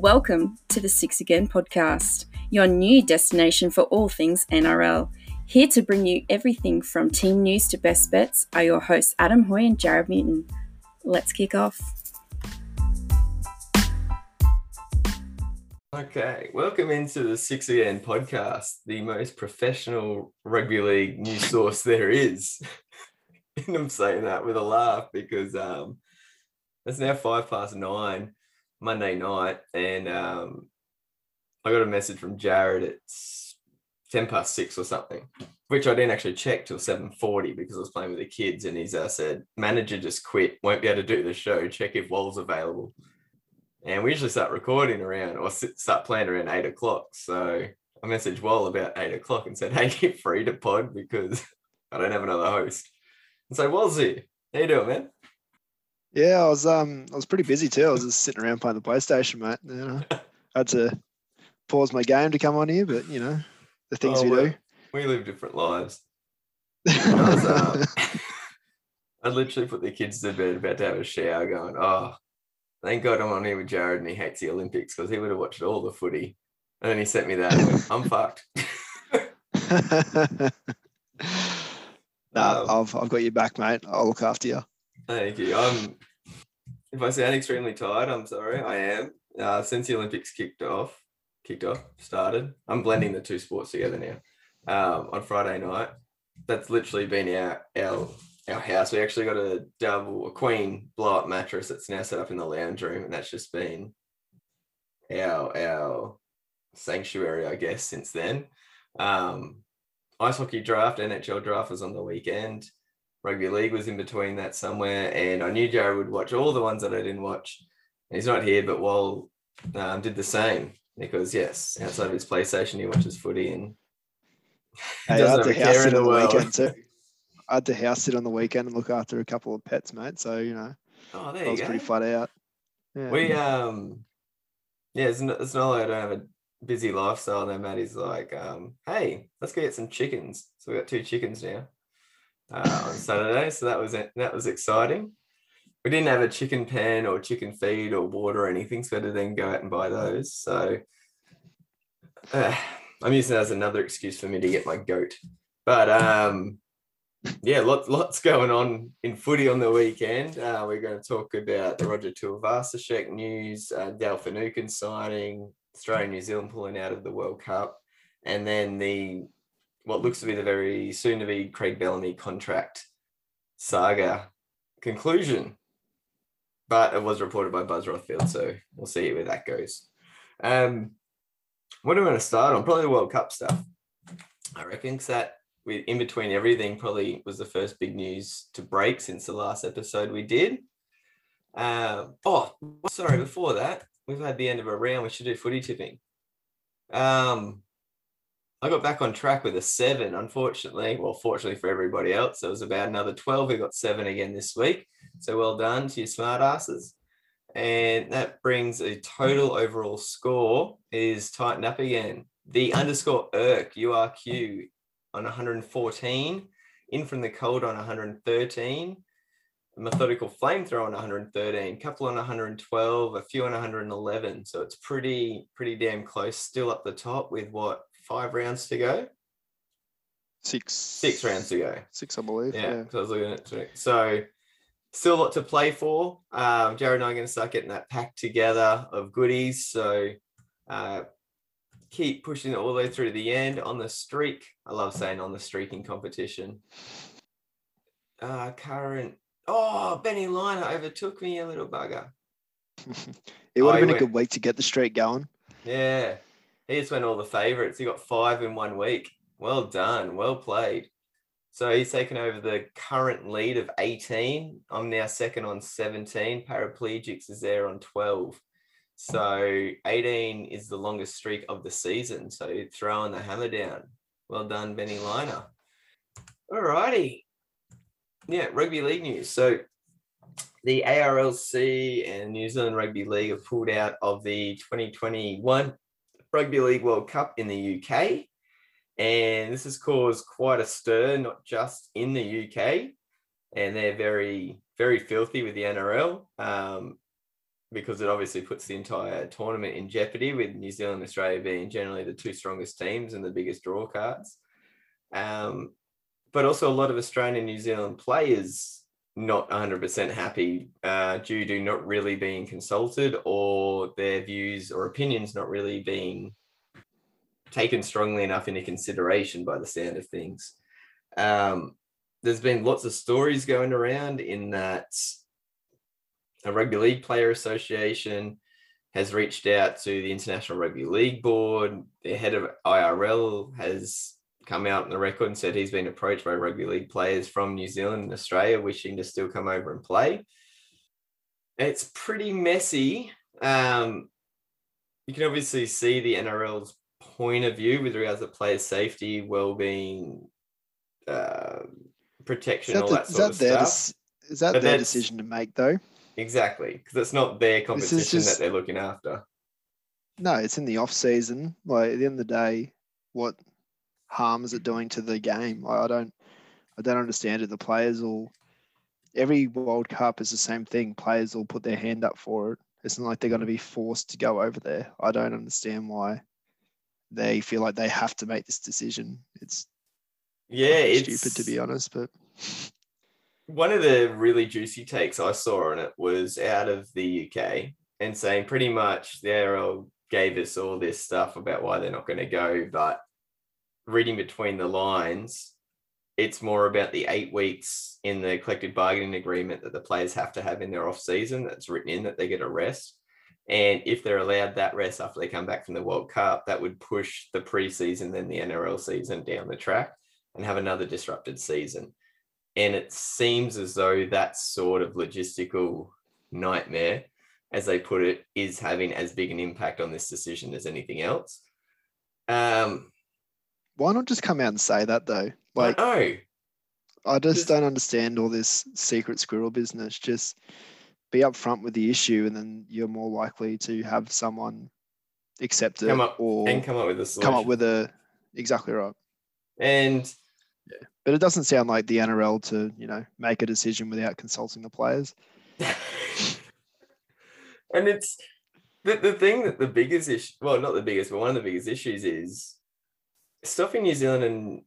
Welcome to the Six Again podcast, your new destination for all things NRL. Here to bring you everything from team news to best bets are your hosts Adam Hoy and Jarrod Newton. Let's kick off. Okay, welcome into the Six Again podcast, the most professional rugby league news source there is. and I'm saying that with a laugh because um, it's now five past nine Monday night, and um, I got a message from Jarrod at ten past six or something, which I didn't actually check till seven forty because I was playing with the kids, and he's uh, said manager just quit, won't be able to do the show. Check if Wall's available, and we usually start recording around or start playing around eight o'clock. So I messaged Wall about eight o'clock and said, "Hey, get free to pod because I don't have another host." And so Wall's here. How you doing, man? Yeah, I was um I was pretty busy too. I was just sitting around playing the PlayStation, mate. You know, I had to pause my game to come on here, but you know, the things oh, we do. We live different lives. I, was, um, I literally put the kids to bed about to have a shower going, oh, thank God I'm on here with Jarrod and he hates the Olympics because he would have watched all the footy. And then he sent me that. Went, I'm fucked. nah, um, I've, I've got you back, mate. I'll look after you. Thank you. I'm. If I sound extremely tired, I'm sorry. I am. Uh, since the Olympics kicked off, kicked off, started. I'm blending the two sports together now. Um, on Friday night, that's literally been our our our house. We actually got a double, a queen blow up mattress that's now set up in the lounge room, and that's just been our our sanctuary, I guess, since then. Um, ice hockey draft, NHL draft was on the weekend rugby league was in between that somewhere, and I knew Jarrod would watch all the ones that I didn't watch. He's not here, but Wall um, did the same because yes, outside of his PlayStation, he watches footy and hey, doesn't have a care in the, the world. Weekend too. I had to house sit on the weekend and look after a couple of pets, mate. So you know, oh, there I was go. pretty flat out. Yeah. We um, yeah, it's not, it's not like I don't have a busy lifestyle. Now Maddie's like, um, hey, let's go get some chickens. So we got two chickens now uh, on Saturday, so that was that was exciting. We didn't have a chicken pen or chicken feed or water or anything, so to then go out and buy those. So uh, I'm using that as another excuse for me to get my goat. But um, yeah, lots lots going on in footy on the weekend. Uh, we're going to talk about the Roger Tuivasa-Sheck news, uh, Dale Finucane signing, Australia New Zealand pulling out of the World Cup, and then the what looks to be the very soon to be Craig Bellamy contract saga conclusion. But it was reported by Buzz Rothfield, so we'll see where that goes. Um, what am I going to start on? Probably the World Cup stuff. I reckon that we in between everything probably was the first big news to break since the last episode we did. Um, oh, sorry, before that, we've had the end of a round. We should do footy tipping. Um, I got back on track with a seven, unfortunately. Well, fortunately for everybody else, it was about another 12 We got seven again this week. So well done to your smart asses. And that brings a total overall score is tightened up again. The underscore ERK, URQ on 114, in from the cold on 113, methodical flamethrower on 113, couple on 112, a few on 111. So it's pretty, pretty damn close, still up the top with what five rounds to go. Six. Six rounds to go. Six, I believe. Yeah. yeah. So I was looking at it. So still a lot to play for. Um, Jarrod and I are going to start getting that pack together of goodies. So uh, keep pushing it all the way through to the end on the streak. I love saying on the streaking competition. Uh, current. Oh, Benny Liner overtook me, a little bugger. it would have oh, been a good week to get the streak going. Yeah. He just went all the favourites. He got five in one week. Well done. Well played. So he's taken over the current lead of 18. I'm now second on 17. Paraplegics is there on 12. So 18 is the longest streak of the season. So throwing the hammer down. Well done, Benny Liner. All righty. Yeah, rugby league news. So the ARLC and New Zealand Rugby League have pulled out of the 2021 Rugby League World Cup in the UK. And this has caused quite a stir, not just in the UK. And they're very, very filthy with the NRL. Um, because it obviously puts the entire tournament in jeopardy with New Zealand and Australia being generally the two strongest teams and the biggest draw cards. Um, but also a lot of Australian and New Zealand players not 100% happy uh, due to not really being consulted or their views or opinions not really being taken strongly enough into consideration by the sound of things. Um, there's been lots of stories going around in that a rugby league player association has reached out to the International Rugby League Board. The head of IRL has come out on the record and said he's been approached by rugby league players from New Zealand and Australia wishing to still come over and play. It's pretty messy. Um, you can obviously see the NRL's point of view with regards to player safety, well-being, uh, protection, all the, that sort is of that stuff. Their, is that But their decision to make though? Exactly, because it's not their competition just- that they're looking after. No, it's in the off season. Like at the end of the day, what harm is it doing to the game? Like, I don't, I don't understand it. The players all, Every World Cup is the same thing. Players all put their hand up for it. It's not like they're going to be forced to go over there. I don't understand why they feel like they have to make this decision. It's Yeah, it's stupid to be honest, but one of the really juicy takes I saw on it was out of the UK and saying pretty much the ARL gave us all this stuff about why they're not going to go, but reading between the lines, it's more about the eight weeks in the collective bargaining agreement that the players have to have in their off season that's written in that they get a rest. And if they're allowed that rest after they come back from the World Cup, that would push the preseason, then the NRL season down the track and have another disrupted season. And it seems as though that sort of logistical nightmare, as they put it, is having as big an impact on this decision as anything else. Um, why not just come out and say that though? Like I. I just Just- don't understand all this secret squirrel business. Just be upfront with the issue, and then you're more likely to have someone accept it Come up or and come up with a solution. come up with a exactly right. and yeah. But it doesn't sound like the NRL to you know make a decision without consulting the players. and it's the, the thing that the biggest issue well not the biggest but one of the biggest issues is stopping new zealand and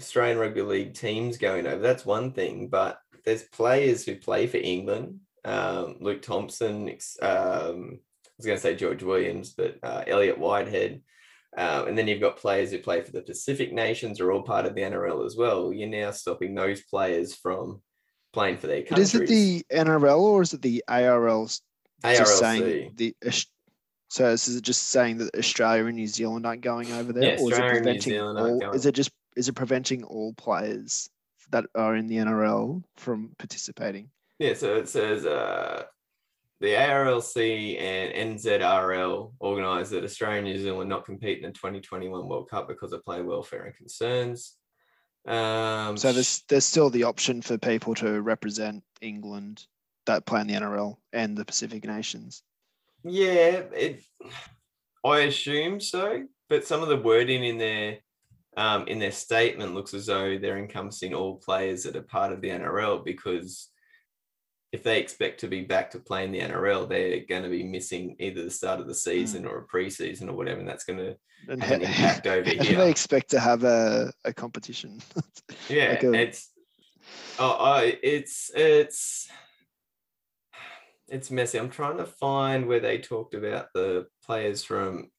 australian rugby league teams going over that's one thing but there's players who play for england um, luke thompson um, i was going to say george williams but uh, elliot whitehead um, and then you've got players who play for the Pacific nations, are all part of the NRL as well. You're now stopping those players from playing for their But countries. is it the NRL or is it the ARL ARLC. saying the so is it just saying that Australia and New Zealand aren't going over there, Yeah, or is it Australia and New preventing Zealand aren't all? going. Is it just is it preventing all players that are in the NRL from participating? Yeah, so it says uh, the ARLC and NZRL organised that Australia and New Zealand not compete in the 2021 World Cup because of player welfare and concerns. Um, So there's there's still the option for people to represent England that play in the NRL and the Pacific nations. Yeah, it. I assume so, but some of the wording in their um, in their statement looks as though they're encompassing all players that are part of the NRL because if they expect to be back to playing the NRL, they're going to be missing either the start of the season or a preseason or whatever, and that's going to And have an impact over here. they expect to have a, a competition? yeah, like a- it's oh, I it's it's it's messy. I'm trying to find where they talked about the players from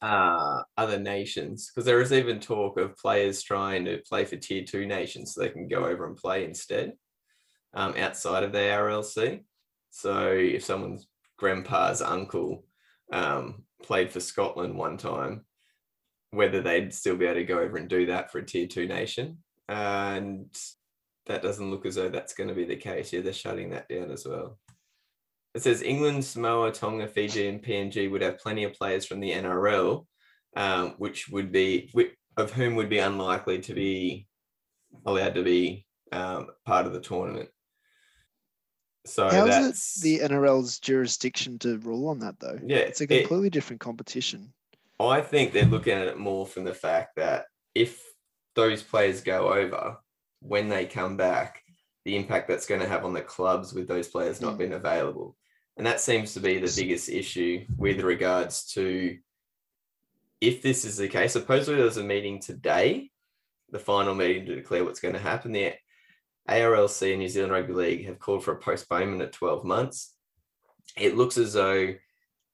uh other nations because there is even talk of players trying to play for tier two nations so they can go over and play instead um outside of the RLC. So if someone's grandpa's uncle um played for Scotland one time, whether they'd still be able to go over and do that for a tier two nation. And that doesn't look as though that's going to be the case. Yeah, they're shutting that down as well. It says England, Samoa, Tonga, Fiji, and PNG would have plenty of players from the NRL, um, which would be of whom would be unlikely to be allowed to be um, part of the tournament. So How's that's it the NRL's jurisdiction to rule on that though? yeah. It's a it- completely different competition. I think they're looking at it more from the fact that if those players go over, when they come back, the impact that's going to have on the clubs with those players not Mm. being available. And that seems to be the biggest issue with regards to if this is the case. Supposedly there's a meeting today, the final meeting to declare what's going to happen. The ARLC and New Zealand Rugby League have called for a postponement at 12 months. It looks as though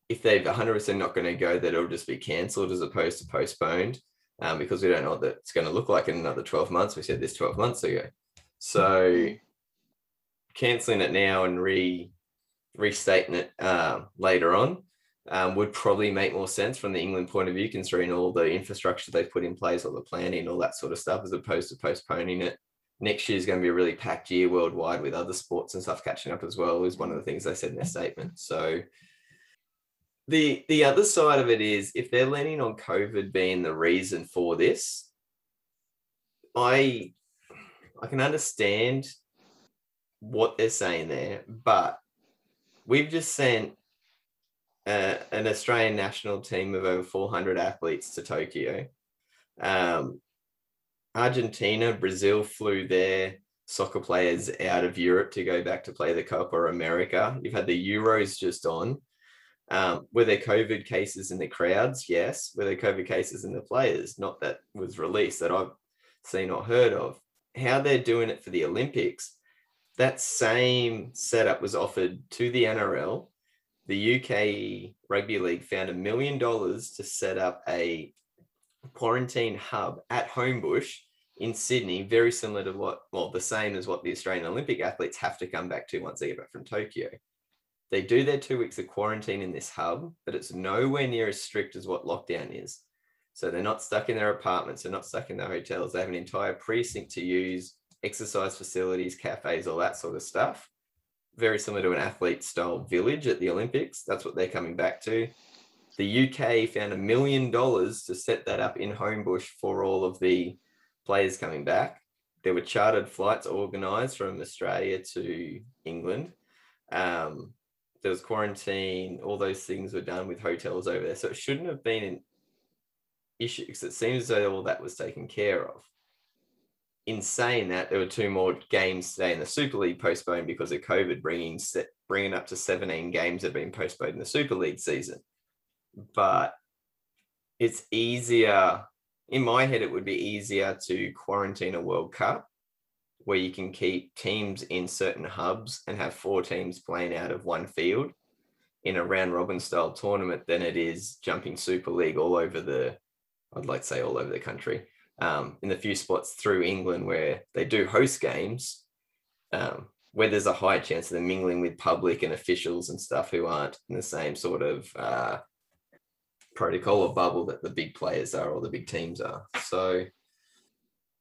if they're 100% not going to go, that it'll just be cancelled as opposed to postponed um, because we don't know what that's going to look like in another 12 months. We said this 12 months ago. So cancelling it now and re restating it uh, later on um, would probably make more sense from the England point of view, considering all the infrastructure they've put in place, all the planning, all that sort of stuff, as opposed to postponing it. Next year is going to be a really packed year worldwide with other sports and stuff catching up as well, is one of the things they said in their statement. So the the other side of it is if they're leaning on COVID being the reason for this, I I can understand what they're saying there, but we've just sent uh, an Australian national team of over 400 athletes to Tokyo. Um, Argentina, Brazil flew their soccer players out of Europe to go back to play the Copa America. You've had the Euros just on. Um, were there COVID cases in the crowds? Yes. Were there COVID cases in the players? Not that was released that I've seen or heard of. How they're doing it for the Olympics, that same setup was offered to the NRL. The UK Rugby League found a million dollars to set up a quarantine hub at Homebush in Sydney, very similar to what, well, the same as what the Australian Olympic athletes have to come back to once they get back from Tokyo. They do their two weeks of quarantine in this hub, but it's nowhere near as strict as what lockdown is. So they're not stuck in their apartments, they're not stuck in their hotels. They have an entire precinct to use, exercise facilities, cafes, all that sort of stuff. Very similar to an athlete style village at the Olympics. That's what they're coming back to. The UK found a million dollars to set that up in Homebush for all of the players coming back. There were chartered flights organised from Australia to England. Um, there was quarantine, all those things were done with hotels over there. So it shouldn't have been issue because it seems as though all that was taken care of. In saying that, there were two more games today in the Super League postponed because of COVID, bringing bringing up to 17 games that have been postponed in the Super League season. But it's easier, in my head, it would be easier to quarantine a World Cup where you can keep teams in certain hubs and have four teams playing out of one field in a round robin style tournament than it is jumping Super League all over the, I'd like to say all over the country. Um, in the few spots through England where they do host games, um, where there's a high chance of them mingling with public and officials and stuff who aren't in the same sort of uh, protocol or bubble that the big players are or the big teams are. So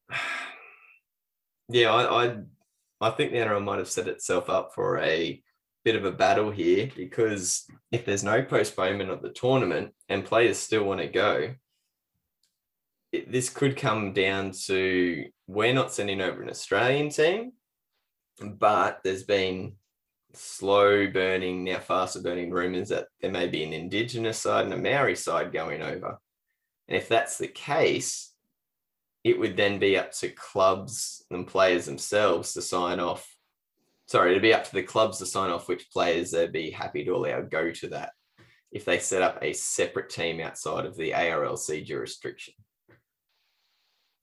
yeah, I, I I think the NRL might have set itself up for a bit of a battle here because if there's no postponement of the tournament and players still want to go, this could come down to we're not sending over an Australian team, but there's been slow burning, now faster burning rumours that there may be an Indigenous side and a Maori side going over. And if that's the case, it would then be up to clubs and players themselves to sign off. Sorry, it'd be up to the clubs to sign off which players they'd be happy to allow go to that if they set up a separate team outside of the ARLC jurisdiction.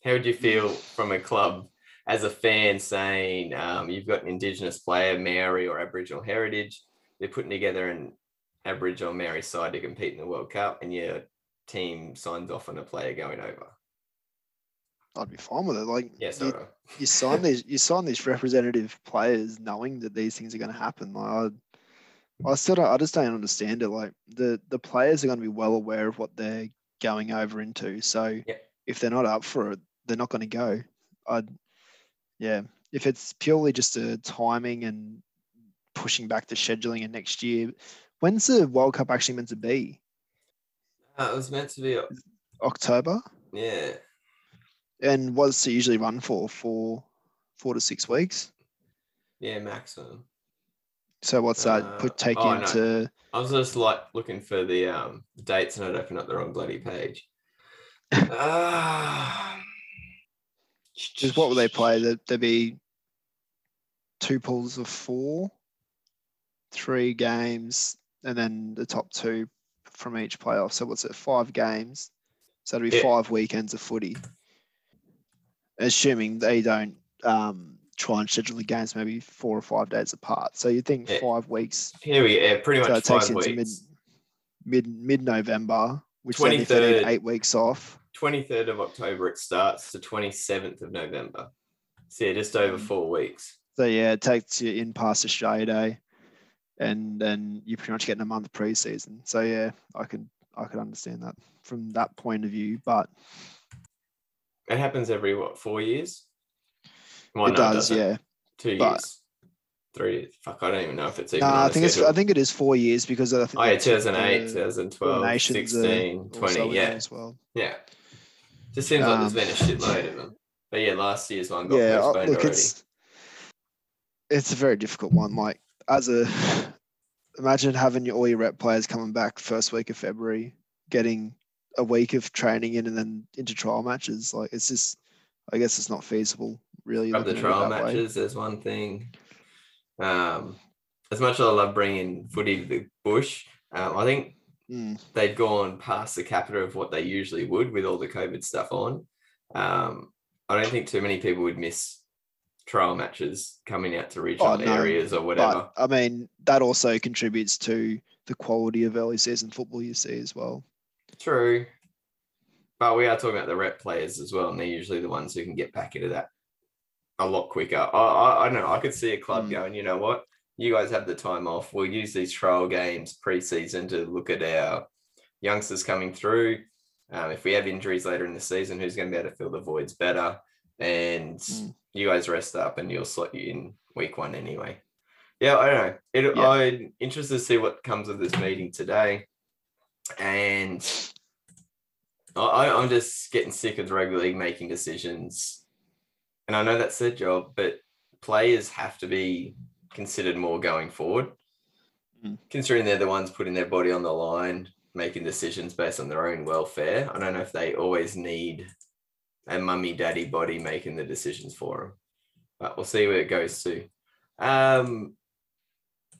How would you feel from a club as a fan saying um, you've got an Indigenous player, Maori or Aboriginal heritage, they're putting together an Aboriginal Maori side to compete in the World Cup, and your team signs off on a player going over? I'd be fine with it. Like, yes, you, you sign these, you sign these representative players knowing that these things are going to happen. Like, I, I still don't, I just don't understand it. Like, the the players are going to be well aware of what they're going over into. So, if they're not up for it, they're not going to go. I'd, yeah. If it's purely just a timing and pushing back the scheduling and next year, when's the World Cup actually meant to be? Uh, it was meant to be October. Yeah. And what's it usually run for? For four to six weeks? Yeah, maximum. So what's that put uh, take oh, into? No. I was just like looking for the um dates and I'd open up the wrong bloody page. uh, Just what will they play? There, there be two pools of four. three games, and then the top two from each playoff. So what's it? Five games. So it'll be Yeah. five weekends of footy. Assuming they don't um, try and schedule the games maybe four or five days apart. So you think Yeah. five weeks. Here we yeah, pretty So much it takes five into mid weeks. mid mid November, which then if they need eight weeks off. 23rd of October it starts to 27th of November. So yeah, just over Mm. four weeks. So yeah, it takes you in past Australia Day, and then you're pretty much getting a month preseason. So yeah, I could I could understand that from that point of view, but It happens every what four years? Well, it no, does, yeah. Two but- years, three years. Fuck, I don't even know if it's even. On I think it's I think it is four years because I think Oh yeah, they took 2008, the 2012, Nations, uh, 16, also 20. Yeah, as well. yeah. Just seems like there's been a shitload of them. But yeah, last year's one got Yeah, postponed look, already. it's it's a very difficult one. Like as a imagine having your, all your rep players coming back first week of February, getting a week of training in, and then into trial matches. Like it's just, I guess it's not feasible. Really, Grab the looking at it trial that way. matches. There's one thing. Um, as much as I love bringing footy to the bush, um, I think Mm, They'd gone past the capita of what they usually would with all the COVID stuff on. Um, I don't think too many people would miss trial matches coming out to regional Oh, no, areas or whatever. But I mean, that also contributes to the quality of early season football you see as well. True. But we are talking about the rep players as well, and they're usually the ones who can get back into that a lot quicker. I, I, I don't know. I could see a club Mm. going, you know what? You guys have the time off. We'll use these trial games pre-season to look at our youngsters coming through. Um, if we have injuries later in the season, who's going to be able to fill the voids better? And Mm. you guys rest up, and you'll slot you in week one anyway. Yeah, I don't know. It, Yeah. I'm interested to see what comes of this meeting today, and I, I'm just getting sick of the rugby league making decisions. And I know that's their job, but players have to be considered more going forward, Mm. considering they're the ones putting their body on the line, making decisions based on their own welfare. I don't know if they always need a mummy daddy body making the decisions for them, but we'll see where it goes to. Um,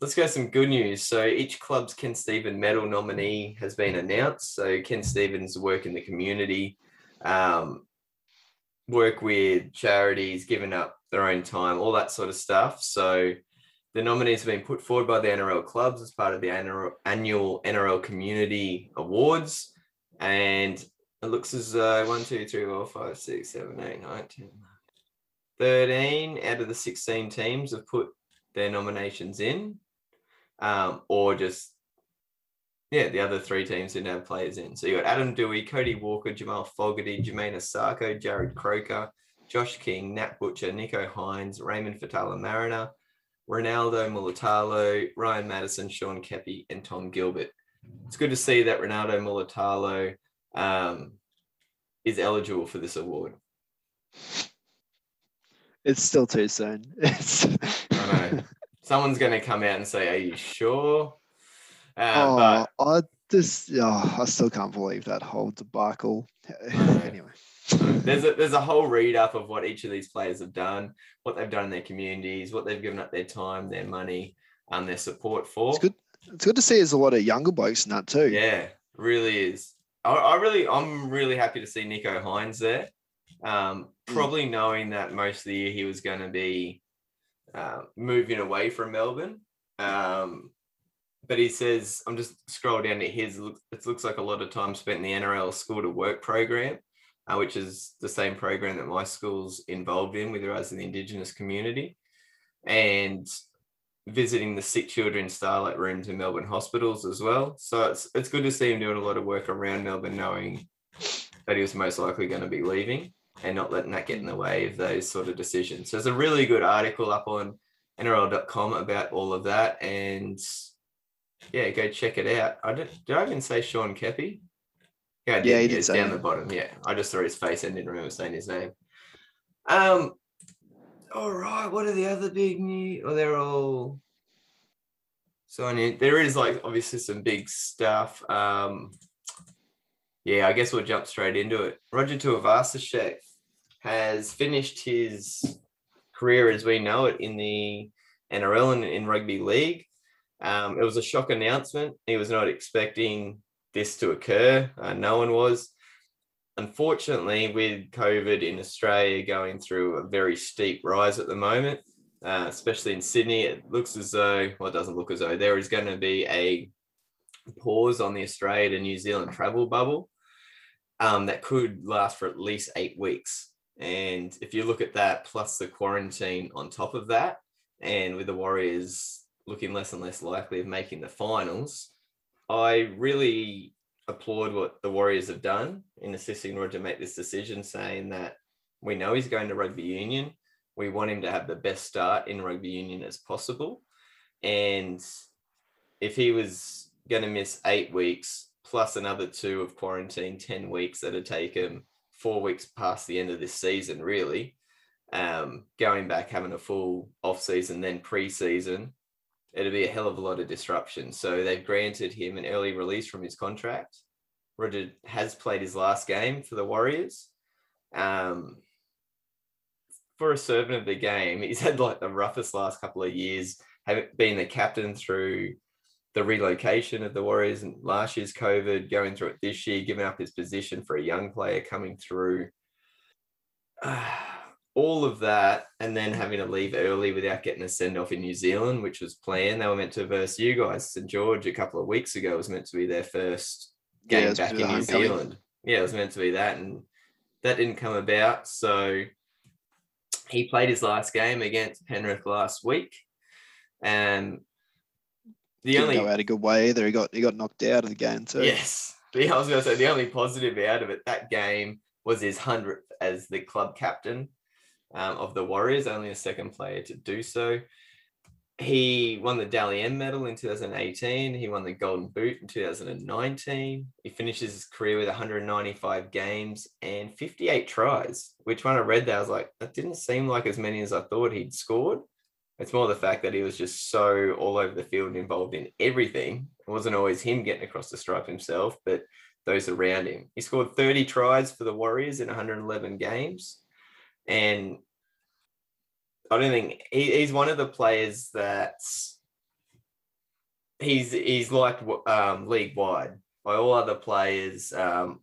let's go some good news. So each club's Ken Stephen medal nominee has been announced. So Ken Stephen's work in the community, um, work with charities, giving up their own time, all that sort of stuff. So the nominees have been put forward by the NRL clubs as part of the annual NRL Community Awards, and it looks as uh, 1, 2, 3, 4, 5, 6, 7, 8, 9, 10, 13 out of the 16 teams have put their nominations in, um, or just yeah, the other three teams didn't have players in. So you got Adam Doueihi, Cody Walker, Jamal Fogarty, Jamayne Isaako, Jarrod Croker, Josh King, Nat Butcher, Nicho Hynes, Raymond Faitala-Mariner, Ronaldo Mulitalo, Ryan Matterson, Sean Keppie, and Tom Gilbert. It's good to see that Ronaldo Mulitalo um, is eligible for this award. It's still too soon. It's I know. Someone's going to come out and say, "Are you sure?" Uh, oh, I just oh, I still can't believe that whole debacle. anyway, but there's a there's a whole read up of what each of these players have done, what they've done in their communities, what they've given up their time, their money, and their support for. it's good. It's good to see there's a lot of younger blokes in that too. Yeah, really is. I, I really, I'm really happy to see Nicho Hynes there. Um, Mm. probably knowing that most of the year he was going to be uh, moving away from Melbourne. Um, but he says, I'm just scroll down to his. It looks like a lot of time spent in the NRL School to Work program, uh, which is the same program that my school's involved in with regards to the Indigenous community, and visiting the sick children starlight rooms in Melbourne hospitals as well. So it's it's good to see him doing a lot of work around Melbourne, knowing that he was most likely going to be leaving and not letting that get in the way of those sort of decisions. So there's a really good article up on NRL.com about all of that, and yeah, go check it out. I did. Did I even say Sean Keppie? Yeah, I Yeah, he did. did it's down that. the bottom. Yeah, I just saw his face and didn't remember saying his name. Um. All right. What are the other big news? Oh, they're all. So I mean, there is like obviously some big stuff. Um. Yeah, I guess we'll jump straight into it. Roger Tuivasa-Sheck has finished his career as we know it in the NRL and in rugby league. Um, it was a shock announcement. He was not expecting this to occur. Uh, no one was. Unfortunately, with COVID in Australia going through a very steep rise at the moment, uh, especially in Sydney, it looks as though, well, it doesn't look as though there is going to be a pause on the Australia to New Zealand travel bubble um, that could last for at least eight weeks. And if you look at that plus the quarantine on top of that, and with the Warriors looking less and less likely of making the finals, I really applaud what the Warriors have done in assisting Roger to make this decision, saying that we know he's going to rugby union. We want him to have the best start in rugby union as possible. And if he was going to miss eight weeks plus another two of quarantine, 10 weeks that'd take him four weeks past the end of this season, really, um, going back, having a full off season, then pre-season, it'd be a hell of a lot of disruption. So they've granted him an early release from his contract. Roger has played his last game for the Warriors. Um, for a servant of the game, he's had like the roughest last couple of years, having been the captain through the relocation of the Warriors and last year's COVID, going through it this year, giving up his position for a young player coming through. all of that and then having to leave early without getting a send off in New Zealand, which was planned. They were meant to verse you guys. St George a couple of weeks ago was meant to be their first game yeah, back in New Zealand. Yeah, it was meant to be that, and that didn't come about. So he played his last game against Penrith last week, and the Didn't only go out a good way either. He got he got knocked out of the game too. Yes, yeah, I was going to say the only positive out of it that game was his hundredth as the club captain um, of the Warriors, only a second player to do so. He won the Dally M medal in 2018. He won the Golden Boot in 2019. He finishes his career with 195 games and 58 tries, which when I read that, I was like, that didn't seem like as many as I thought he'd scored. It's more the fact that he was just so all over the field involved in everything. It wasn't always him getting across the stripe himself, but those around him. He scored 30 tries for the Warriors in 111 games. And I don't think he, he's one of the players that's he's he's like um, league wide by all other players. Um,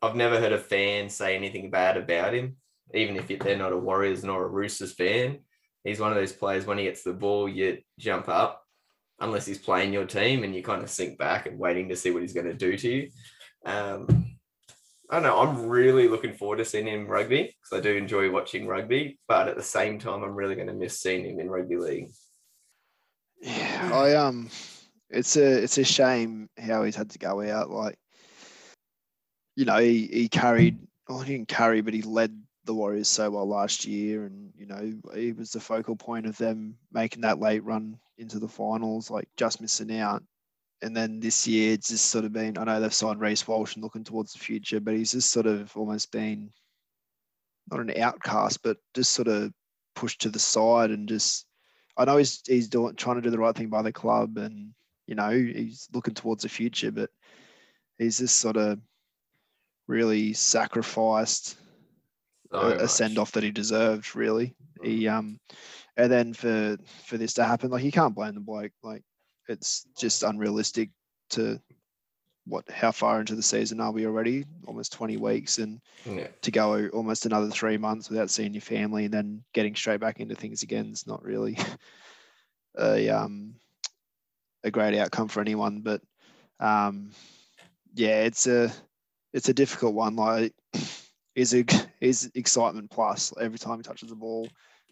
I've never heard a fan say anything bad about him, even if they're not a Warriors nor a Roosters fan. He's one of those players when he gets the ball, you jump up, unless he's playing your team and you kind of sink back and waiting to see what he's going to do to you. Um, I don't know. I'm really looking forward to seeing him rugby because I do enjoy watching rugby, but at the same time, I'm really going to miss seeing him in rugby league. Yeah, I um, it's a it's a shame how he's had to go out. Like, you know, he he carried. Oh, he didn't carry, but he led the Warriors so well last year, and you know, he was the focal point of them making that late run into the finals, like just missing out and then this year it's just sort of been I know they've signed Reece Walsh and looking towards the future, but he's just sort of almost been not an outcast, but just sort of pushed to the side and just I know he's he's doing trying to do the right thing by the club and you know he's looking towards the future, but he's just sort of really sacrificed a, a send off that he deserved. Really, he um, and then for for this to happen, like you can't blame the bloke. Like it's just unrealistic to what how far into the season are we already? Almost 20 weeks, and yeah. to go almost another three months without seeing your family and then getting straight back into things again is not really a um a great outcome for anyone. But um, yeah, it's a it's a difficult one. Like is a is excitement plus every time he touches the ball.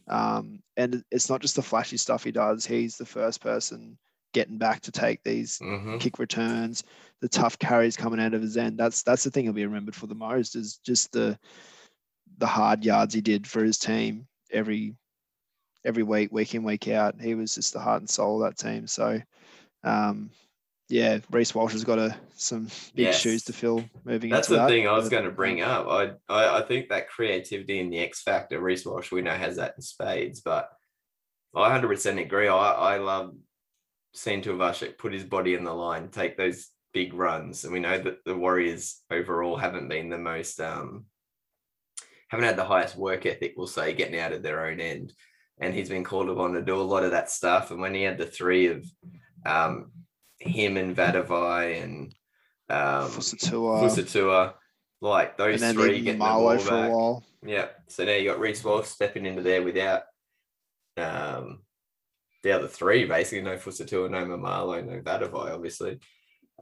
Um, and it's not just the flashy stuff he does. He's the first person getting back to take these mm-hmm. kick returns, the tough carries coming out of his end. That's that's the thing he'll be remembered for the most is just the the hard yards he did for his team every every week, week in, week out. He was just the heart and soul of that team. So um, yeah, Reece Walsh has got a, some big yes. shoes to fill moving That's the that. thing I was going to bring up. I, I, I think that creativity and the X factor, Reece Walsh, we know has that in spades, but I 100% agree. I, I love seen Tuivasa put his body in the line, take those big runs. And we know that the Warriors overall haven't been the most, um, haven't had the highest work ethic, we'll say, getting out of their own end. And he's been called upon to do a lot of that stuff. And when he had the three of um, him and Vadavai and um, Fusitu'a, Fusitu'a, like those three getting the ball back. Yeah. So now you got Reece Walsh stepping into there without um, the other three, basically. No Fusitu'a, no Maumalo, no Vadavai, obviously.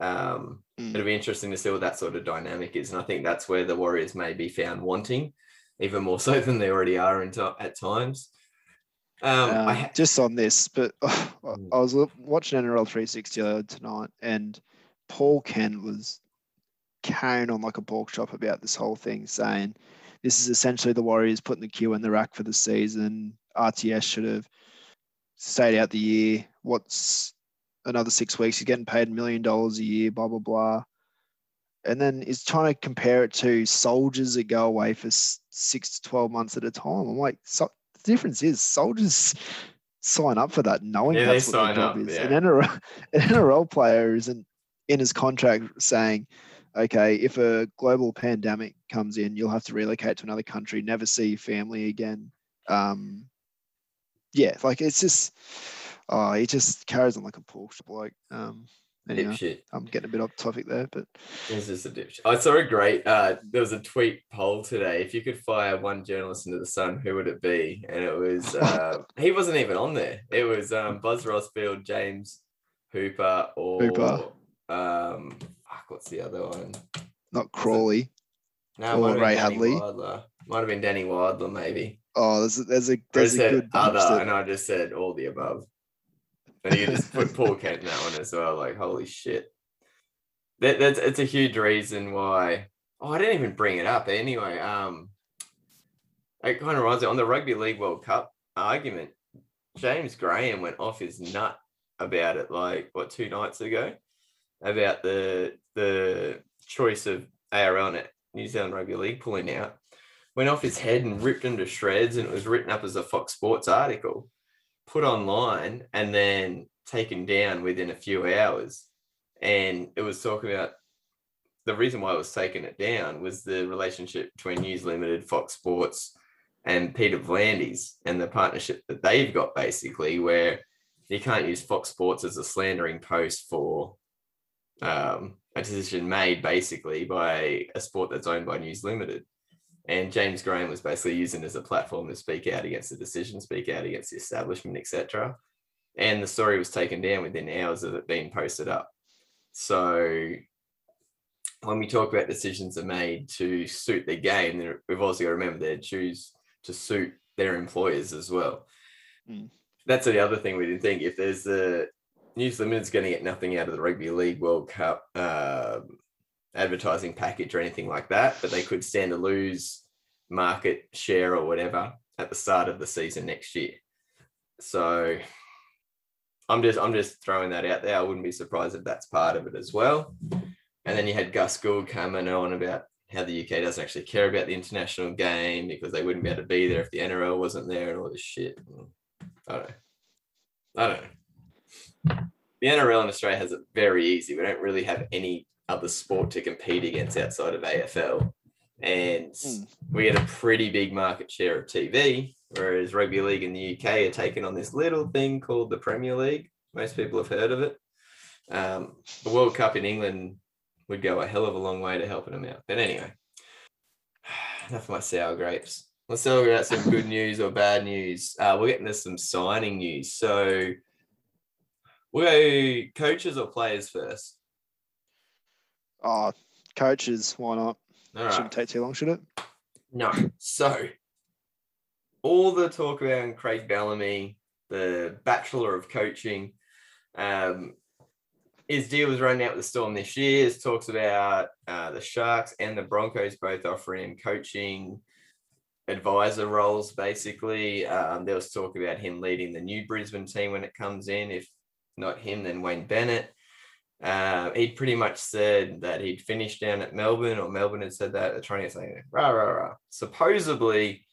Um, Mm. it'll be interesting to see what that sort of dynamic is. And I think that's where the Warriors may be found wanting, even more so than they already are in ti- at times. Um, Um, ha- just on this, but I Mm. I was watching NRL 360 tonight, and Paul Kent was carrying on like a pork chop about this whole thing, saying this is essentially the Warriors putting the cue in the rack for the season. RTS should have stayed out the year. What's another six weeks? He's getting paid a million dollars a year, blah, blah, blah. And then he's trying to compare it to soldiers that go away for six to 12 months at a time. I'm like, so, the difference is soldiers sign up for that knowing Yeah, they that's what their job up, is. yeah. An, NRL, an NRL player isn't in his contract saying, okay, if a global pandemic comes in, you'll have to relocate to another country, never see your family again. Um, yeah, like it's just, oh, he just carries on like a pork chop. Like, um, anyway, dipshit. I'm getting a bit off topic there, but This is a dipshit. I saw a great. Uh, there was a tweet poll today. If you could fire one journalist into the sun, who would it be? And it was uh, he wasn't even on there. It was um, Buzz Rothfield, James Hooper, or Hooper. um, fuck, what's the other one? not Crawley. No, Or might have been Ray Hadley. Might have been Danny Weidler, maybe. Oh, there's a, there's a there's a good other, that- and I just said all the above. And you just put Paul Kent in that one as well. Like, holy shit. That, that's it's a huge reason why. Oh, I didn't even bring it up anyway. Um, it kind of reminds me on the Rugby League World Cup argument. James Graham went off his nut about it, like what two nights ago, about the the choice of ARL and New Zealand Rugby League pulling out. Went off his head and ripped him to shreds, and it was written up as a Fox Sports article, put online, and then taken down within a few hours. And it was talking about the reason why it was taking it down was the relationship between News Limited, Fox Sports, and Peter V'landys and the partnership that they've got basically, where you can't use Fox Sports as a slandering post for um, a decision made basically by a sport that's owned by News Limited. And James Graham was basically using it as a platform to speak out against the decision, speak out against the establishment, etc. And the story was taken down within hours of it being posted up. So when we talk about decisions are made to suit the game, we've also got to remember they choose to suit their employers as well. Mm. That's the other thing we didn't think. If there's the News Limited's going to get nothing out of the Rugby League World Cup um, advertising package or anything like that, but they could stand to lose market share or whatever at the start of the season next year. So I'm just I'm just throwing that out there. I wouldn't be surprised if that's part of it as well. And then you had Gus Gould coming on about how the UK doesn't actually care about the international game because they wouldn't be able to be there if the NRL wasn't there and all this shit. I don't know. I don't know. The NRL in Australia has it very easy. We don't really have any other sport to compete against outside of AFL. And Mm. we get a pretty big market share of TV, whereas rugby league in the UK are taking on this little thing called the Premier League. Most people have heard of it. Um, the World Cup in England would go a hell of a long way to helping them out. But anyway, enough of my sour grapes. Let's talk about some good news or bad news. Uh, we're getting to some signing news. So we'll go coaches or players first. Oh, coaches, why not? All right. Shouldn't take too long, should it? No. So, all the talk around Craig Bellamy, the Bachelor of Coaching, um, his deal was running out with the Storm this year. It talks about uh, the Sharks and the Broncos both offering him coaching advisor roles, basically. Um, there was talk about him leading the new Brisbane team when it comes in. If not him, then Wayne Bennett. Uh, he'd pretty much said that he'd finished down at Melbourne, or Melbourne had said that. They're trying to say, rah, rah, rah. Supposedly,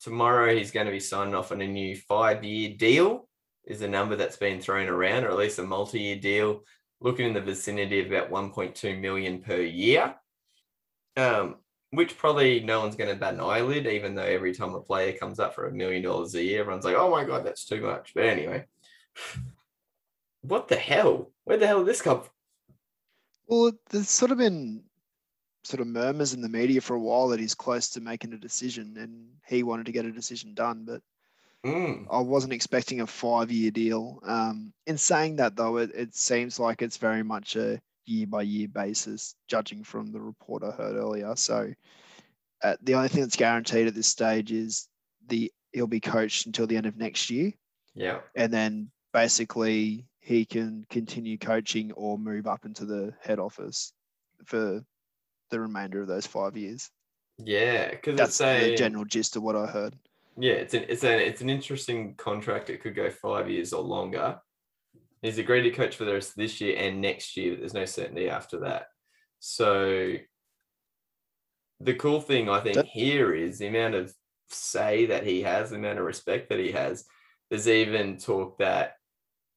tomorrow he's going to be signing off on a new five year deal, is a number that's been thrown around, or at least a multi year deal, looking in the vicinity of about 1.2 million per year. Um, which probably no one's going to bat an eyelid, even though every time a player comes up for a million dollars a year, everyone's like, oh my God, that's too much. But anyway, what the hell? Where the hell did this come from? Well, there's sort of been sort of murmurs in the media for a while that he's close to making a decision and he wanted to get a decision done, but Mm, I wasn't expecting a five year deal. Um, in saying that, though, it, it seems like it's very much a year by year basis, judging from the report I heard earlier. So uh, the only thing that's guaranteed at this stage is the he'll be coached until the end of next year, yeah. and then basically he can continue coaching or move up into the head office for the remainder of those five years. Yeah. Because That's a the general gist of what I heard. Yeah, it's an it's an it's an interesting contract. It could go five years or longer. He's agreed to coach for the rest of this year and next year, but there's no certainty after that. So the cool thing I think That- here is the amount of say that he has, the amount of respect that he has. There's even talk that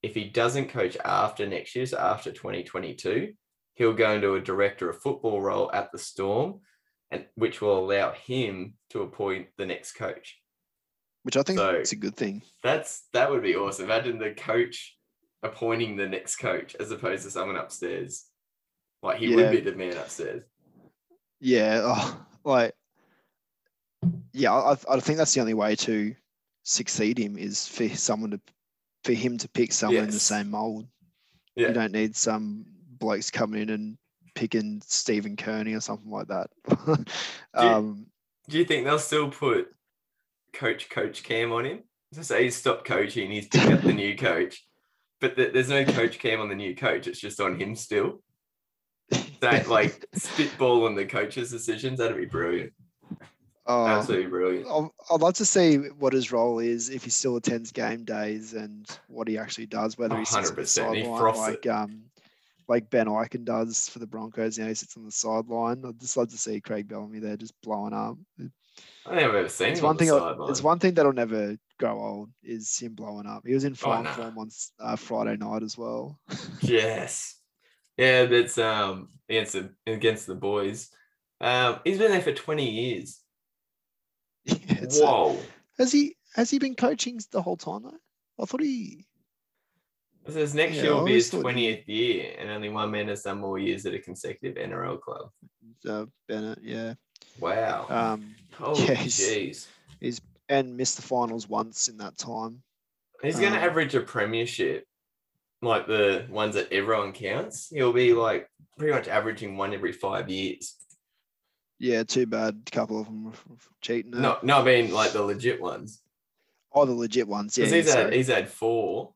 if he doesn't coach after next year, so after 2022, he'll go into a director of football role at the Storm, and which will allow him to appoint the next coach. Which I think So- is a good thing. That's that would be awesome. Imagine the coach appointing the next coach as opposed to someone upstairs. Like he Yeah. would be the man upstairs. Yeah, oh, like yeah, I, I think that's the only way to succeed him is for someone to for him to pick someone in the same mold. Yeah. You don't need some blokes coming in and picking Stephen Kearney or something like that. um, Do you think they'll still put coach coach cam on him? To say he's stopped coaching, he's picked up the new coach, but th- there's no coach cam on the new coach. It's just on him still. That like spitball on the coach's decisions. That'd be brilliant. Oh, Absolutely brilliant. I'd- I'd love to see what his role is if he still attends game days and what he actually does, whether he sits on the 100%, he sideline froths like um like Ben Ikin does for the Broncos. You know, he sits on the sideline. I'd just love to see Craig Bellamy there just blowing up. I think I've ever seen It's him on one the thing. It's one thing that'll never grow old is him blowing up. He was in fine nah. form on uh, Friday night as well. Yes. Yeah, that's um against the against the boys. Um, he's been there for 20 years. Whoa. has he has he been coaching the whole time though? I thought he. It says next Yeah, year will be his thought he- 20th year, and only one man has done more years at a consecutive NRL club. Uh, Bennett, yeah. Wow. Um, yeah, he's- jeez. he's and missed the finals once in that time. He's going to um, average a premiership, like the ones that everyone counts. He'll be like pretty much averaging one every five years. Yeah, too bad. A couple of them were cheating. No, no, I mean like the legit ones. Oh, the legit ones. Yeah, he's had he's had four,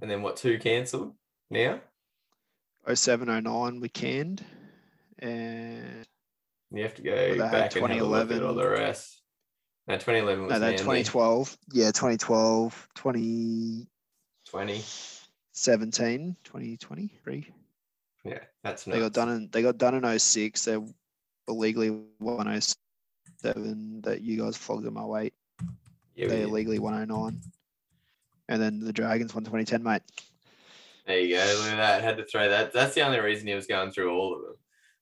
and then what? Two cancelled now. sorry. 07, 09 we canned, and You have to go back and have a 2011. all the rest. No, 2011 was no, Manly. no, 2012. Yeah, 2012, 2017, 20. 2023. Yeah, that's They got done in they got done in 06. They illegally 107 That you guys flogged them 08. Yeah, they illegally won 09. And then the Dragons won 2010, mate. There you go. Look at that. Had to throw that. That's the only reason he was going through all of them.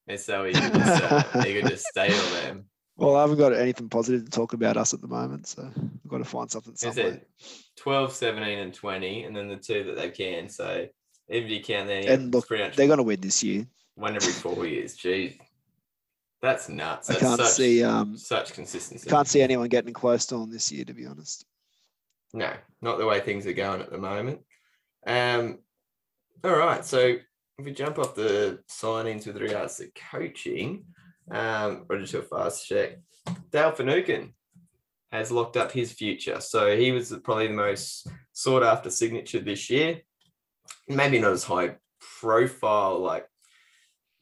And so he could just, uh, he could just stay on them. Well, I haven't got anything positive to talk about us at the moment, so I've got to find something Is somewhere. it 12, 17, and 20, and then the two that they can. So if you count there, And look, They're going to win this year. one every four years. Jeez. That's nuts. I can't such, see um such consistency. can't see anyone getting close to them this year, to be honest. No, not the way things are going at the moment. Um, all right, so if we jump off the signings with regards to coaching, um, just a fast check. Dale Finucane has locked up his future. So he was probably the most sought after signature this year. Maybe not as high profile, like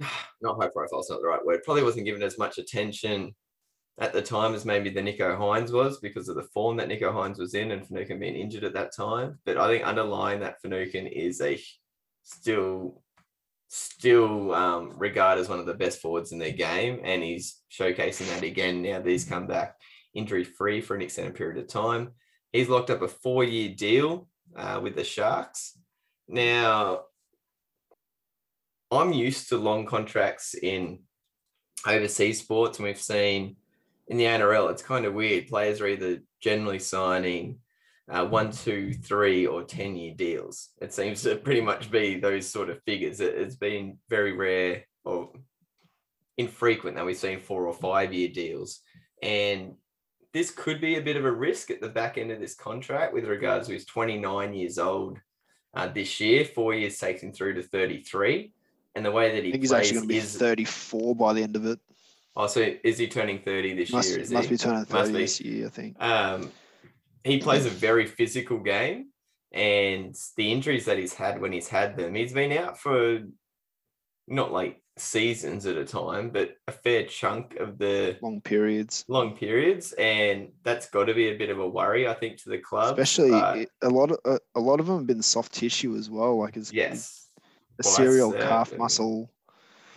not high profile, it's not the right word. Probably wasn't given as much attention at the time as maybe the Nicho Hynes was because of the form that Nicho Hynes was in and Finucane being injured at that time. But I think underlying that Finucane is a still still um, regarded as one of the best forwards in their game, and he's showcasing that again now that he's come back injury free for an extended period of time. He's locked up a four year deal uh, with the Sharks. Now, I'm used to long contracts in overseas sports, and we've seen in the NRL, it's kind of weird. Players are either generally signing uh, one, two, three, or 10 year deals. It seems to pretty much be those sort of figures. It, it's been very rare or infrequent that we've seen four or five year deals. And this could be a bit of a risk at the back end of this contract with regards to he's 29 years old uh, this year, four years takes him through to 33. And the way that he I think he's actually going to be is 34 by the end of it. oh, so is he turning 30 this Must, year? Is must he? be turning Must 30 be. this year, I think. Um, he plays a very physical game, and the injuries that he's had when he's had them, he's been out for not like seasons at a time, but a fair chunk of the Long periods. long periods, and that's got to be a bit of a worry, I think, to the club. Especially but a lot of a, a lot of them have been soft tissue as well, like his yes, serial calf muscle.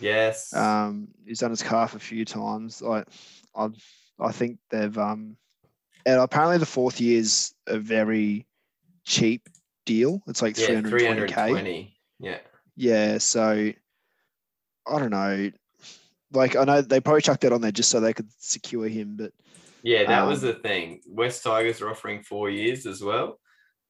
yes, Um, he's done his calf a few times. Like I, I think they've um, and apparently the fourth year's a very cheap deal. It's like yeah, 320k. Yeah, Yeah, so I don't know. Like I know they probably chucked that on there just so they could secure him, but Yeah, that was Um, the thing. West Tigers are offering four years as well,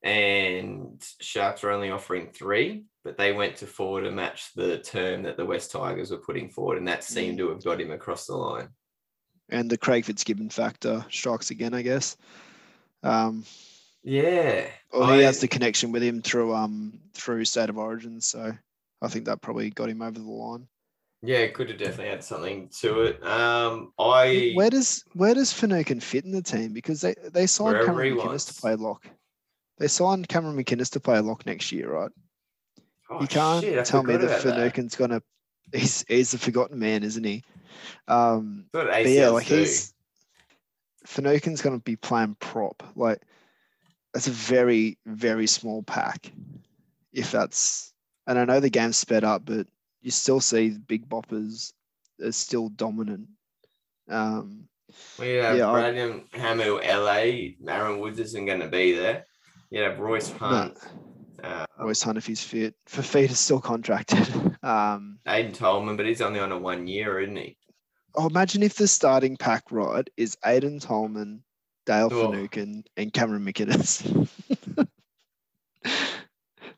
and Sharks are only offering three, but they went to four to match the term that the West Tigers were putting forward, and that seemed to have got him across the line. and the Craig Fitzgibbon factor strikes again, I guess. Um, Yeah, or he I- has the connection with him through um through State of Origin, so I think that probably got him over the line. yeah, it could have definitely had something to it. Um, I Where does where does Finucane fit in the team? Because they they signed Cameron McInnes to play lock. They signed Cameron McInnes to play lock next year, right? Oh, you can't shit, tell me that. Finucane's gonna. He's he's a forgotten man, isn't he? Um, but yeah, like do. he's Finucane's gonna be playing prop. Like that's a very very small pack. If that's and I know the game's sped up, but you still see big boppers are still dominant. Um, We have Yeah, Brandon Hamill, LA. Aaron Woods isn't going to be there. You have Royce Hunt. Uh, Royce Hunt if he's fit. Fifita is still contracted. Um, Aiden Tolman, but he's only on a one year, isn't he? oh, imagine if the starting pack right is Aiden Tolman, Dale Oh. Finucane, and Cameron McInnes.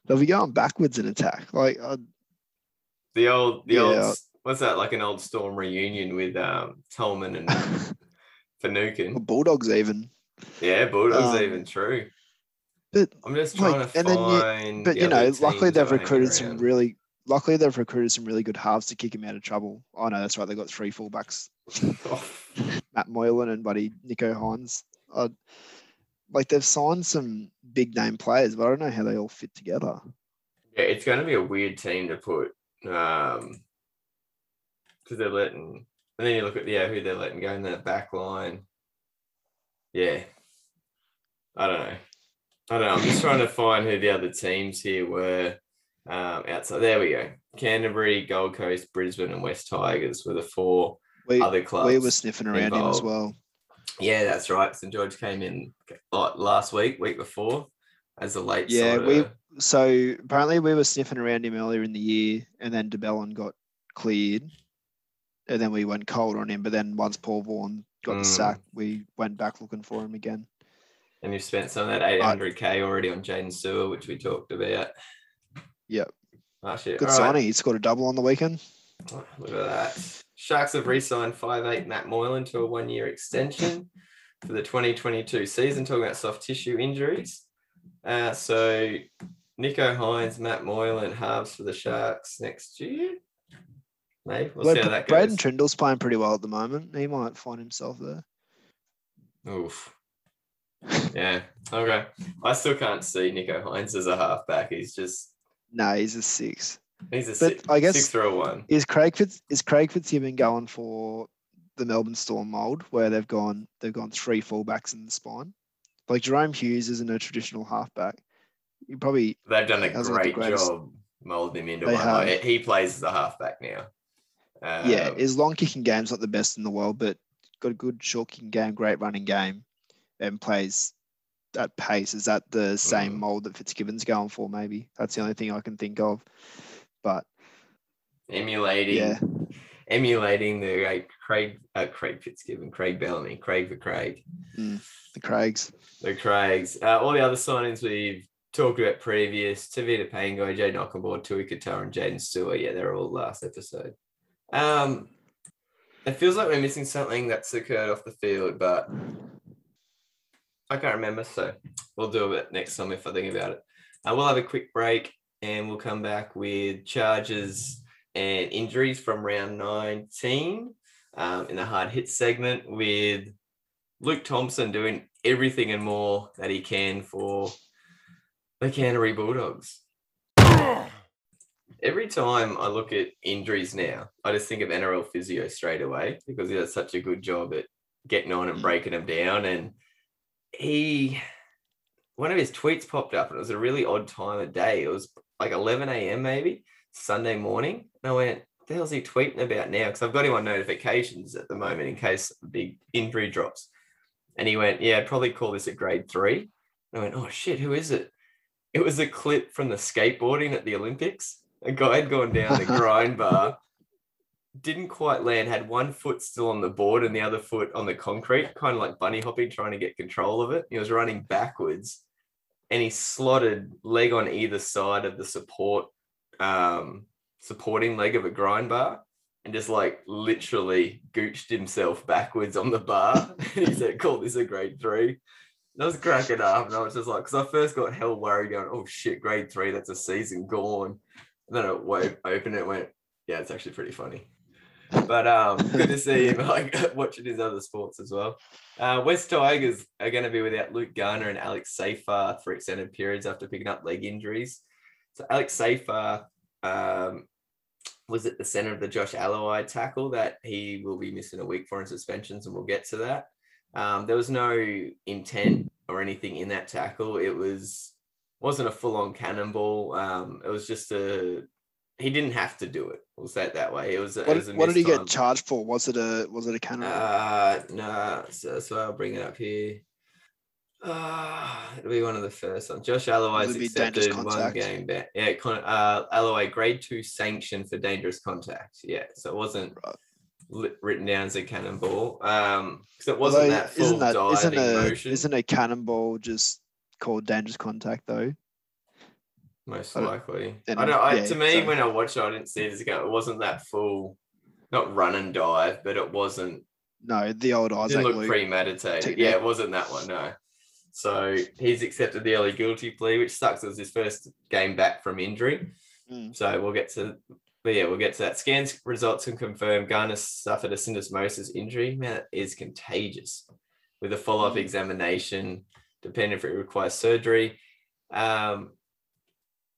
They'll be going backwards in attack. Like, uh, The old, the Yeah. old, what's that? Like an old Storm reunion with um, Tolman and Finucane. Bulldogs even. Yeah, Bulldogs Um, even true. But I'm just like, trying to and then you- find. but the you know, luckily they've that are hanging recruited some really. Luckily they've recruited some really good halves to kick him out of trouble. Oh no, that's right. They got three fullbacks Matt Moylan and buddy Nicho Hynes. Uh, like they've signed some big name players, but I don't know how they all fit together. yeah, it's going to be a weird team to put. Um, because they're letting, and then you look at yeah who they're letting go in that back line. Yeah, I don't know. I don't know. I'm just trying to find who the other teams here were. Um, outside there we go. Canterbury, Gold Coast, Brisbane, and West Tigers were the four We other clubs. we were sniffing around him as well. Yeah, that's right. St George came in like last week, week before, as a late. Yeah, we- of- So apparently we were sniffing around him earlier in the year, and then de Belin got cleared, and then we went cold on him. But then once Paul Vaughan got the Mm. sack, we went back looking for him again. And you've spent some of that 800k already on Jaydn Su'A, which we talked about. Yep. Oh shit! Good All right. signing. He scored a double on the weekend. Look at that. Sharks have re-signed 5'8 Matt Moylan to a one-year extension for the 2022 season. Talking about soft tissue injuries. Uh, so Nicho Hynes, Matt Moylan, halves for the Sharks next year. Maybe we'll see how that goes. Braydon Trindall's playing pretty well at the moment. He might find himself there. Oof. Yeah. Okay. I still can't see Nicho Hynes as a halfback. He's just No, he's a six. he's a But six, I guess- six through a one. Is Craig Fitz is Craig Fitzgibbon going for the Melbourne Storm mold where they've gone they've gone three fullbacks in the spine? Like Jahrome Hughes isn't a traditional halfback. You probably They've done a hasn't got the great job molding him into one. Like, he plays as a halfback now. yeah, Um, his long kicking game's not the best in the world, but got a good short kicking game, great running game, and plays at pace. Is that the same Mm. mold that Fitzgibbon's going for? Maybe that's the only thing I can think of. But emulating yeah, emulating the great Craig, uh, Craig Fitzgibbon, Craig Bellamy, Craig for Craig, Mm, the Craigs. the Craigs. Uh, all the other signings we've talked about previous, Tevita Pangai, Jay Knockenboard, Tui Qatar, and Jaden Stewart. Yeah, they're all last episode. Um, it feels like we're missing something that's occurred off the field, but I can't remember. So we'll do it next time if I think about it. Uh, we'll have a quick break and we'll come back with charges and injuries from round 19 um, in the hard hit segment with Luke Thompson doing everything and more that he can for the Canterbury Bulldogs. Every time I look at injuries now, I just think of NRL physio straight away because he does such a good job at getting on and breaking them down. And he, one of his tweets popped up, and it was a really odd time of day. It was like 11 a.m. maybe Sunday morning. And I went, "What the hell's he tweeting about now?" Because I've got him on notifications at the moment in case a big injury drops. And he went, "Yeah, I'd probably call this a grade three. And I went, "Oh shit, who is it?" It was a clip from the skateboarding at the Olympics. A guy had gone down the grind bar, didn't quite land, had one foot still on the board and the other foot on the concrete, kind of like bunny hopping, trying to get control of it. He was running backwards and he slotted leg on either side of the support, um, supporting leg of a grind bar and just like literally gooched himself backwards on the bar. he said, call this a grade three. And I was cracking up and I was just like, because I first got hell worried going, oh shit, grade three, that's a season gone. And then I opened it went, yeah, it's actually pretty funny. But um, good to see him like watching his other sports as well. Uh, West Tigers are going to be without Luke Garner and Alex Seyfarth for extended periods after picking up leg injuries. So Alex Seyfarth um, was at the center of the Josh Aloiai tackle that he will be missing a week for in suspensions, and we'll get to that. Um, there was no intent or anything in that tackle. It was wasn't a full on cannonball. Um, it was just a he didn't have to do it. We'll say it that way. It was. A, What, it was what did he get charged for? Was it a was it a cannon? uh, no, so, so I'll bring it up here. Uh, it'll be one of the first ones. Josh Aloiai's accepted one game back. Yeah, con- uh, Aloiai grade two sanction for dangerous contact. Yeah, so it wasn't Right. li- written down as a cannonball. Um, because it wasn't Although, that full isn't that diving isn't a motion. isn't a cannonball just called dangerous contact though? Most I likely. and- I don't. I, yeah, to me, so- when I watched it, I didn't see it as a go. It wasn't that full, not run and dive, but it wasn't No, the old It Isaac didn't look premeditated. technique. Yeah, it wasn't that one, no. So he's accepted the early guilty plea, which sucks. It was his first game back from injury. Mm. So we'll get to, but yeah, we'll get to that. Scans results can confirm Garner suffered a syndesmosis injury. Man, that is contagious. With a follow-up Mm. examination, depending if it requires surgery. Um,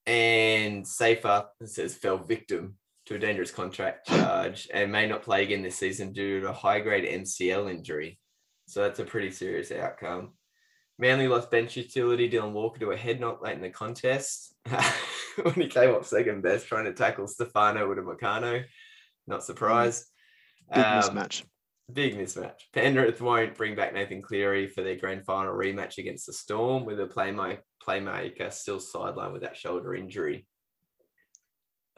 and Seyfarth says fell victim to a dangerous contract charge and may not play again this season due to a high-grade MCL injury. So that's a pretty serious outcome. Manly lost bench utility Dylan Walker to a head knock late in the contest when he came up second best trying to tackle Stefano with a Meccano. Not surprised. Big Um, mismatch. Big mismatch. Penrith won't bring back Nathan Cleary for their grand final rematch against the Storm, with a playmaker, playmaker still sidelined with that shoulder injury.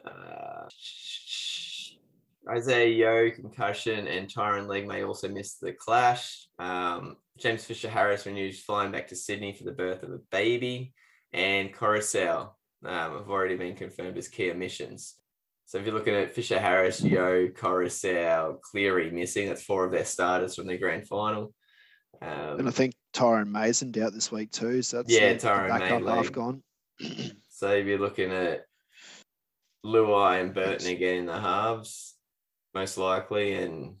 Uh, Isaah Yeo, concussion, and Tyron Legg may also miss the clash. Um, James Fisher Harris renews flying back to Sydney for the birth of a baby. And Koroisau um, have already been confirmed as key omissions. So if you're looking at Fisher Harris, Yo, Koroisau, Cleary missing, that's four of their starters from the grand final. and I Um, think Tyron Mason out this week too. So that's Yeah, Tyron backup half gone. so if you're looking at Luai and Burton again in the halves, most likely, and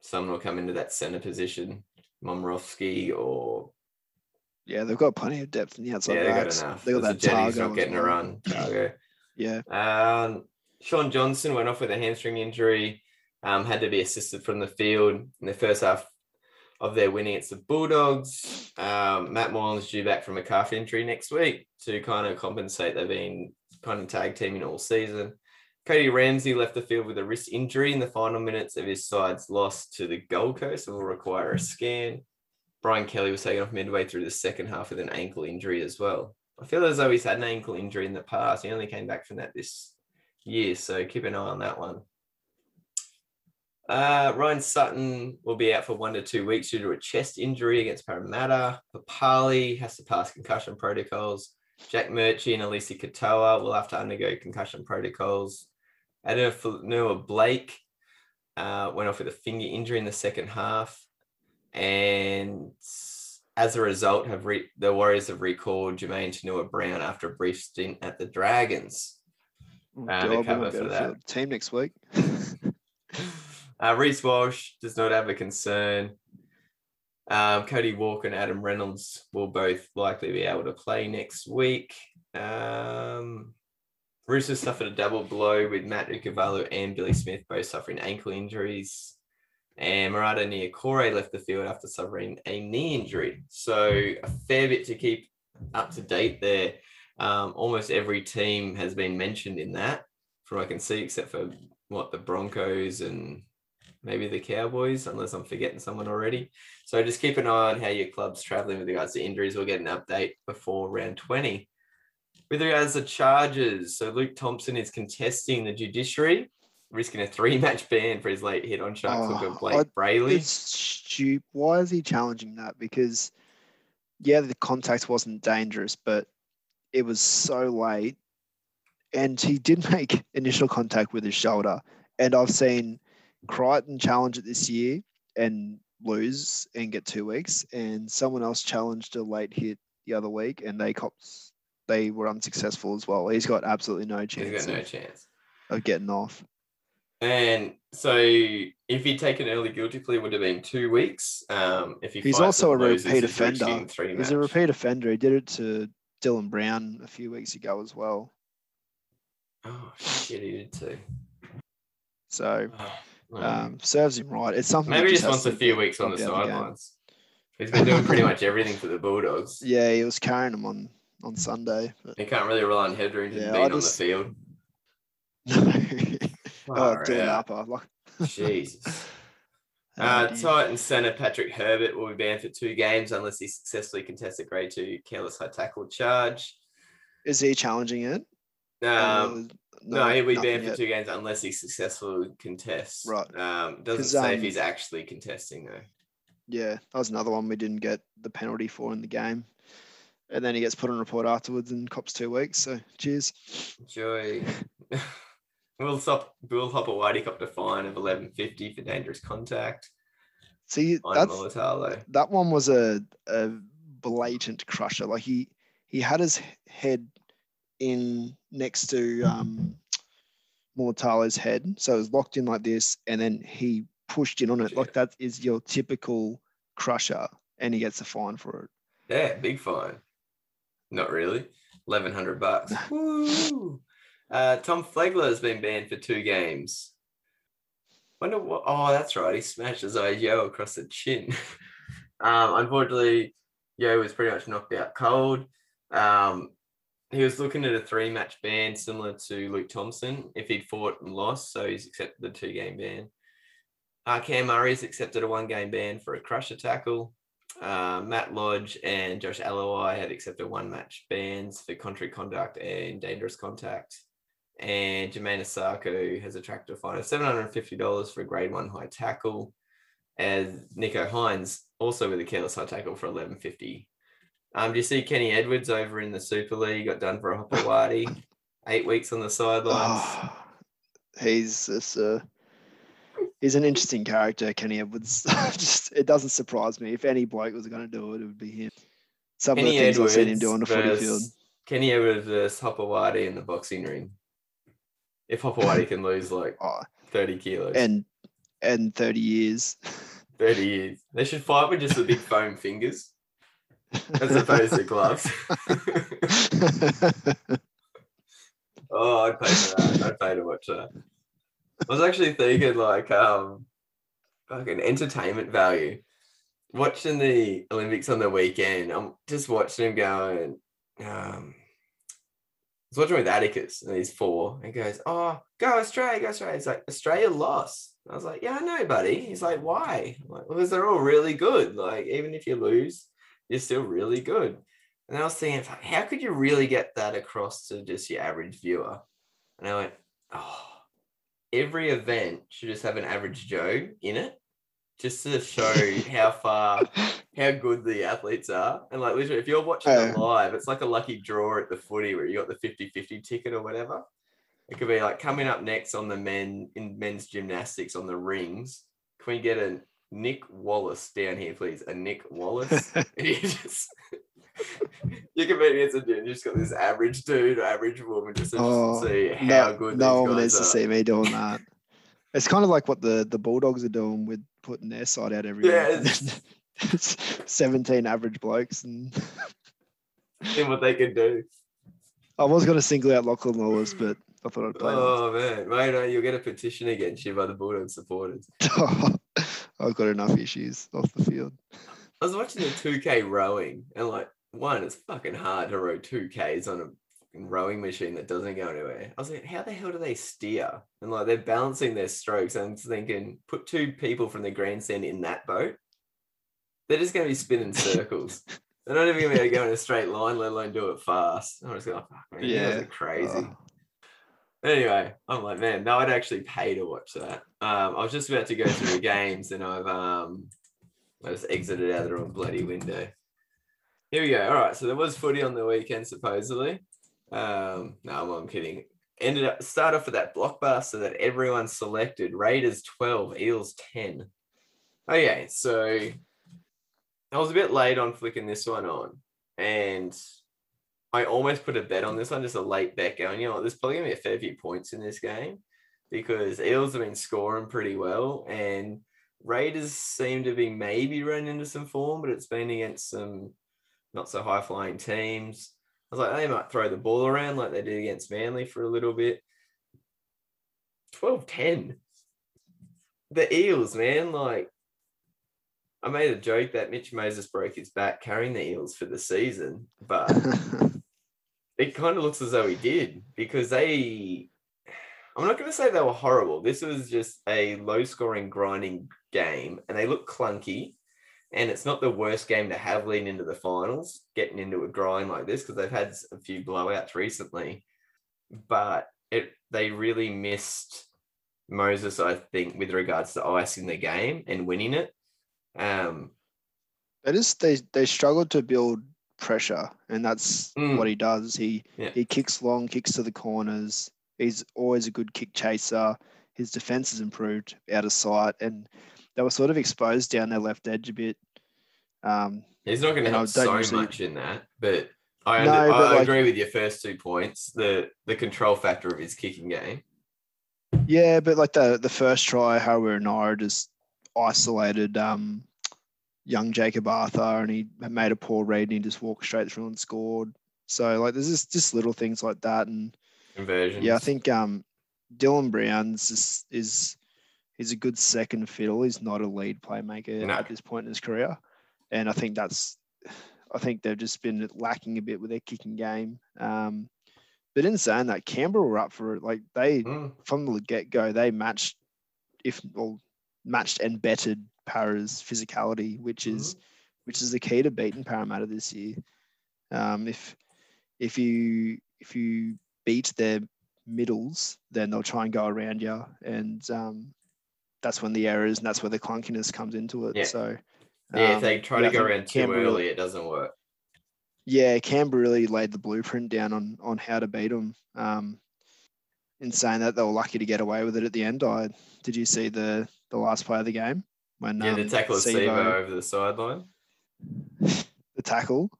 someone will come into that centre position, Momirovski or Yeah, they've got plenty of depth in the outside yeah, they got enough. They got that Jennings not getting a run. Targo. Yeah, Um, Shaun Johnson went off with a hamstring injury, um, had to be assisted from the field in the first half of their win against the Bulldogs. Um, Matt Moylan's due back from a calf injury next week to kind of compensate. They've been kind of tag teaming all season. Cody Ramsey left the field with a wrist injury in the final minutes of his side's loss to the Gold Coast and will require a scan. Brian Kelly was taken off midway through the second half with an ankle injury as well. I feel as though he's had an ankle injury in the past. He only came back from that this year, so keep an eye on that one. Uh, Ryan Sutton will be out for one to two weeks due to a chest injury against Parramatta. Papali has to pass concussion protocols. Jack Murchie and Eliesa Katoa will have to undergo concussion protocols. Noah Blake uh, went off with a finger injury in the second half. And as a result, have re- the Warriors have recalled Jermaine Tanua Brown after a brief stint at the Dragons. Oh, Uh, God, to cover for that. the Team next week. Uh, Reece Walsh does not have a concern. Um, Cody Walker and Adam Reynolds will both likely be able to play next week. Um, Roosters suffered a double blow with Matt Ikuvalu and Billy Smith both suffering ankle injuries. And Murata Niokore left the field after suffering a knee injury. So a fair bit to keep up to date there. Um, almost every team has been mentioned in that, from what I can see, except for what the Broncos and maybe the Cowboys, unless I'm forgetting someone already. So just keep an eye on how your club's traveling with regards to injuries. We'll get an update before round 20. With regards to charges, so Luke Thompson is contesting the judiciary, risking a three-match ban for his late hit on shark Oh, hooker Blake I- Brailey. It's stupid. Why is he challenging that? Because, yeah, the contact wasn't dangerous, but it was so late. And he did make initial contact with his shoulder. And I've seen Crichton challenge it this year and lose and get two weeks. And someone else challenged a late hit the other week and they cops they were unsuccessful as well. He's got absolutely no He's chance got no of, chance. of getting off. And so if he'd taken early guilty plea, it would have been two weeks. Um, if he He's also a loses, repeat offender. Three He's a repeat offender. He did it to Dylan Brown a few weeks ago as well. Oh shit, he did too. So Oh, um, serves him right. It's something. Maybe he just has wants a few weeks on the dropped out of game. sidelines. He's been doing pretty much everything for the Bulldogs. Yeah, he was carrying them on on Sunday. But He can't really rely on Hetherington Yeah, being I on the field. no. oh, Far Dylan out. Like, Jesus. oh, Uh. Titan centre Patrick Herbert will be banned for two games unless he successfully contests a grade two careless high tackle charge. Is he challenging it? Um, Uh, no, he'll be banned for yet. two games unless he successfully contests. Right. Um, doesn't say if um, he's actually contesting though. Yeah, that was another one we didn't get the penalty for in the game. And then he gets put on report afterwards and cops two weeks. So cheers. Joy. Will stop. We'll Hopoate copped a fine of eleven fifty for dangerous contact See, on that's that one was a, a blatant crusher. Like he he had his head in next to um Mulitalo's head, so it was locked in like this, and then he pushed in on it. Like that is your typical crusher, and he gets a fine for it. Yeah, big fine. Not really. Eleven hundred bucks. Woo! Uh, Tom Flegler has been banned for two games. Wonder what? Oh, that's right. He smashes Yeo across the chin. um, unfortunately, Yeo was pretty much knocked out cold. Um, he was looking at a three-match ban similar to Luke Thompson if he'd fought and lost, so he's accepted the two-game ban. Uh, Cam Murray has accepted a one-game ban for a crusher tackle. Uh, Matt Lodge and Josh Aloiai have accepted one match bans for contrary conduct and dangerous contact. And Jamayne Isaako has attracted a fine of $750 for a grade one high tackle. As Nicho Hynes also with a careless high tackle for 1150 Um, do you see Kenny Edwards over in the Super League got done for a Hopoate? Eight weeks on the sidelines. Oh, he's just, uh, he's an interesting character, Kenny Edwards. Just it doesn't surprise me. If any bloke was going to do it, it would be him. Some Kenny of the things I've seen him do on the footy field. Kenny Edwards versus Hopoate in the boxing ring. If Hopoate can lose like Oh, 30 kilos. and and 30 years. 30 years. They should fight with just the big foam fingers as opposed to gloves. oh, I'd pay for that. I'd pay to watch that. I was actually thinking like um like an entertainment value. Watching the Olympics on the weekend, I'm just watching him going, um I was watching with Atticus and he's four and he goes, Oh, go Australia, go Australia. He's like, Australia lost. I was like, Yeah, I know, buddy. He's like, Why? I'm like, because they're all really good. Like, even if you lose, you're still really good. And I was thinking, how could you really get that across to just your average viewer? And I went, Oh, every event should just have an average Joe in it, just to show how far, how good the athletes are. And like literally, if you're watching it live, it's like a lucky draw at the footy where you got the 50-50 ticket or whatever. It could be like coming up next on the men in men's gymnastics on the rings. Can we get a Nick Wallace down here, please? A Nick Wallace. You just you can be against a dude. You just got this average dude average woman just to Oh, see how no, good no one needs to see me doing that. It's kind of like what the the Bulldogs are doing with putting their side out every Yeah, week. it's 17 average blokes, and Seeing what they can do. I was going to single out Lachlan Lawless, but I thought I'd play. that. Oh man, mate, you'll get a petition against you by the Bulldog supporters. I've got enough issues off the field. I was watching the 2K rowing and like one, it's fucking hard to row 2Ks on a fucking rowing machine that doesn't go anywhere. I was like, how the hell do they steer? And like they're balancing their strokes. I'm thinking, put two people from the grandstand in that boat. They're just gonna be spinning circles. They're not even gonna be able to go in a straight line, let alone do it fast. I'm just going, fuck man, Yeah. crazy. Oh. Anyway, I'm like, man, no, I'd actually pay to watch that. Um, I was just about to go through the games and I've um I just exited out of the wrong bloody window. Here we go. All right, so there was footy on the weekend supposedly. Um, no, I'm kidding. Ended up start off with that blockbuster that everyone selected. Raiders 12, Eels 10. Okay, so I was a bit late on flicking this one on, and I almost put a bet on this one, just a late bet going, you know, there's probably gonna be a fair few points in this game because Eels have been scoring pretty well and Raiders seem to be maybe running into some form, but it's been against some not so high flying teams. I was like, they might throw the ball around like they did against Manly for a little bit. 12 10. The Eels, man, like I made a joke that Mitch Moses broke his back carrying the Eels for the season, but it kind of looks as though he did because they I'm not going to say they were horrible. This was just a low scoring grinding game and they look clunky and it's not the worst game to have leading into the finals getting into a grind like this because they've had a few blowouts recently but it they really missed Moses I think with regards to icing the game and winning it um They just they they struggled to build pressure, and that's Mm. what he does. He Yeah. he kicks long, kicks to the corners. He's always a good kick chaser. His defense has improved out of sight, and they were sort of exposed down their left edge a bit. Um, He's not going to help so much in that, but I, No, under, but I like- agree with your first two points. The the control factor of his kicking game. yeah, but like the the first try, Harry Nara just isolated um, young Jacob Arthur, and he made a poor read, and he just walked straight through and scored. So like, there's just just little things like that, and Conversions. Yeah, I think um, Dylan Brown's is, is he's a good second fiddle. He's not a lead playmaker No. at this point in his career, and I think that's I think they've just been lacking a bit with their kicking game. Um, but in saying that, Canberra were up for it. Like they Mm, from the get go, they matched if or matched and bettered Para's physicality, which is which is the key to beating Parramatta this year. Um, if if you if you beat their middles, then they'll try and go around you, and um, that's when the errors and that's where the clunkiness comes into it. Yeah. So yeah, if um, they try to go around too Canberra- early, it doesn't work. yeah, Canberra really laid the blueprint down on on how to beat them. Um, in saying that, they were lucky to get away with it at the end. I did you see the the last play of the game when Yeah, the um, tackle of Sivo over the sideline, the tackle?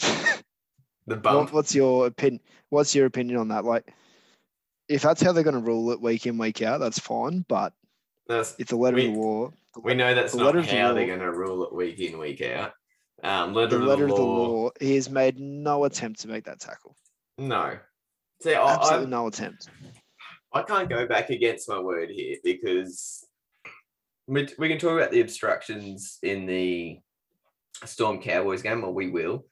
the What, bump. what's your opinion? What's your opinion on that? Like, if that's how they're going to rule it week in week out, that's fine. But That's if the letter We- of the law, the, we know that's the not letter of the how they're going to rule it week in week out. Um, letter the of letter the of the law. law, he has made no attempt to make that tackle. No. See, Absolutely I, no attempt. I can't go back against my word here because we, can talk about the obstructions in the Storm Cowboys game, or we will.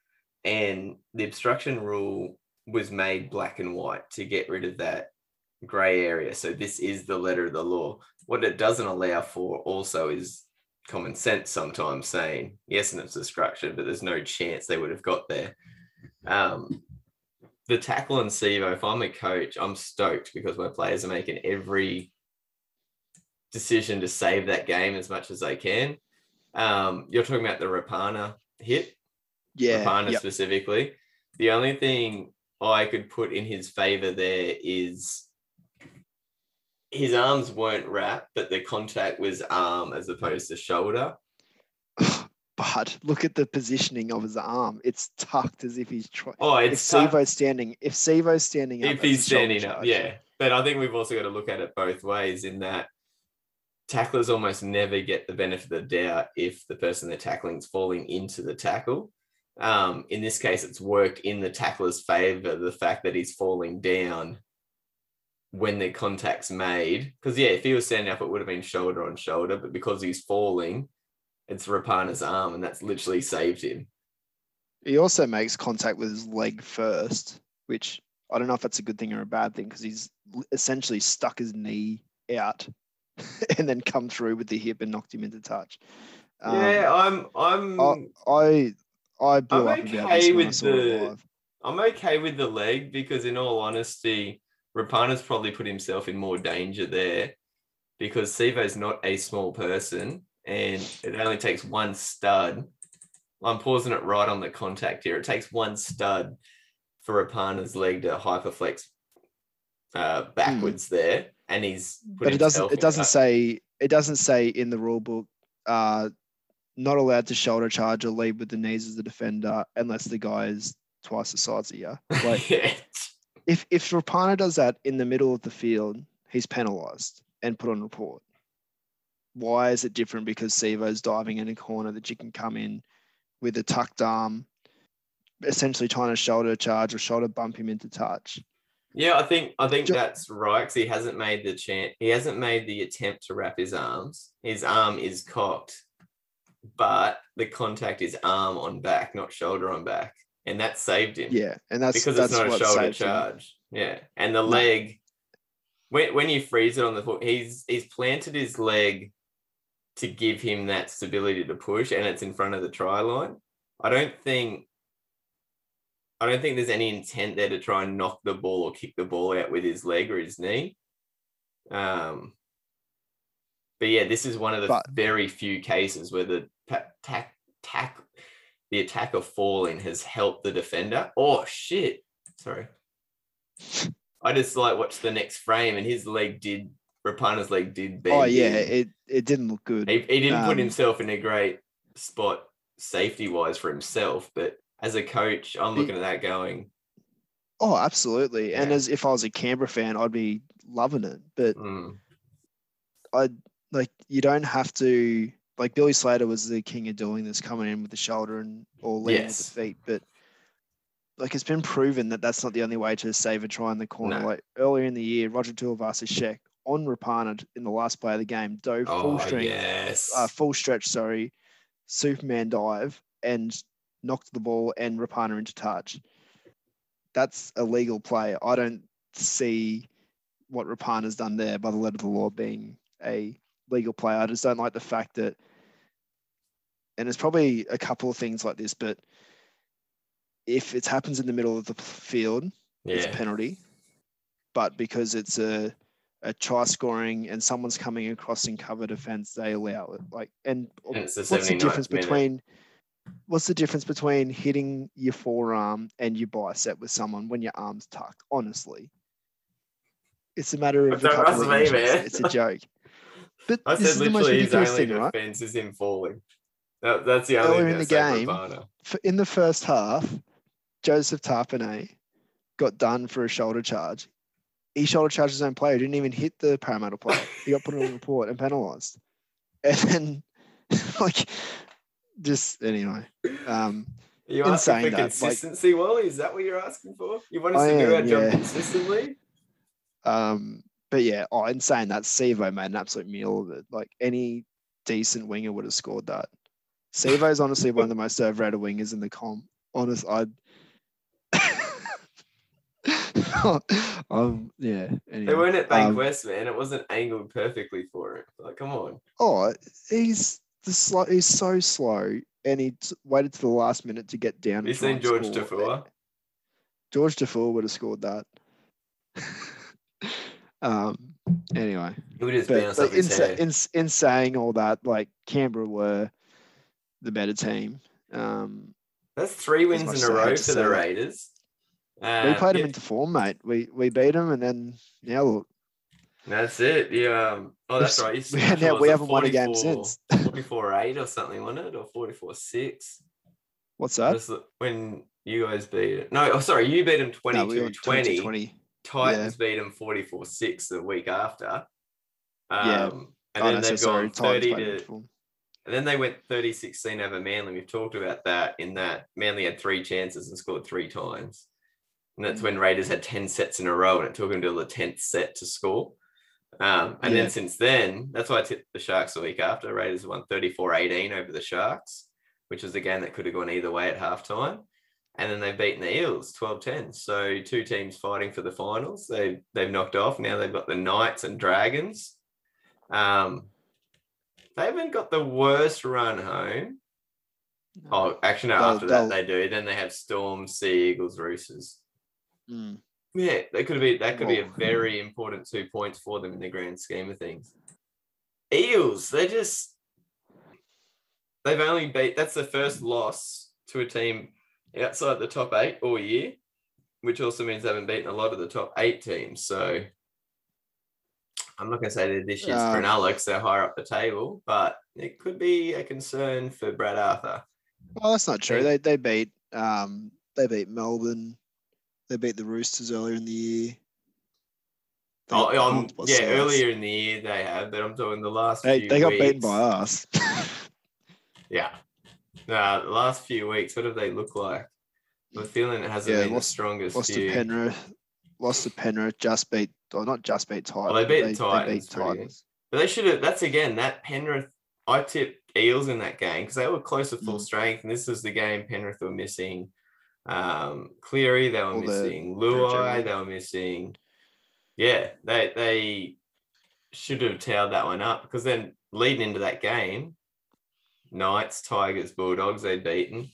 And the obstruction rule was made black and white to get rid of that grey area. So this is the letter of the law. What it doesn't allow for also is common sense sometimes saying, yes, and it's obstruction, but there's no chance they would have got there. Um, the tackle and Sivo, if I'm a coach, I'm stoked because my players are making every decision to save that game as much as they can. Um, you're talking about the Rapana hit, Yeah. Rapana yep. specifically. The only thing I could put in his favor there is his arms weren't wrapped, but the contact was arm as opposed to shoulder. But look at the positioning of his arm. It's tucked as if he's trying. Oh, If it's tough Sivo's standing, if Sivo's standing up, if he's standing up, charge. yeah. But I think we've also got to look at it both ways in that tacklers almost never get the benefit of the doubt if the person they're tackling is falling into the tackle. Um, in this case, it's worked in the tackler's favor, the fact that he's falling down when the contact's made. Because, yeah, if he was standing up, it would have been shoulder on shoulder, but because he's falling, it's Rapana's arm, and that's literally saved him. He also makes contact with his leg first, which I don't know if that's a good thing or a bad thing because he's essentially stuck his knee out and then come through with the hip and knocked him into touch. Um, yeah, I'm, I'm, I I blew I'm up okay I with the- I'm okay with the leg because, in all honesty, Rapana's probably put himself in more danger there because Sivo's not a small person and it only takes one stud. I'm pausing it right on the contact here. It takes one stud for Rapana's leg to hyperflex uh, backwards there, and he's. But it doesn't it doesn't say it doesn't say in the rule book uh not allowed to shoulder charge or lead with the knees as the defender unless the guy is twice the size of you. Like yeah. if if Rapana does that in the middle of the field, he's penalised and put on report. Why is it different? Because Sivo's diving in a corner that you can come in with a tucked arm, essentially trying to shoulder charge or shoulder bump him into touch. Yeah, I think I think that's right because he hasn't made the chance. He hasn't made the attempt to wrap his arms. His arm is cocked, but the contact is arm on back, not shoulder on back, and that saved him. Yeah, and that's because that's it's not a shoulder saved him. charge. Yeah, and the leg when when you freeze it on the foot, he's he's planted his leg to give him that stability to push, and it's in front of the try line. I don't think I don't think there's any intent there to try and knock the ball or kick the ball out with his leg or his knee. Um, but yeah, this is one of the But- very few cases where the tack tack the attacker falling has helped the defender. Oh shit! Sorry, I just like watched the next frame and his leg did Rapana's leg did bend. Oh yeah, in. it it didn't look good. He, he didn't put Um, himself in a great spot safety wise for himself, but as a coach, I'm looking at that going, Oh, absolutely. And as if I was a Canberra fan, I'd be loving it. But mm, I like you don't have to like Billy Slater was the king of doing this, coming in with the shoulder and or leading Yes. with the feet. But like it's been proven that that's not the only way to save a try in the corner. No. Like earlier in the year, Roger Tuivasa-Sheck on Rapana in the last play of the game dove full oh strength, yes, uh, full stretch, sorry, Superman dive and knocked the ball and Rapana into touch. That's a legal play. I don't see what Rapana's done there by the letter of the law being a legal play. I just don't like the fact that, and there's probably a couple of things like this, but if it happens in the middle of the field, it's a penalty. But because it's a a try scoring and someone's coming across in cover defense, they allow it. Like, and and it's what's the difference minute. between what's the difference between hitting your forearm and your bicep with someone when your arm's tucked? Honestly, it's a matter of a Don't couple of me, man. It's a joke. But I this said is the most his ridiculous only thing, right? defense is him falling. That, that's the only Earlier thing in the game, For- In the first half, Joseph Tapine got done for a shoulder charge. He shoulder charged his own player. Didn't even hit the Parramatta player. He got put on a report and penalised. And then, like, just anyway. Um, Are you in asking for that, like- consistency, Wally? Is that what you're asking for? You want us I to do our am, job yeah. consistently? Um, but yeah, oh, in saying that, Sivo made an absolute meal of it. Like any decent winger would have scored that. Sivo is honestly one of the most overrated wingers in the comp. Honest, I'd. um, yeah. They weren't at Bank Um, West, man. It wasn't angled perfectly for it. Like, come on. Oh, he's the slow. He's so slow, and he waited to the last minute to get down. He's seen George. Tafua? George Defoe would have scored that. um, Anyway, He would just but, but in, sa- in in saying all that, like Canberra were the better team. Um, That's three wins in a row for the. Raiders. we Uh, played yeah, them into form, mate. We we beat them, and then now look, That's it. Yeah. Um, oh, that's right. We, what we haven't won a game since. 44 8 or something, wasn't it? Or 44 6. What's that? Just when you guys beat it. No, oh, sorry. You beat them 22 No, we 20. 20. Titans beat them 44 6 the week after. Um, Yeah. And Oh, then no, they've sorry, gone Titans 30 played to. And then they went 30 16 over Manly. We've talked about that in that Manly had three chances and scored three times. And that's Mm. when Raiders had 10 sets in a row and it took them the 10th set to score. Um, and Yeah. then since then, that's why I tipped the Sharks the week after. Raiders won 34 18 over the Sharks, which was a game that could have gone either way at halftime. And then they've beaten the Eels 12 10. So two teams fighting for the finals. They, they've knocked off. Now they've got the Knights and Dragons. Um, they haven't got the worst run home. Oh, actually, no, They'll- after that they'll- they do. Then they have Storm, Sea Eagles, Roosters. Mm. Yeah, that could be that could be a very important two points for them in the grand scheme of things. Eels, they just they've only beat that's the first loss to a team outside the top eight all year, which also means they haven't beaten a lot of the top eight teams. So I'm not gonna say that this year's Um, Cronulla because they're higher up the table, but it could be a concern for Brad Arthur. Well, that's not true. They they beat um they beat Melbourne. They beat the Roosters earlier in the year. They Oh, um, yeah, Souths. earlier in the year they have, but I'm talking the last They, they got weeks. beaten by us. Yeah. Nah, the last few weeks, what have they looked like? I'm feeling it hasn't Yeah, been lost- the strongest lost few. to Penrith. Lost to Penrith. Just beat or not just beat Titans. Well, they beat the Titans pretty good. Titans. But they should have. That's again that Penrith. I tipped Eels in that game because they were close to full Mm. strength, and this is the game Penrith were missing. Um, Cleary, they were All missing. Drew Luai, they were missing. Yeah, they they should have tailed that one up because then leading into that game, Knights, Tigers, Bulldogs, they'd beaten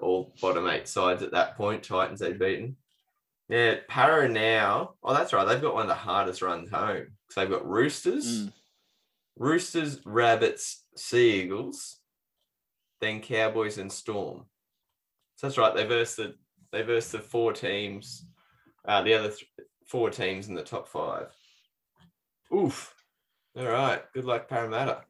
all bottom eight sides at that point. Titans they'd beaten. Yeah, Para now. Oh, that's right. They've got one of the hardest runs home. because they've got Roosters, Mm. Roosters, Rabbits, Sea Eagles, then Cowboys and Storm. So that's right. They versed the they versed the four teams, uh, the other th- four teams in the top five. Oof. All right. Good luck, Parramatta.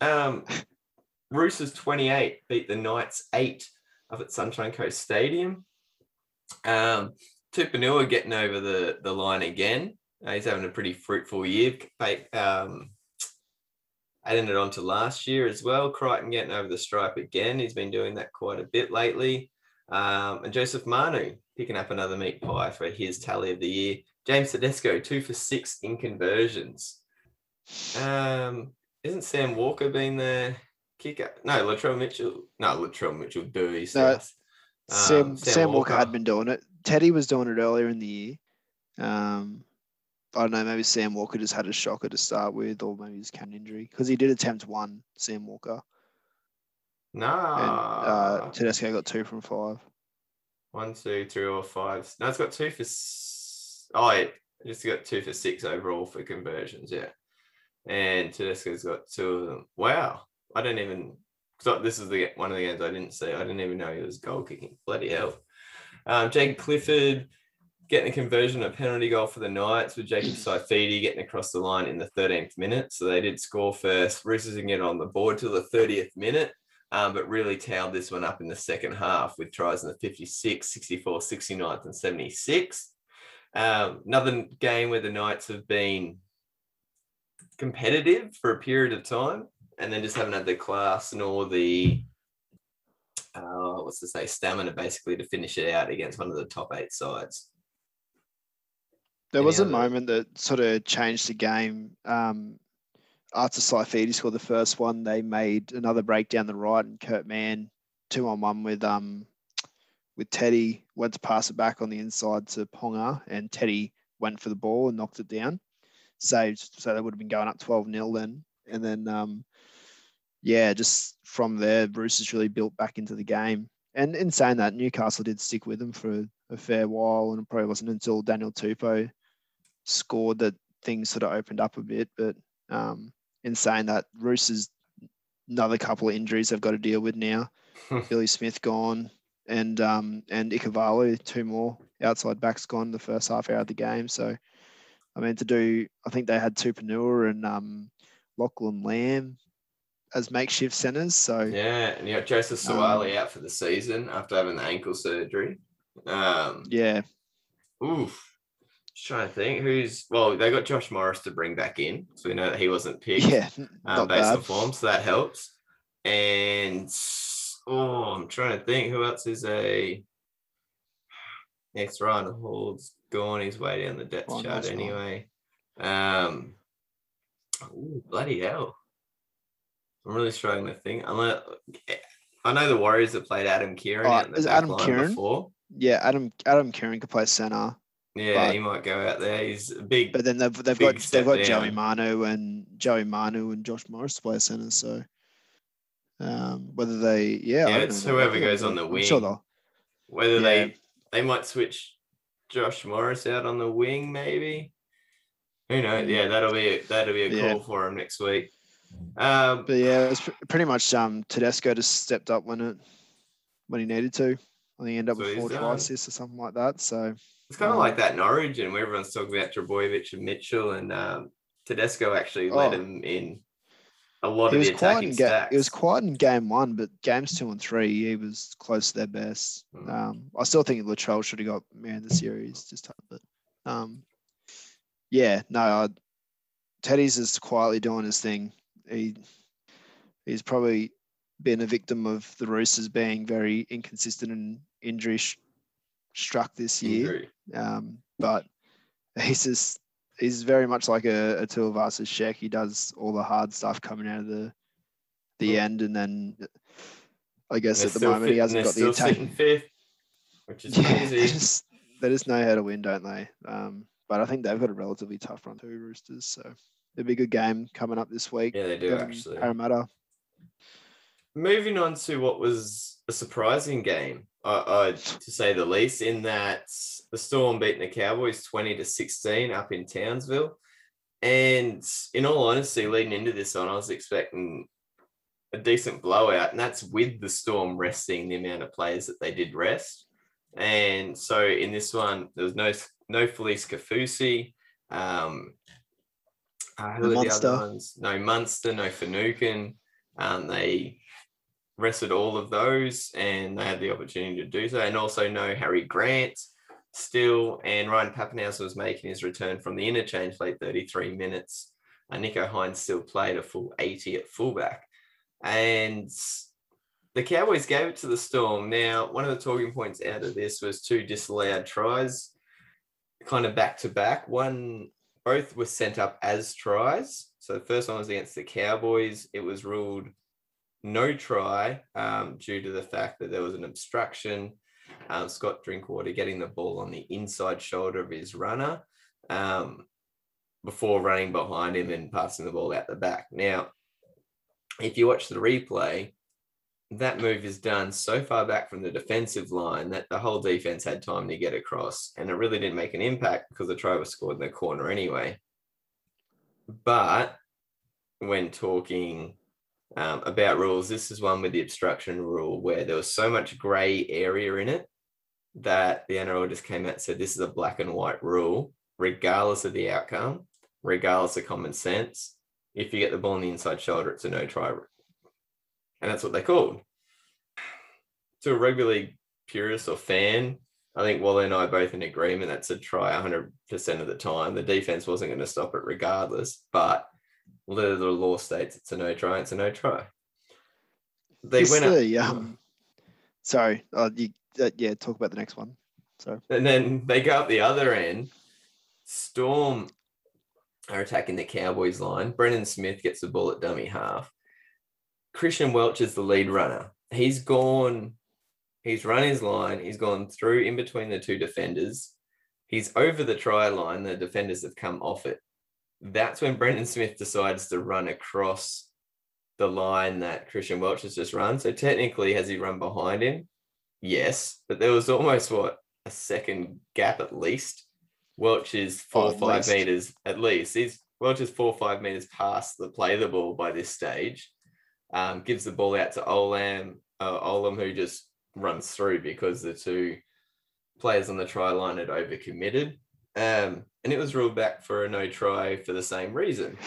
Um, Roosters 28 beat the Knights 8 up at Sunshine Coast Stadium. Um, Tupouniua getting over the, the line again. Uh, he's having a pretty fruitful year. Um, adding it on to last year as well. Crichton getting over the stripe again. He's been doing that quite a bit lately. Um, and Joseph Manu picking up another meat pie for his tally of the year. James Tedesco, two for six in conversions. Um, isn't Sam Walker been the kicker? No, Latrell Mitchell. No, Latrell Mitchell. Dewey. No, South. Sam, Um, Sam, Walker. had been doing it. Teddy was doing it earlier in the year. Um, I don't know. Maybe Sam Walker just had a shocker to start with, or maybe his can injury because he did attempt one. Sam Walker No. and uh, Tedesco got two from five. One, two, three, or five. No, it's got two for. s- Oh, yeah. Just got two for six overall for conversions. Yeah. And Tedesco's got two of them. Wow. I don't even. So this is the one of the games I didn't see. I didn't even know he was goal kicking. Bloody hell. Um, Jake Clifford getting a conversion, a penalty goal for the Knights with Jacob Saifiti getting across the line in the 13th minute. So they did score first. Roosters didn't get on the board till the 30th minute um, but really tailed this one up in the second half with tries in the 56, 64, 69th, and 76. Um, another game where the Knights have been competitive for a period of time and then just haven't had the class nor the uh, what's to say stamina basically to finish it out against one of the top eight sides. There Any was a moment that sort of changed the game. Um, after Saifiti scored the first one, they made another break down the right, and Kurt Mann two on one with um with Teddy went to pass it back on the inside to Ponga, and Teddy went for the ball and knocked it down. Saved, so they would have been going up 12 0 then. And then, um, yeah, just from there, Bruce has really built back into the game. And in saying that, Newcastle did stick with them for a fair while, and it probably wasn't until Daniel Tupou scored that things sort of opened up a bit. But um, in saying that, Roos Roosters another couple of injuries they've got to deal with now. Billy Smith gone, and um, and Ikuvalu, two more outside backs gone the first half hour of the game. So, I mean, to do, I think they had Tupouniua and um, Lachlan Lamb as makeshift centres. So yeah, and you got Joseph Suaalii um, out for the season after having the ankle surgery. Um, yeah. Oof. Just trying to think who's well, they got Josh Morris to bring back in, so we know that he wasn't picked. Yeah, um, based bad. on form, so that helps. And oh, I'm trying to think who else is a next Ryan Hall's gone his way down the depth oh, chart anyway. Um, ooh, bloody hell. I'm really struggling to think. Unless, I know the Warriors have played Adam Keighran. Oh, is Adam Keighran? Before. Yeah, Adam Adam Keighran could play center. Yeah, but, he might go out there. He's a big. But then they've they've got they've got down. Joey Manu and Joey Manu and Josh Morris to play center. So um, whether they yeah, yeah, it's whoever goes on the wing. Sure though. whether yeah. they they might switch Josh Morris out on the wing, maybe. Who knows? Yeah, that'll be a, that'll be a yeah. call for him next week. Um, but yeah, it's pretty much um, Tedesco just stepped up when it when he needed to. I think he ended up so with four assists or something like that. So it's kind of um, like that in Origin where everyone's talking about Trbojevic and Mitchell and um, Tedesco actually oh, led him in a lot of the attacking ga- It was quiet in game one, but games two and three, he was close to their best. Mm. Um, I still think Latrell should have got man of the series, just but um, yeah, no, I, Teddy's is quietly doing his thing. He he's probably been a victim of the Roosters being very inconsistent and injury struck this year. Um, but he's just he's very much like a, a Tuivasa-Sheck. He does all the hard stuff coming out of the the end, and then I guess at the moment fit, he hasn't got the attack. Fifth, which is yeah, crazy. They just, they just know how to win, don't they? Um, but I think they've got a relatively tough run too, Roosters. So it'll be a good game coming up this week. Yeah, they do actually. Parramatta. Moving on to what was a surprising game, uh, uh, to say the least, in that the Storm beating the Cowboys 20 to 16 up in Townsville. And in all honesty, leading into this one, I was expecting a decent blowout, and that's with the Storm resting the amount of players that they did rest. And so in this one, there was no no Felise Kaufusi. Um, uh, who the are the other ones? No Munster, no Finucane. Um, they rested all of those and they had the opportunity to do so. And also no Harry Grant still. And Ryan Papenhuyzen was making his return from the interchange late 33 minutes. Uh, Nicho Hynes still played a full 80 at fullback. And the Cowboys gave it to the Storm. Now, one of the talking points out of this was two disallowed tries, kind of back to back. One, both were sent up as tries. So the first one was against the Cowboys. It was ruled no try um, due to the fact that there was an obstruction. Um, Scott Drinkwater getting the ball on the inside shoulder of his runner um, before running behind him and passing the ball out the back. Now, if you watch the replay, that move is done so far back from the defensive line that the whole defense had time to get across, and it really didn't make an impact because the try was scored in the corner anyway. But when talking um, about rules. This is one with the obstruction rule where there was so much grey area in it that the NRL just came out and said this is a black and white rule, regardless of the outcome, regardless of common sense. If you get the ball on the inside shoulder, it's a no try. And that's what they called. To a rugby league purist or fan, I think Wally and I are both in agreement that's a try 100% of the time. The defense wasn't going to stop it regardless, but the the law states it's a no try, it's a no try. They it's went the, up, um, sorry, uh, you, uh, yeah, talk about the next one. Sorry. And then they go up the other end. Storm are attacking the Cowboys line. Brendan Smith gets the ball at dummy half. Christian Welch is the lead runner. He's gone, he's run his line, he's gone through in between the two defenders. He's over the try line. The defenders have come off it that's when Brendan Smith decides to run across the line that Christian Welch has just run. So technically, has he run behind him? Yes, but there was almost what a second gap at least Welch is four or five least. meters at least. He's Welch is four or five meters past the play the ball by this stage. Um, gives the ball out to Olam, uh, Olam, who just runs through because the two players on the try line had overcommitted. Um, and it was ruled back for a no try for the same reason,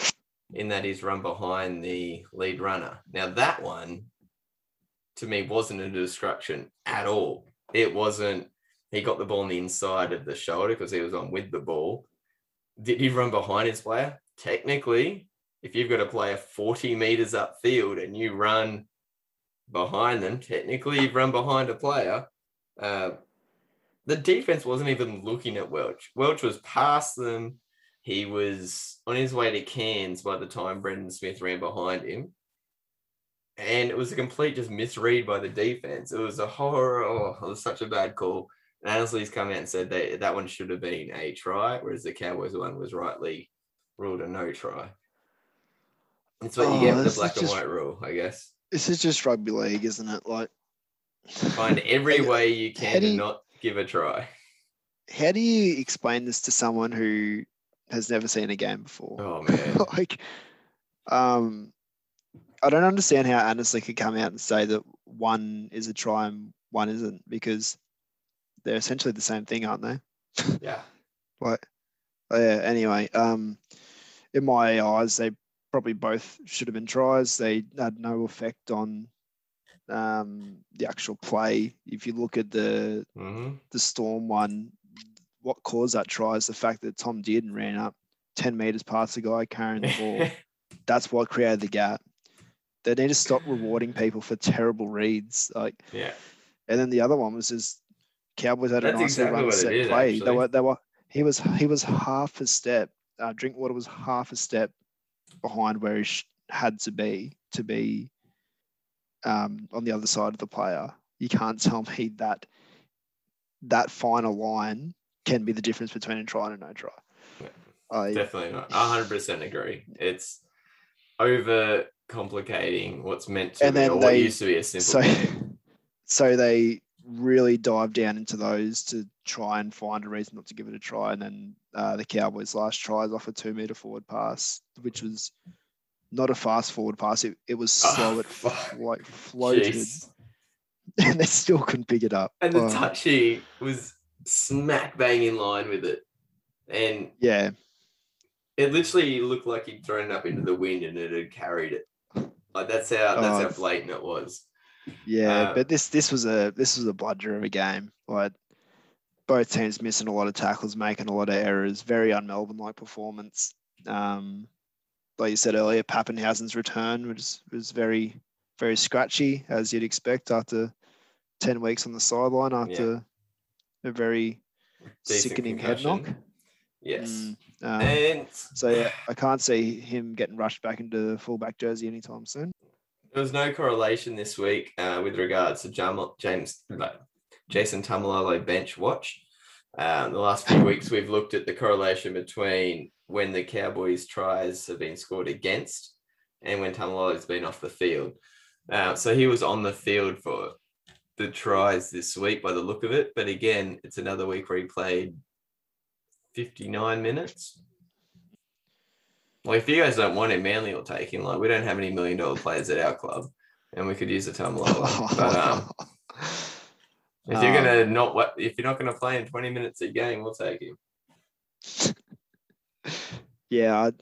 in that he's run behind the lead runner. Now that one, to me, wasn't a destruction at all. It wasn't. He got the ball on the inside of the shoulder because he was on with the ball. Did he run behind his player? Technically, if you've got a player 40 meters upfield and you run behind them, technically you've run behind a player. Uh, the defense wasn't even looking at Welch. Welch was past them. He was on his way to Cairns by the time Brendan Smith ran behind him. And it was a complete just misread by the defense. It was a horror. Oh, it was such a bad call. And Annesley's come out and said that that one should have been a try, whereas the Cowboys one was rightly ruled a no try. It's what you Oh, get with the black and just- white rule, I guess. This is just rugby league, isn't it? Like, Find every way you can to not give a try. how do you explain this to someone who has never seen a game before? Oh man. like, um, I don't understand how Annesley could come out and say that one is a try and one isn't because they're essentially the same thing, aren't they? Yeah. Like, oh, yeah. Anyway, um, in my eyes, they probably both should have been tries. They had no effect on um, the actual play. If you look at the hmm the Storm one, what caused that try is the fact that Tom Dearden ran up 10 meters past the guy carrying the ball. That's what created the gap. They need to stop rewarding people for terrible reads. Like, yeah. and then the other one was just Cowboys had a That's nicely exactly run set is, play. They were, they were, he was, he was half a step. Uh, Drinkwater was half a step behind where he sh- had to be to be um, on the other side of the player. You can't tell me that that final line can be the difference between a try and a no try. Yeah, I, Definitely not. I hundred percent agree. It's over complicating what's meant to And be then or what they- used to be a simple so game. so they really dive down into those to try and find a reason not to give it a try. And then uh, the Cowboys' last try is off a two meter forward pass, which was not a fast forward pass. It, it was Oh, slow. it fuck. like floated, Jeez. and they still couldn't pick it up. And the Oh, touchy was smack bang in line with it. And yeah, it literally looked like he'd thrown it up into the wind and it had carried it. Like that's how that's Oh. how blatant it was. yeah. Uh, but this this was a this was a bludger of a game. Like both teams missing a lot of tackles, making a lot of errors. Very un-Melbourne like performance. Um, like you said earlier, Papenhuyzen's return was was very very scratchy as you'd expect after ten weeks on the sideline after a very Decent sickening head knock. Yes. Mm, um, and so yeah, I can't see him getting rushed back into the fullback jersey anytime soon. There was no correlation this week uh, with regards to Jam- James no, Jason Taumalolo bench watch. Um, the last few weeks, we've looked at the correlation between when the Cowboys' tries have been scored against and when Taumalolo's been off the field. Uh, so he was on the field for the tries this week by the look of it. But again, it's another week where he played 59 minutes. Well, if you guys don't want him, Manly will take him. Like we don't have any million dollar players at our club, and we could use a Taumalolo. but um, if you're Um, gonna not what if you're not gonna play in 20 minutes a game, we'll take him. Yeah, I,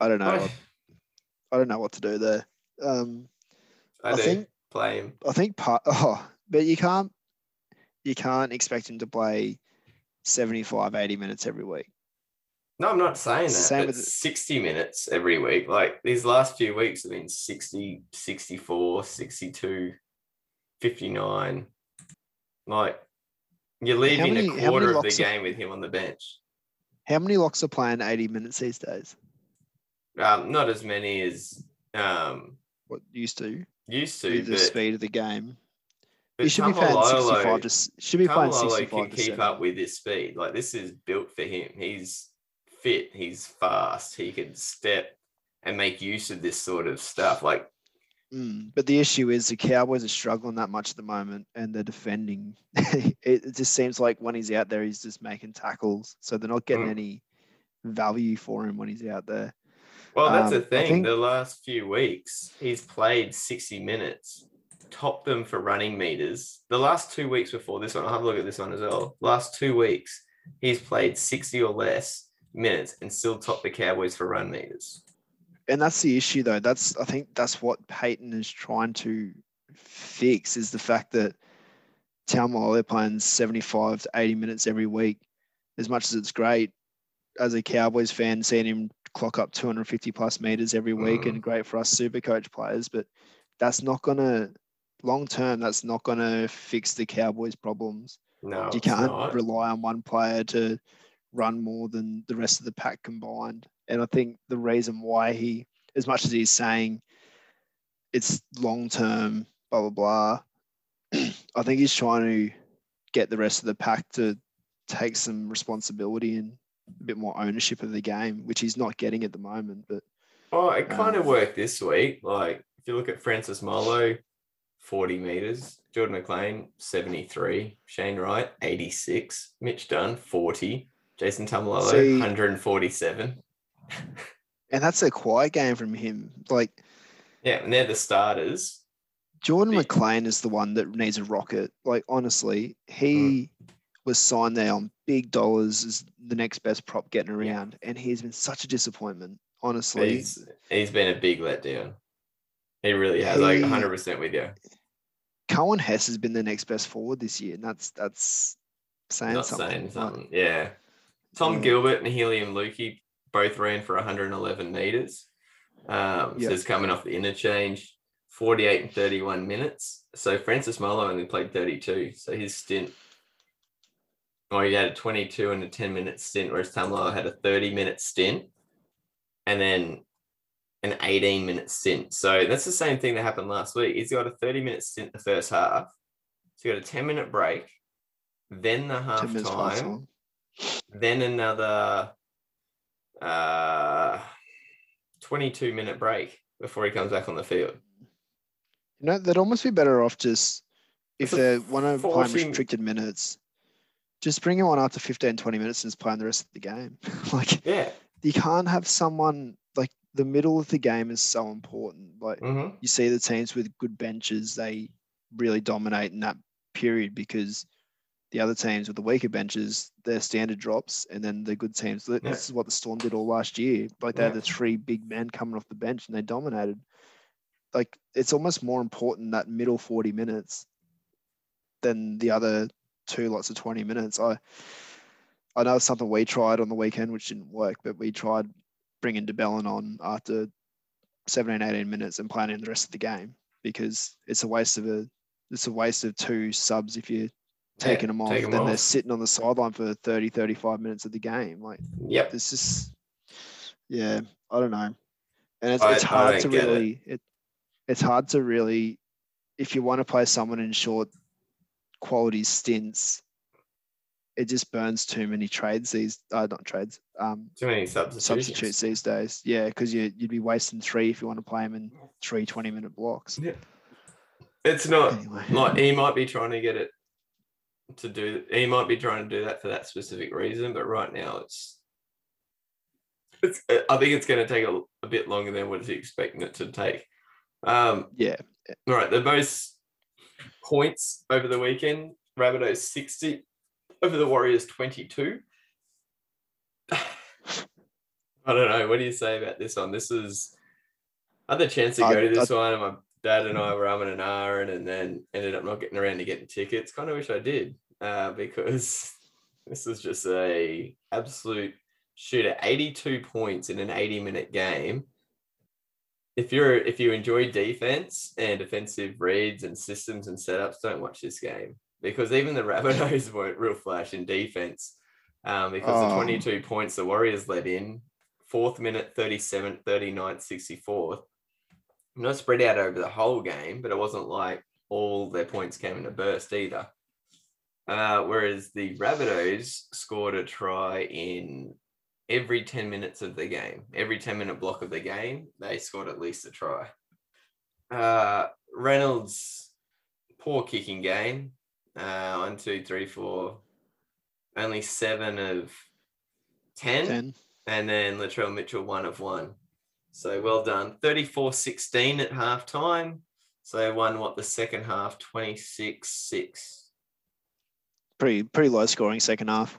I don't know. I, I don't know what to do there. Um, I, I think- play him. I think part. Oh, but you can't. You can't expect him to play 75, 80 minutes every week. No, I'm not saying that. Same with- 60 minutes every week. Like these last few weeks have been 60, 64, 62, 59. Like you're leaving many- a quarter of the game with him on the bench. How many locks are playing 80 minutes these days? Um, not as many as um, What used to used to, the speed of the game. but He should be playing 65 Taumalolo- to should be playing Taumalolo 65 can to keep 70. up with his speed. Like this is built for him. He's fit. He's fast. He can step and make use of this sort of stuff. Like Mm, but the issue is the Cowboys are struggling that much at the moment, and they're defending. it, it just seems like when he's out there, he's just making tackles, so they're not getting Mm. any value for him when he's out there. Well, that's Um, the thing. think- The last few weeks, he's played 60 minutes, topped them for running meters. The last two weeks before this one, I'll have a look at this one as well. Last two weeks, he's played 60 or less minutes and still topped the Cowboys for run meters. And that's the issue, though. That's I think that's what Payten is trying to fix is the fact that Taumalolo playing 75 to 80 minutes every week. As much as it's great, as a Cowboys fan, seeing him clock up 250 plus meters every week Mm. and great for us super coach players, but that's not gonna long term, that's not gonna fix the Cowboys' problems. No, you can't rely on one player to run more than the rest of the pack combined. And I think the reason why he, as much as he's saying it's long term, blah, blah, blah, I think he's trying to get the rest of the pack to take some responsibility and a bit more ownership of the game, which he's not getting at the moment. But Oh, it kind of Um, worked this week. Like, if you look at Francis Molo, 40 meters, Jordan McLean, 73, Shane Wright, 86, Mitch Dunn, 40, Jason Taumalolo, 147. And that's a quiet game from him. Like Yeah, and they're the starters. Jordan Big. McLean is the one that needs a rocket. Like honestly, he mm. was signed there on big dollars as the next best prop getting around, and he's been such a disappointment. Honestly, He's, he's been a big letdown. He really has, like 100% with you. Coen Hess has been the next best forward this year, and that's that's saying Not something. saying Like, something. Yeah. Tom Yeah. Gilbert and Heilum Luki both ran for 111 meters. Um, Yeah. So it's coming off the interchange, 48 and 31 minutes. So Francis Molo only played 32. So his stint, oh, he had a 22 and a 10 minute stint, whereas Tamalo had a 30 minute stint and then an 18 minute stint. So that's the same thing that happened last week. He's got a 30 minute stint the first half. So he got a 10 minute break, then the half 10 minutes past time time. then another uh 22 minute break before he comes back on the field. You know, they'd almost be better off just if It's a they want to play 40 restricted minutes, just bring him on after 15, 20 minutes and just play the rest of the game. like Yeah. you can't have someone like the middle of the game is so important. Like Mm-hmm. you see the teams with good benches, they really dominate in that period because the other teams with the weaker benches, their standard drops, and then the good teams. This Yeah. is what the Storm did all last year. Like they had the three big men coming off the bench and they dominated. Like it's almost more important that middle 40 minutes than the other two lots of 20 minutes. I I know it's something we tried on the weekend, which didn't work, but we tried bringing de Belin on after 17, 18 minutes and playing in the rest of the game because it's a waste of a it's a waste of two subs if you're taking them off. then they're sitting on the sideline for 30, 35 minutes of the game. Like Yep. This is, yeah, I don't know. And it's, I- it's hard to get it. really it. it's hard to really if you want to play someone in short quality stints, it just burns too many trades these uh not trades, um Too many substitutions. substitutes these days. Yeah, because you you'd be wasting three if you want to play them in three 20 minute blocks. Yeah. It's not Anyway. like he might be trying to get it to do he might be trying to do that for that specific reason, but right now it's it's I think it's going to take a, a bit longer than what he's expecting it to take. Um, Yeah. All right, the most points over the weekend, Rabbitohs 60 over the Warriors 22. I don't know. What do you say about this one? This is I the chance to I- go to this one, and my dad and I were umming and ahhing, and then ended up not getting around to getting tickets. Kind of wish I did, uh, because this is just a absolute shooter. 82 points in an 80 minute game if you're if you enjoy defense and defensive reads and systems and setups, don't watch this game because even the Rabbitohs weren't real flash in defense. Um, because the Oh. 22 points the Warriors let in, fourth minute, 37th, 39th, 64th, not spread out over the whole game, but it wasn't like all their points came in a burst either. Uh, whereas the Rabbitohs scored a try in every 10 minutes of the game, every 10 minute block of the game, they scored at least a try. Uh, Reynolds, poor kicking game. Uh, one, two, three, four. Only seven of 10. Ten. And then Latrell Mitchell, one of one. So well done. 34 16 at half time. So they won what the second half, 26 6. Pretty pretty low scoring second half.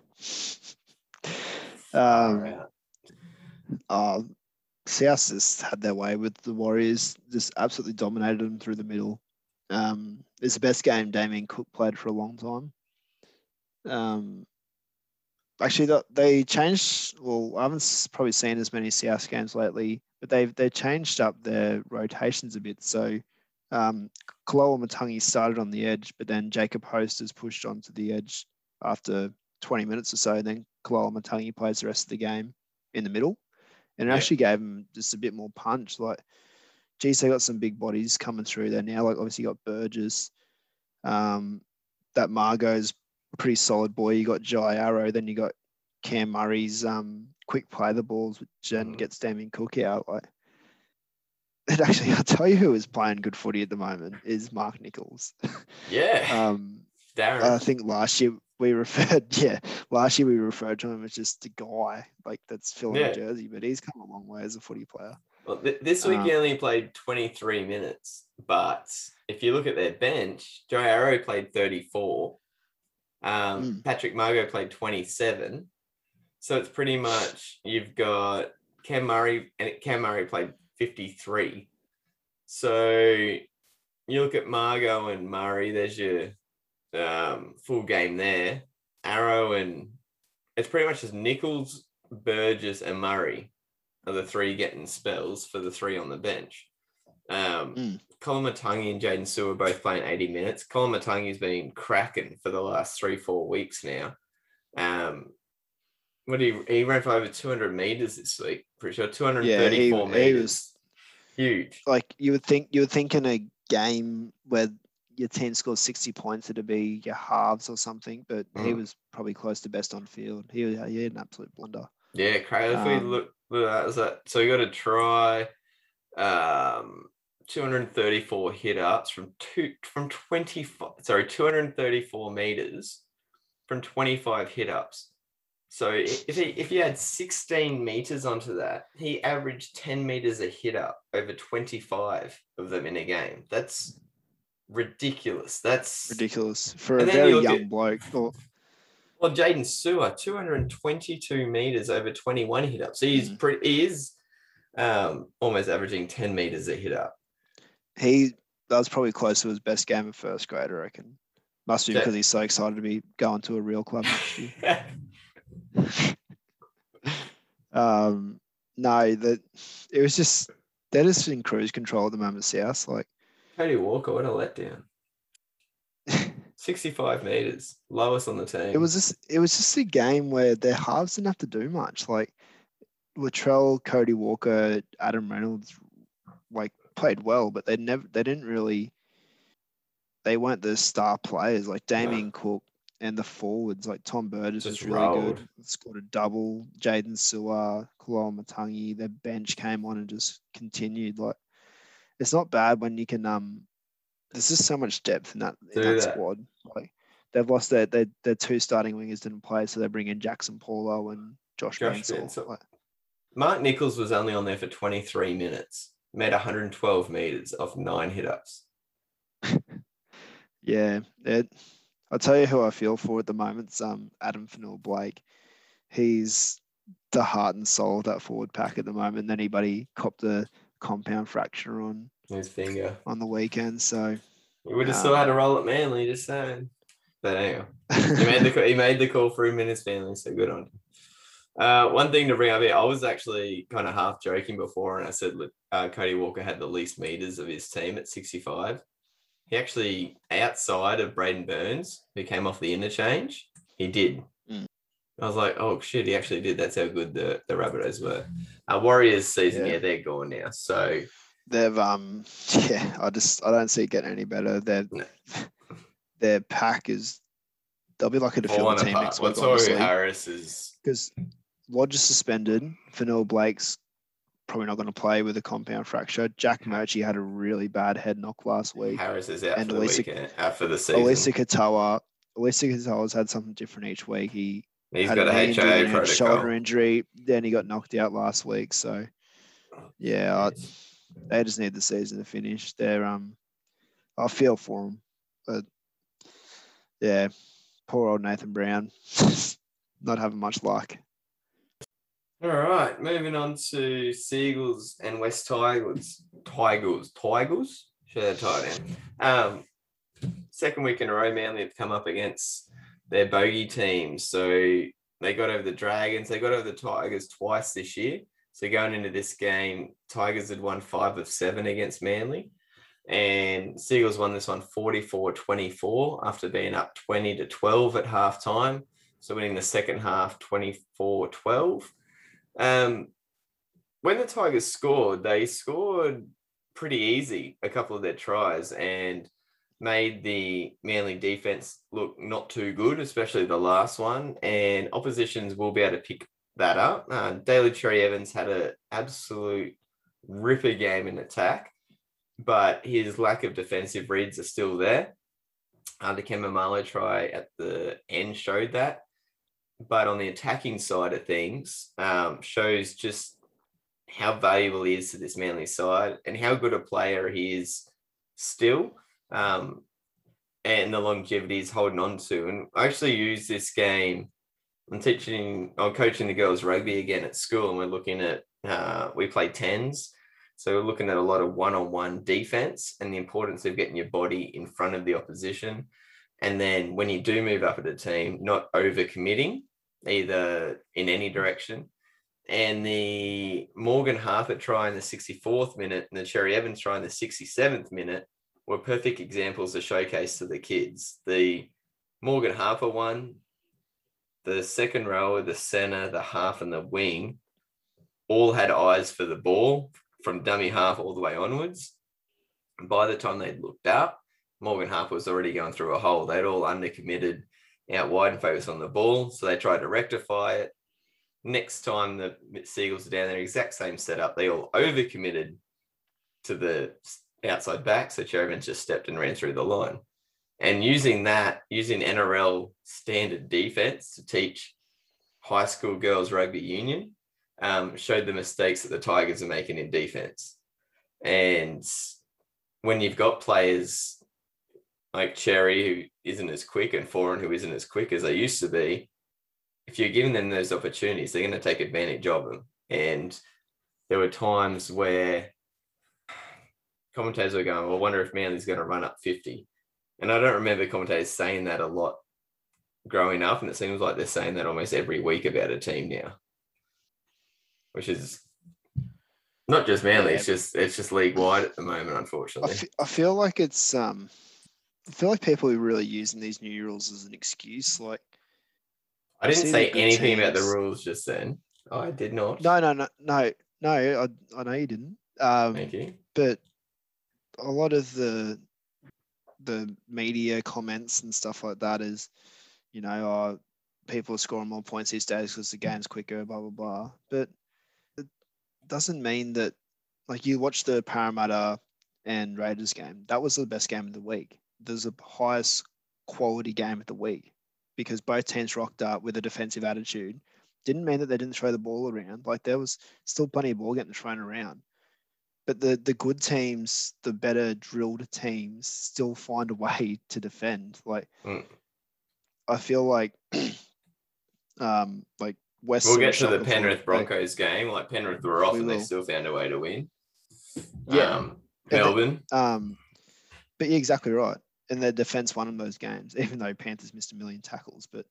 Um, uh, South just had their way with the Warriors, just absolutely dominated them through the middle. Um, it's the best game Damien Cook played for a long time. Um, actually, th- they changed. Well, I haven't probably seen as many South games lately, but they've they changed up their rotations a bit. So, um, Koloamatangi started on the edge, but then Jacob Host has pushed onto the edge after 20 minutes or so. And then Koloamatangi plays the rest of the game in the middle. And it Yeah. actually gave them just a bit more punch. Like, geez, they got some big bodies coming through there now. Like, obviously, you got Burgess. Um, that Mago's pretty solid boy. You got Jai Arrow. Then you got Cam Murray's um, quick play the balls, which then Mhm. gets Damien Cook out. Like, and actually, I'll tell you who is playing good footy at the moment is Mark Nicholls. Yeah. um, Darren. I think last year we referred, yeah, last year we referred to him as just a guy like that's filling Yeah. a jersey, but he's come a long way as a footy player. Well, th- this week Um, he only played 23 minutes, but if you look at their bench, Joe Arrow played 34. Um, Mm. Patrick Mago played 27. So it's pretty much you've got Cam Murray, and Cam Murray played 53. So you look at Mago and Murray, there's your um, full game there. Arrow and it's pretty much just Nicholls, Burgess, and Murray are the three getting spells for the three on the bench. Um, Mm. Koloamatangi and Jaydn Sue Su'A both playing 80 minutes. Koloamatangi's been cracking for the last three, four weeks now. Um, what he he ran for over 200 meters this week. Pretty sure 234 he meters. was- Huge. Like you would think, you would think in a game where your team scores sixty points, it'd be your halves or something, but he Mm. was probably close to best on field. He, he had an absolute blunder. Yeah, crazy. If we Um, look, look at that so? You got to try um 234 hit ups from two from 25 sorry 234 meters from 25 hit ups. So if he if he had 16 meters onto that, he averaged 10 meters a hit up over 25 of them in a game. That's ridiculous. That's Ridiculous for a And then you very young at- bloke. Or, Well, Jaydn Su'A, 222 meters over 21 hit ups. So he's Mm. pretty he is um almost averaging 10 meters a hit up. He that was probably close to his best game of first grade, I reckon. Must be because he's so excited to be going to a real club next year. Um, no, that it was just they're just in cruise control at the moment, South. Like, Cody Walker, what a letdown. 65 meters, lowest on the team. it was just it was just a game where their halves didn't have to do much. Like Latrell, Cody Walker, Adam Reynolds, like played well, but they never they didn't really they weren't the star players like Damien Cook and the forwards like Tom Burgess Just was really rolled. good. Scored a double. Jaydn Su'A, Kaloa Matangi, their bench came on and just continued. Like it's not bad when you can um there's just so much depth in that in that, that. squad. Like they've lost their, their their two starting wingers didn't play, so they bring in Jaxson Paulo and Josh, Josh. Like, Mark Nicholls was only on there for 23 minutes, made 112 meters off nine hit ups. Yeah, it, I'll tell you who I feel for at the moment. It's um, Addin Fonua-Blake. He's the heart and soul of that forward pack at the moment. Anybody copped a compound fracture on His finger. on the weekend, so We would have still had a roll at Manly, just saying. But anyway. he made the call, he made the call for him and his family, so good on him. Uh, one thing to bring up here, I was actually kind of half joking before, and I said look, uh, Cody Walker had the least meters of his team at 65. He actually, outside of Braden Burns, who came off the interchange, he did. Mm. I was like, oh shit, he actually did. That's how good the, the Rabbitohs were. Uh, Warriors season, Yeah. yeah, they're gone now. So they've um yeah, I just I don't see it getting any better. Their No. their pack is they'll be lucky to field falling the team apart. next week, honestly. Harris is Because Lodge is suspended. Fonua-Blake's probably not going to play with a compound fracture. Jack Murchie had a really bad head knock last week. Harris is out And for the weekend, out for the season. Eliesa Katoa, Eliesa Katoa's had something different each week. He He's had got a HIA protocol. shoulder injury, then he got knocked out last week. So yeah, I, they just need the season to finish. They're um, I feel for them, but yeah, poor old Nathan Brown, not having much luck. All right, moving on to Seagulls and West Tigers. Tigers, Tigers. Should have tied in. Um, second week in a row, Manly have come up against their bogey teams. So they got over the Dragons. They got over the Tigers twice this year. So going into this game, Tigers had won five of seven against Manly. And Seagulls won this one 44 24 after being up 20 to 12 at halftime. So winning the second half 24 12. Um, when the Tigers scored, they scored pretty easy a couple of their tries and made the Manly defense look not too good, especially the last one. And oppositions will be able to pick that up. Uh, Daly Cherry Evans had an absolute ripper game in attack, but his lack of defensive reads are still there. Uh, the Kelma try at the end showed that but on the attacking side of things, um, shows just how valuable he is to this Manly side and how good a player he is still, um, and the longevity he's holding on to. And I actually use this game. I'm teaching, I'm coaching the girls rugby again at school, and we're looking at uh, we play tens. So we're looking at a lot of one-on-one defense and the importance of getting your body in front of the opposition. And then when you do move up at a team, not over committing either in any direction. And the Morgan Harper try in the 64th minute and the Cherry Evans try in the 67th minute were perfect examples to showcase to the kids. The Morgan Harper one, the second rower, the center, the half, and the wing all had eyes for the ball from dummy half all the way onwards. And by the time they'd looked up, Morgan Harper was already going through a hole. They'd all undercommitted out wide and focus on the ball. So they tried to rectify it. Next time the Seagulls are down there, exact same setup. They all overcommitted to the outside back. So Cherryman just stepped and ran through the line. And using that, using NRL standard defense to teach high school girls rugby union, um, showed the mistakes that the Tigers are making in defense. And when you've got players like Cherry, who isn't as quick, and Foran, who isn't as quick as they used to be, if you're giving them those opportunities, they're going to take advantage of them. And there were times where commentators were going, well, I wonder if Manly's going to run up 50. And I don't remember commentators saying that a lot growing up. And it seems like they're saying that almost every week about a team now, which is not just Manly. It's just it's just league wide at the moment, unfortunately. fe- I feel like it's um, I feel like people are really using these new rules as an excuse. Like, I didn't say anything about the rules just then. I did not. no, no, no, no, no. I, I know you didn't. Um, Thank you. but a lot of the the media comments and stuff like that is, you know, uh, people are scoring more points these days because the game's quicker, blah blah blah. But it doesn't mean that, like, you watch the Parramatta and Raiders game. That was the best game of the week. There's the highest quality game of the week because both teams rocked up with a defensive attitude. Didn't mean that they didn't throw the ball around. Like there was still plenty of ball getting thrown around but the the good teams, the better drilled teams, still find a way to defend. Like Mm. I feel like, um, like West. We'll get to the Penrith like, Broncos game. Like Penrith were off We and they still found a way to win. Yeah. Um, Melbourne. Um, but yeah, exactly right. And their defense won in those games, even though Panthers missed a million tackles. But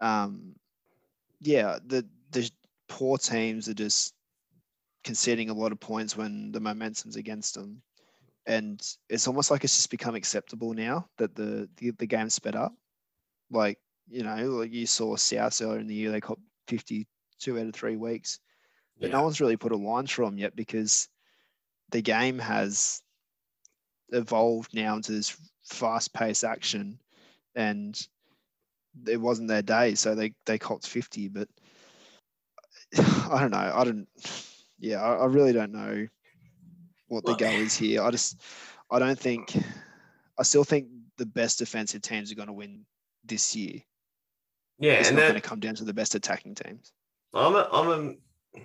um, yeah, the the poor teams are just conceding a lot of points when the momentum's against them, and it's almost like it's just become acceptable now that the the, the game's sped up. Like you know, like you saw South earlier in the year, they caught fifty two out of three weeks, but no one's really put a line through them yet because the game has evolved now into this fast paced action and it wasn't their day so they they copped 50 but i don't know i don't yeah, I, I really don't know what the Well- go is here. I just, I don't think, I still think the best defensive teams are going to win this year. Yeah, It's and not that going to come down to the best attacking teams, I'm a, I'm a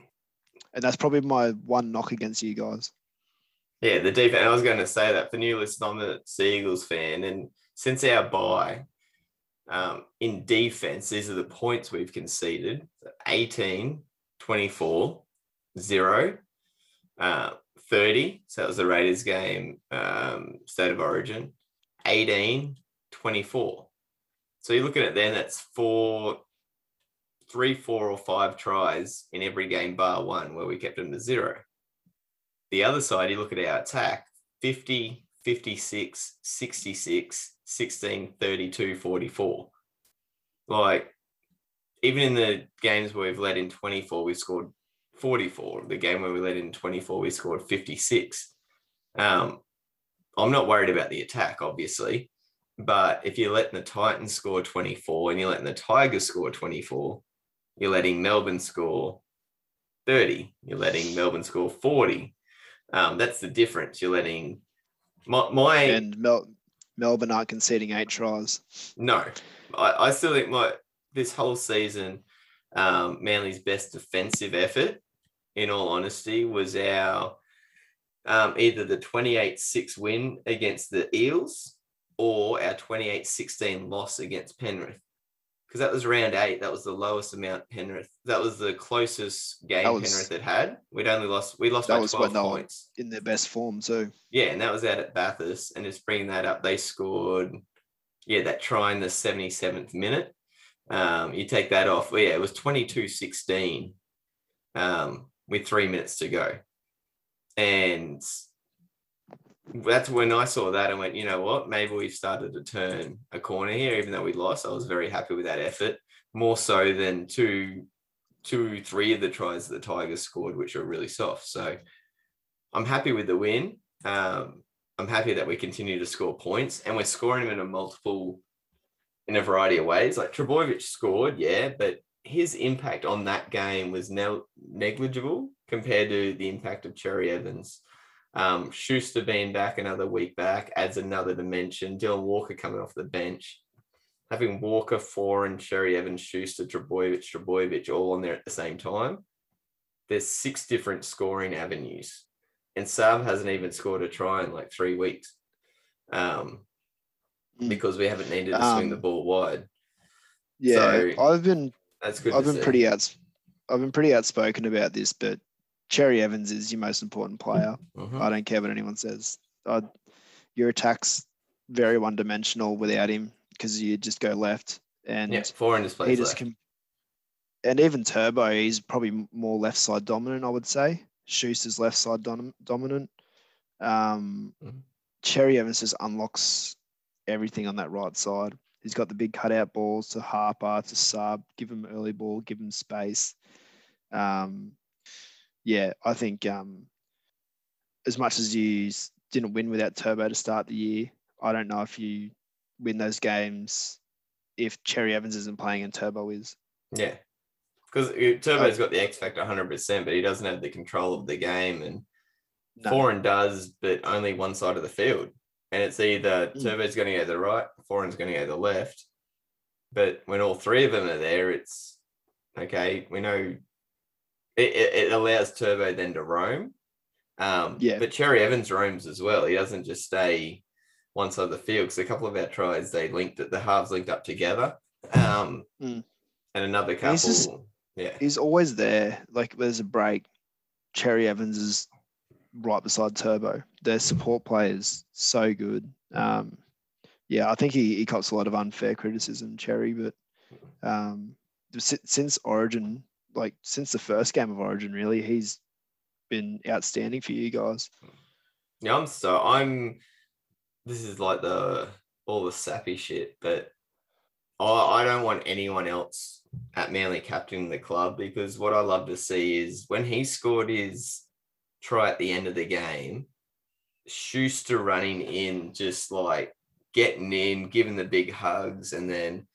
and that's probably my one knock against you guys. Yeah, the defense. I was going to say that for new listeners, I'm a Seagulls fan, and since our buy um, in defense, these are the points we've conceded 18, 24, 0, uh, 30. So that was the Raiders game, um, state of origin, 18, 24. So you're looking at then that's four, three, four, or five tries in every game bar one where we kept them to zero. The other side, you look at our attack 50, 56, 66, 16, 32, 44. Like, even in the games where we've led in 24, we scored 44. The game where we led in 24, we scored 56. Um, I'm not worried about the attack, obviously, but if you're letting the Titans score 24 and you're letting the Tigers score 24, you're letting Melbourne score 30. You're letting Melbourne score 40. Um, that's the difference. You're letting my, my And Mel- Melbourne aren't conceding eight tries. no, I, I still think my this whole season, um, Manly's best defensive effort, in all honesty, was our um, either the 28-6 win against the Eels or our 28-16 loss against Penrith. Because that was round eight. That was the lowest amount Penrith. That was the closest game was- Penrith had had. We'd only lost. We lost by was 12 when they points. in their best form too. Yeah, and that was out at Bathurst. And just bringing that up, they scored, yeah, that try in the 77th minute. Um, you take that off. Well, yeah, it was 22 16 um, with three minutes to go. And that's when I saw that and went, you know what, maybe we've started to turn a corner here, even though we lost. I was very happy with that effort, more so than two, two, three of the tries that the Tigers scored, which were really soft. So I'm happy with the win. Um, I'm happy that we continue to score points and we're scoring them in a multiple, in a variety of ways. Like Trbojevic scored, yeah, but his impact on that game was ne- negligible compared to the impact of Cherry Evans. Um, Schuster being back another week back adds another dimension. Dylan Walker coming off the bench. Having Walker, Foran, and Cherry Evans, Schuster, Trbojevic, Trbojevic all on there at the same time. There's six different scoring avenues. And Saab hasn't even scored a try in like three weeks um, Mm. because we haven't needed to swing the Um, ball wide. Yeah, So, I've been That's good. I've been see. pretty outs I've been pretty outspoken about this, but Cherry Evans is your most important player. Mhm. I don't care what anyone says. I, your attack's very one dimensional without him because you just go left and Yeah, four in display. he just can. And even Turbo, he's probably more left side dominant, I would say. Schuster's left side dom- dominant. Um, Mhm. Cherry Evans just unlocks everything on that right side. He's got the big cutout balls to Harper, to Saab, give him early ball, give him space. Um, yeah, I think um, as much as you didn't win without Turbo to start the year, I don't know if you win those games if Cherry Evans isn't playing and Turbo is. Yeah. Because Turbo's got the X factor 100%, but he doesn't have the control of the game. And No. Foran does, but only one side of the field. And it's either Mm. Turbo's going to go to the right, Foran's going to go to the left. But when all three of them are there, it's okay. We know it, it, allows Turbo then to roam. Um, Yeah. But Cherry Evans roams as well. He doesn't just stay one side of the field. Because a couple of our tries, they linked it, the halves linked up together. Um, Mm. And another couple, he's just- yeah. He's always there. Like there's a break. Cherry Evans is right beside Turbo. Their support play is so good. Um, yeah, I think he, he cops a lot of unfair criticism, Cherry, but um, si- since Origin, like since the first game of Origin, really, he's been outstanding for you guys. Yeah, I'm so I'm. This is like the all the sappy shit, but I I don't want anyone else at Manly captaining the club because what I love to see is when he scored his try at the end of the game, Schuster running in, just like getting in, giving the big hugs, and then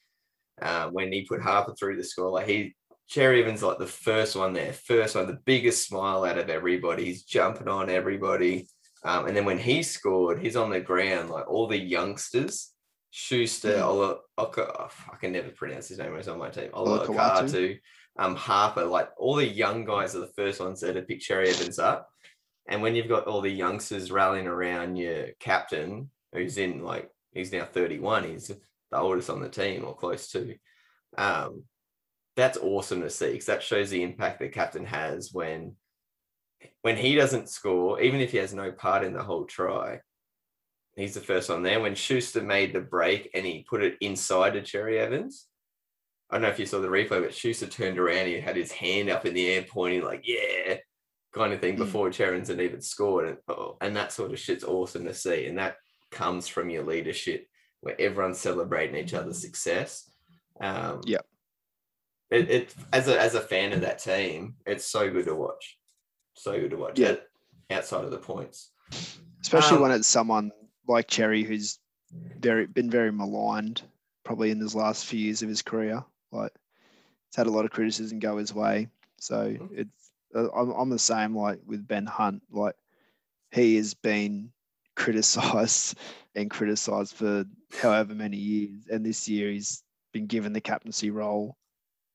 uh, when he put Harper through the score, like he Cherry Evans like the first one there, first one, the biggest smile out of everybody. He's jumping on everybody. Um, and then when he scored, he's on the ground, like all the youngsters, Schuster, Mm. Ola, Oka, oh, I can never pronounce his name. He's on my team. Ola. Okatu, um, Harper, like all the young guys are the first ones there to pick Cherry Evans up. And when you've got all the youngsters rallying around your captain, who's in like he's now 31, he's the oldest on the team or close to. Um, that's awesome to see because that shows the impact that captain has when when he doesn't score, even if he has no part in the whole try. He's the first one there. When Schuster made the break and he put it inside to Cherry Evans, I don't know if you saw the replay, but Schuster turned around, he had his hand up in the air, pointing like, yeah, kind of thing Mm. before Cherrens had even scored. And, oh, and that sort of shit's awesome to see. And that comes from your leadership where everyone's celebrating each other's success. Um, Yep. It, it as a as a fan of that team, it's so good to watch. So good to watch. Yeah. Outside of the points. especially Um, when it's someone like Cherry who's very been very maligned probably in his last few years of his career. Like it's had a lot of criticism go his way. So Mhm. it's uh, I'm, I'm the same like with Ben Hunt. Like he has been criticized and criticized for however many years, and this year he's been given the captaincy role,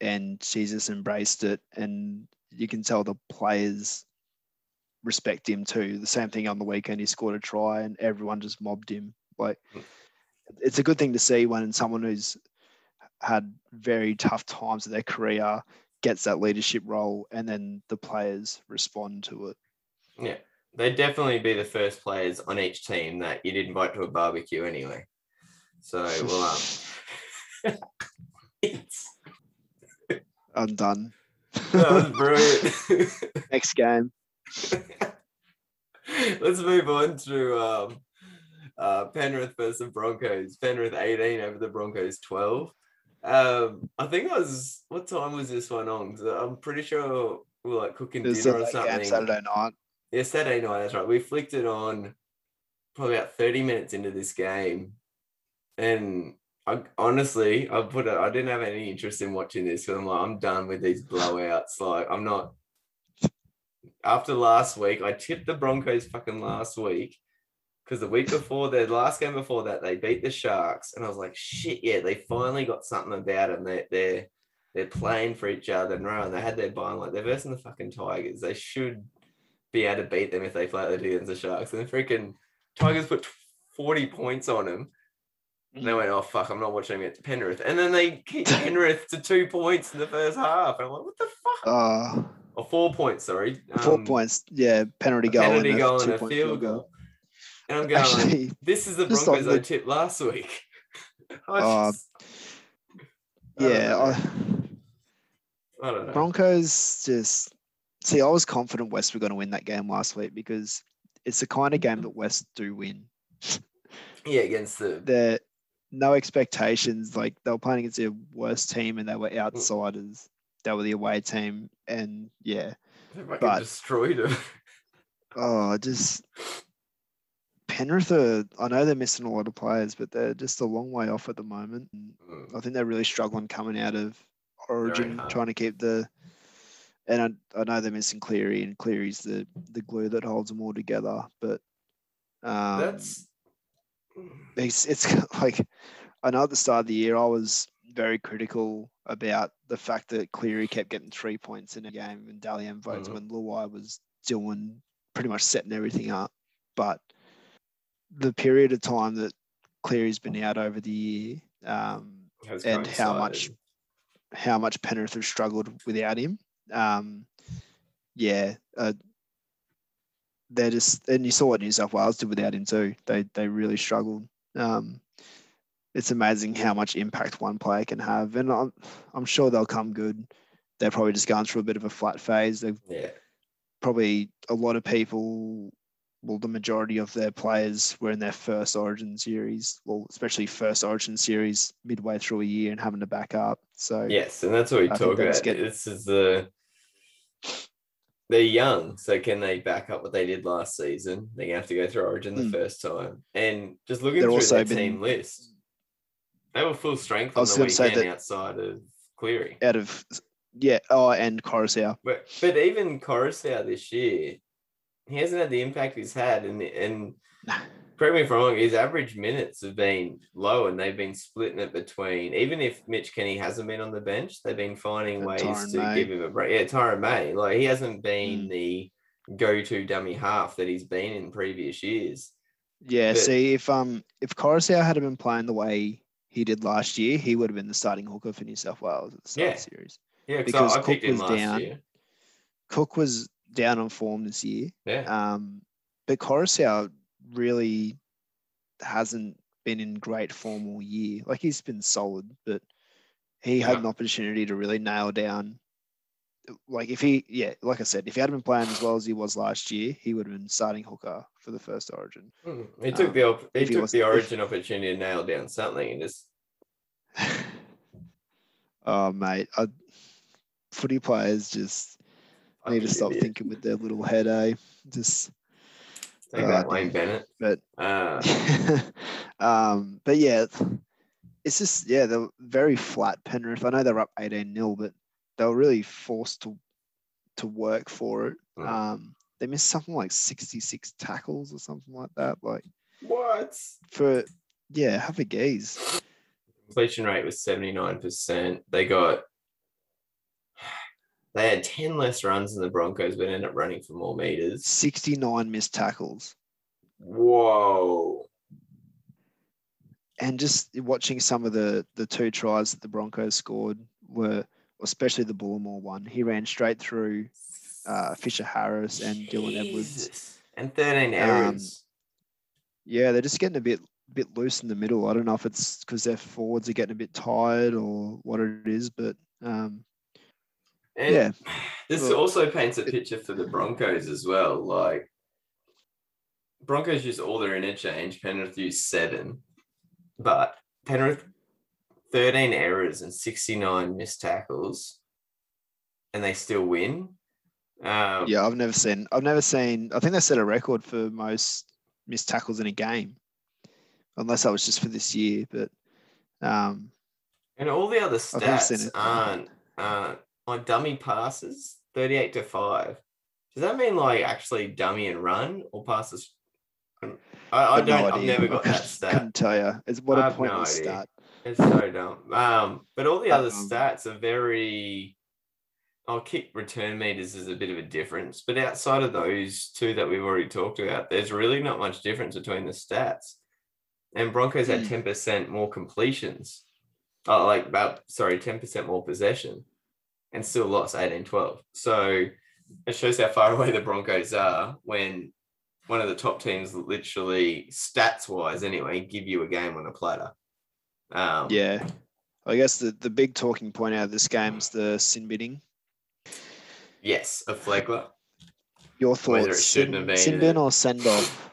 and Jesus embraced it, and you can tell the players respect him too. The same thing on the weekend, he scored a try and everyone just mobbed him. Like it's a good thing to see when someone who's had very tough times in their career gets that leadership role and then the players respond to it. Yeah. They'd definitely be the first players on each team that you'd invite to a barbecue anyway. So well um I'm done. that was brilliant. Next game. Let's move on to um, uh, Penrith versus Broncos. Penrith 18 over the Broncos 12. Um, I think I was, what time was this one on? I'm pretty sure we were like cooking dinner a or something. game Saturday night. Yeah, Saturday night, that's right. We flicked it on probably about 30 minutes into this game. And I honestly, I put it, I didn't have any interest in watching this because I'm like, I'm done with these blowouts. Like, I'm not. After last week, I tipped the Broncos fucking last week because the week before, the last game before that, they beat the Sharks. And I was like, shit, yeah, they finally got something about them. They, they're, they're playing for each other and and they had their. I'm like, they're versing the fucking Tigers. They should be able to beat them if they play the against the Sharks. And the freaking Tigers put 40 points on them. And they went, oh, fuck, I'm not watching at Penrith. And then they keep Penrith to two points in the first half. And I'm like, what the fuck? Uh, Or four points, sorry. four Um, points. Yeah, penalty goal. penalty and goal a and a two-point field goal. And I'm going, Actually, this is the Broncos I tipped last week. I Uh, just- I don't yeah. I, I don't know. Broncos just see. I was confident West were going to win that game last week because it's the kind of game that West do win. Yeah, against the They're no expectations. Like they were playing against their worst team and they were outsiders. They were the away team, and yeah, they but- destroyed them. oh, just Penrith are. I know they're missing a lot of players, but they're just a long way off at the moment. And Mm. I think they're really struggling coming out of Origin, trying to keep the. And I, I know they're missing Cleary, and Cleary's the the glue that holds them all together. But um, That's it's it's like I know at the start of the year I was very critical about the fact that Cleary kept getting three points in a game and Dally M votes Mhm. when Luai was doing pretty much setting everything up. But the period of time that Cleary's been out over the year, um, and how much how much Penrith have struggled without him. Um, yeah, uh, they're just and you saw what New South Wales did without him too. They they really struggled. Um, it's amazing how much impact one player can have, and I'm I'm sure they'll come good. They're probably just going through a bit of a flat phase. They've Yeah. probably a lot of people. Well, the majority of their players were in their first Origin series, well, especially first Origin series midway through a year and having to back up. So Yes, and that's what we I talk about. get- This is the they're young, so can they back up what they did last season? They're gonna have to go through Origin the Mm. first time, and just looking They're through their been- team list, they were full strength I on was the say weekend that- outside of Cleary. out of Yeah. Oh, and Koroisau. But but even Koroisau this year, he hasn't had the impact he's had, and and correct me if I'm wrong, his average minutes have been low, and they've been splitting it between. Even if Mitch Kenny hasn't been on the bench, they've been finding And ways Tyrone to May. give him a break. Yeah, Tyrone May, like he hasn't been Mm. the go-to dummy half that he's been in previous years. Yeah. But- see, if um if Koroisau had been playing the way he did last year, he would have been the starting hooker for New South Wales at the start of the series. Yeah, Because I, I Cook was last down. year. Cook was down on form this year. Yeah, Um, but Koroisau really hasn't been in great form all year. Like he's been solid, but he had Yeah. an opportunity to really nail down. Like if he, yeah, like I said, if he had been playing as well as he was last year, he would have been starting hooker for the first Origin. Mm, he took Um, the he he took was- the origin opportunity to nail down something and just oh mate, I, footy players just need to stop thinking with their little head, eh? Just Take that, Wayne. Bennett. But- uh, um, but yeah, it's just yeah, they're very flat Penrith. I know they're up 18 0 but they were really forced to to work for it. Mm. Um, they missed something like 66 tackles or something like that. Like what? for yeah, have a gaze. Completion rate was seventy nine percent. They got they had ten less runs than the Broncos, but ended up running for more meters. 69 missed tackles. Whoa! And just watching some of the the two tries that the Broncos scored were especially the Bullimore one. He ran straight through uh, Fisher Harris and Dylan Edwards. And thirteen Um, errors. Yeah, they're just getting a bit bit loose in the middle. I don't know if it's because their forwards are getting a bit tired or what it is, but um, And yeah. This Well, also paints a picture for the Broncos as well. Like Broncos use all their interchange, Penrith use seven, but Penrith 13 errors and 69 missed tackles, and they still win. Um, yeah, I've never seen. I've never seen. I think they set a record for most missed tackles in a game, unless that was just for this year. But um, And all the other I've never seen stats aren't, aren't like dummy passes, 38 to 5. Does that mean like actually dummy and run or passes? I, I I've no don't, I've never got that stat. Couldn't tell you. It's what a have no stat. It's so dumb. Um, but all the other Um, stats are very. I'll kick return meters is a bit of a difference, but outside of those two that we've already talked about, there's really not much difference between the stats. And Broncos had Hmm. ten percent more completions, oh, like about sorry, ten percent more possession, and still lost 18-12. So it shows how far away the Broncos are when one of the top teams, literally stats wise, anyway, give you a game on a platter. Um, Yeah, I guess the the big talking point out of this game is the sin bidding. Yes, a Flegler. Your thoughts? Whether it shouldn't have been sin bin or send off?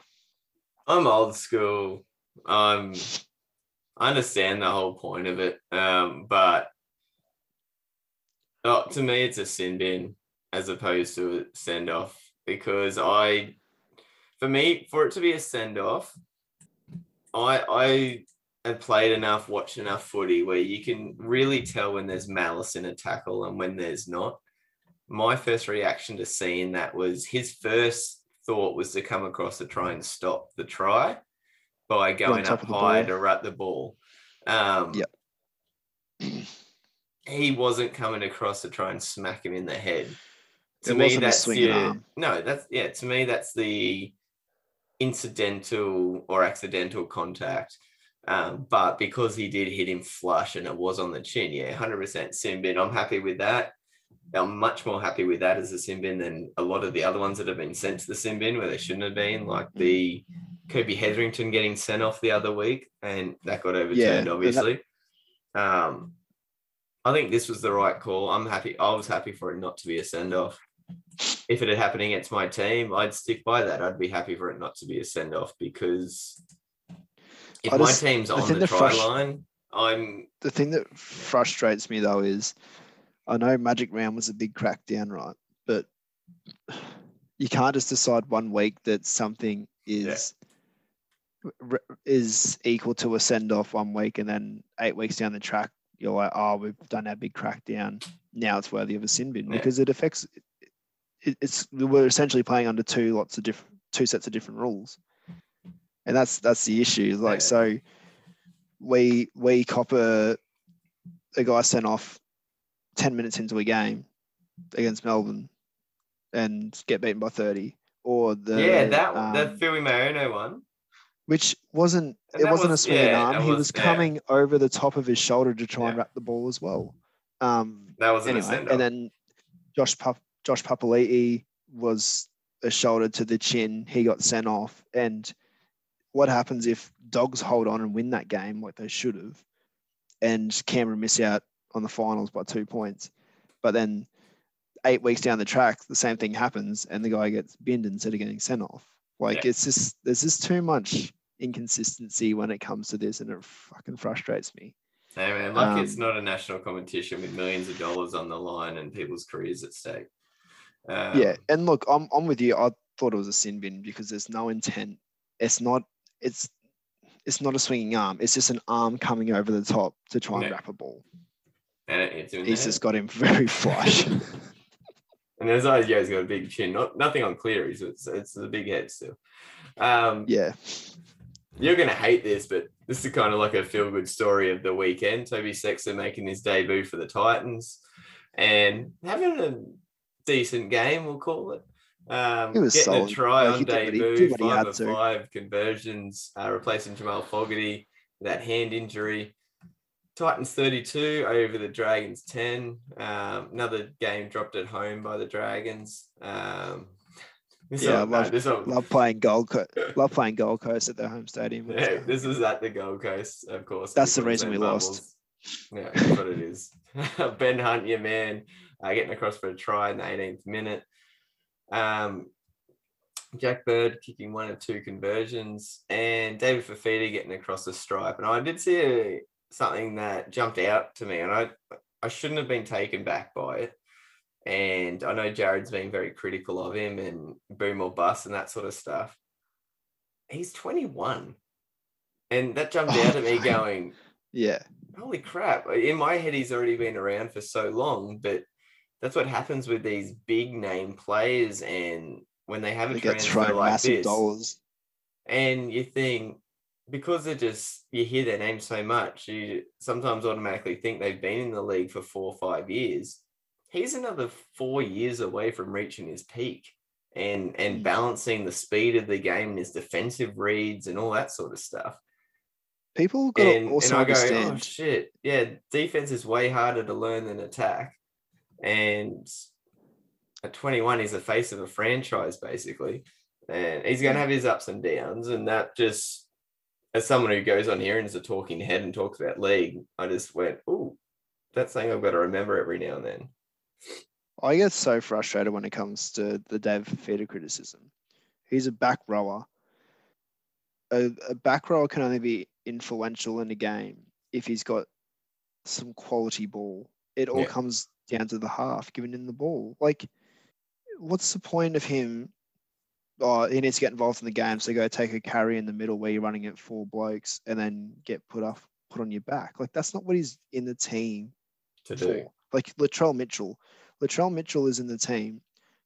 I'm old school. Um, I understand the whole point of it, um, but oh, to me, it's a sin bin as opposed to a send off because I, for me, for it to be a send off, I I have played enough, watched enough footy where you can really tell when there's malice in a tackle and when there's not. My first reaction to seeing that was his first thought was to come across to try and stop the try by going up high to rut the ball. Um, Yep. He wasn't coming across to try and smack him in the head. To It me, that's the arm. no. That's yeah. To me, that's the incidental or accidental contact. Um, but because he did hit him flush and it was on the chin, yeah, hundred percent sin bin. I'm happy with that. I'm much more happy with that as a sin bin than a lot of the other ones that have been sent to the sin bin where they shouldn't have been, like the Kobe Hetherington getting sent off the other week, and that got overturned, that- obviously. Um, I think this was the right call. I'm happy. I was happy for it not to be a send off. If it had happened against my team, I'd stick by that. I'd be happy for it not to be a send off because if I my team's on the the try frus- line, I'm The thing that frustrates me though is, I know Magic Round was a big crackdown, right? But you can't just decide one week that something is re- is equal to a send off one week, and then eight weeks down the track, you're like, oh, we've done our big crackdown now it's worthy of a sin bin Yeah. because it affects. It, it's we're essentially playing under two lots of different two sets of different rules, and that's that's the issue. Like Yeah. so, we we copper a guy sent off ten minutes into a game against Melbourne and get beaten by thirty, or the yeah, that um, Philly Mayono one. Which wasn't And it wasn't a swinging yeah, arm. He was- was yeah. coming over the top of his shoulder to try and wrap the ball as well. Um, That wasn't anyway, send and then Josh Pap- Josh Papali'i was a shoulder to the chin. He got sent off. And what happens if dogs hold on and win that game like they should have, and Canberra miss out on the finals by two points, but then eight weeks down the track, the same thing happens, and the guy gets binned instead of getting sent off. Like Yeah. it's just there's just too much inconsistency when it comes to this, and it fucking frustrates me. Hey man, lucky it's Um, not a national competition with millions of dollars on the line and people's careers at stake. Um, yeah, and look, I'm I'm with you. I thought it was a sin bin because there's no intent. It's not. It's it's not a swinging arm. It's just an arm coming over the top to try and wrap a ball. and it, it's He's just got him very flush. And yeah, he's got a big chin. Not nothing on Cleary's. It's it's the big head still. Um, yeah, You're gonna hate this, but this is kind of like a feel good story of the weekend. Toby Sexton making his debut for the Titans and having a decent game, we'll call it. Um, He was getting solid. a try Like, on he did what he- debut, did what five of five conversions, uh, replacing Jamal Fogarty with that hand injury. Titans 32 over the Dragons 10. Um, another game dropped at home by the Dragons. Um, Yeah, I one- no, love- one- love playing Gold Coast. Love playing Gold Coast at their home stadium. Yeah, this is at the Gold Coast, of course. That's the reason we lost. Yeah, that's what it is. ben Hunt, your man, uh, getting across for a try in the 18th minute. Um, Jack Bird kicking one of two conversions, and David Fifita getting across the stripe. And I did see a, something that jumped out to me, and I I shouldn't have been taken back by it. And I know Jarrod's been very critical of him and boom or bust and that sort of stuff. He's 21. And that jumped Oh, out at me going, yeah, holy crap. In my head, he's already been around for so long, but that's what happens with these big name players. And when they have a they transfer like massive this, dollars. and you think because they're just you hear their name so much, you sometimes automatically think they've been in the league for four or five years. He's another four years away from reaching his peak and and Mm. balancing the speed of the game and his defensive reads and all that sort of stuff. People got And, also and I go, oh shit, yeah, defense is way harder to learn than attack. And at 21, he's the face of a franchise, basically. And he's going to have his ups and downs. And that just, as someone who goes on here and is a talking head and talks about league, I just went, oh, that's something I've got to remember every now and then. I get so frustrated when it comes to the Dave Fifita criticism. He's a back rower. A, a back rower can only be influential in a game if he's got some quality ball. It all Yeah. comes down to the half, giving him the ball. Like, what's the point of him? Oh, he needs to get involved in the game, so go take a carry in the middle where you're running at four blokes and then get put off, put on your back. Like, that's not what he's in the team To do. Like Latrell Mitchell. Latrell Mitchell is in the team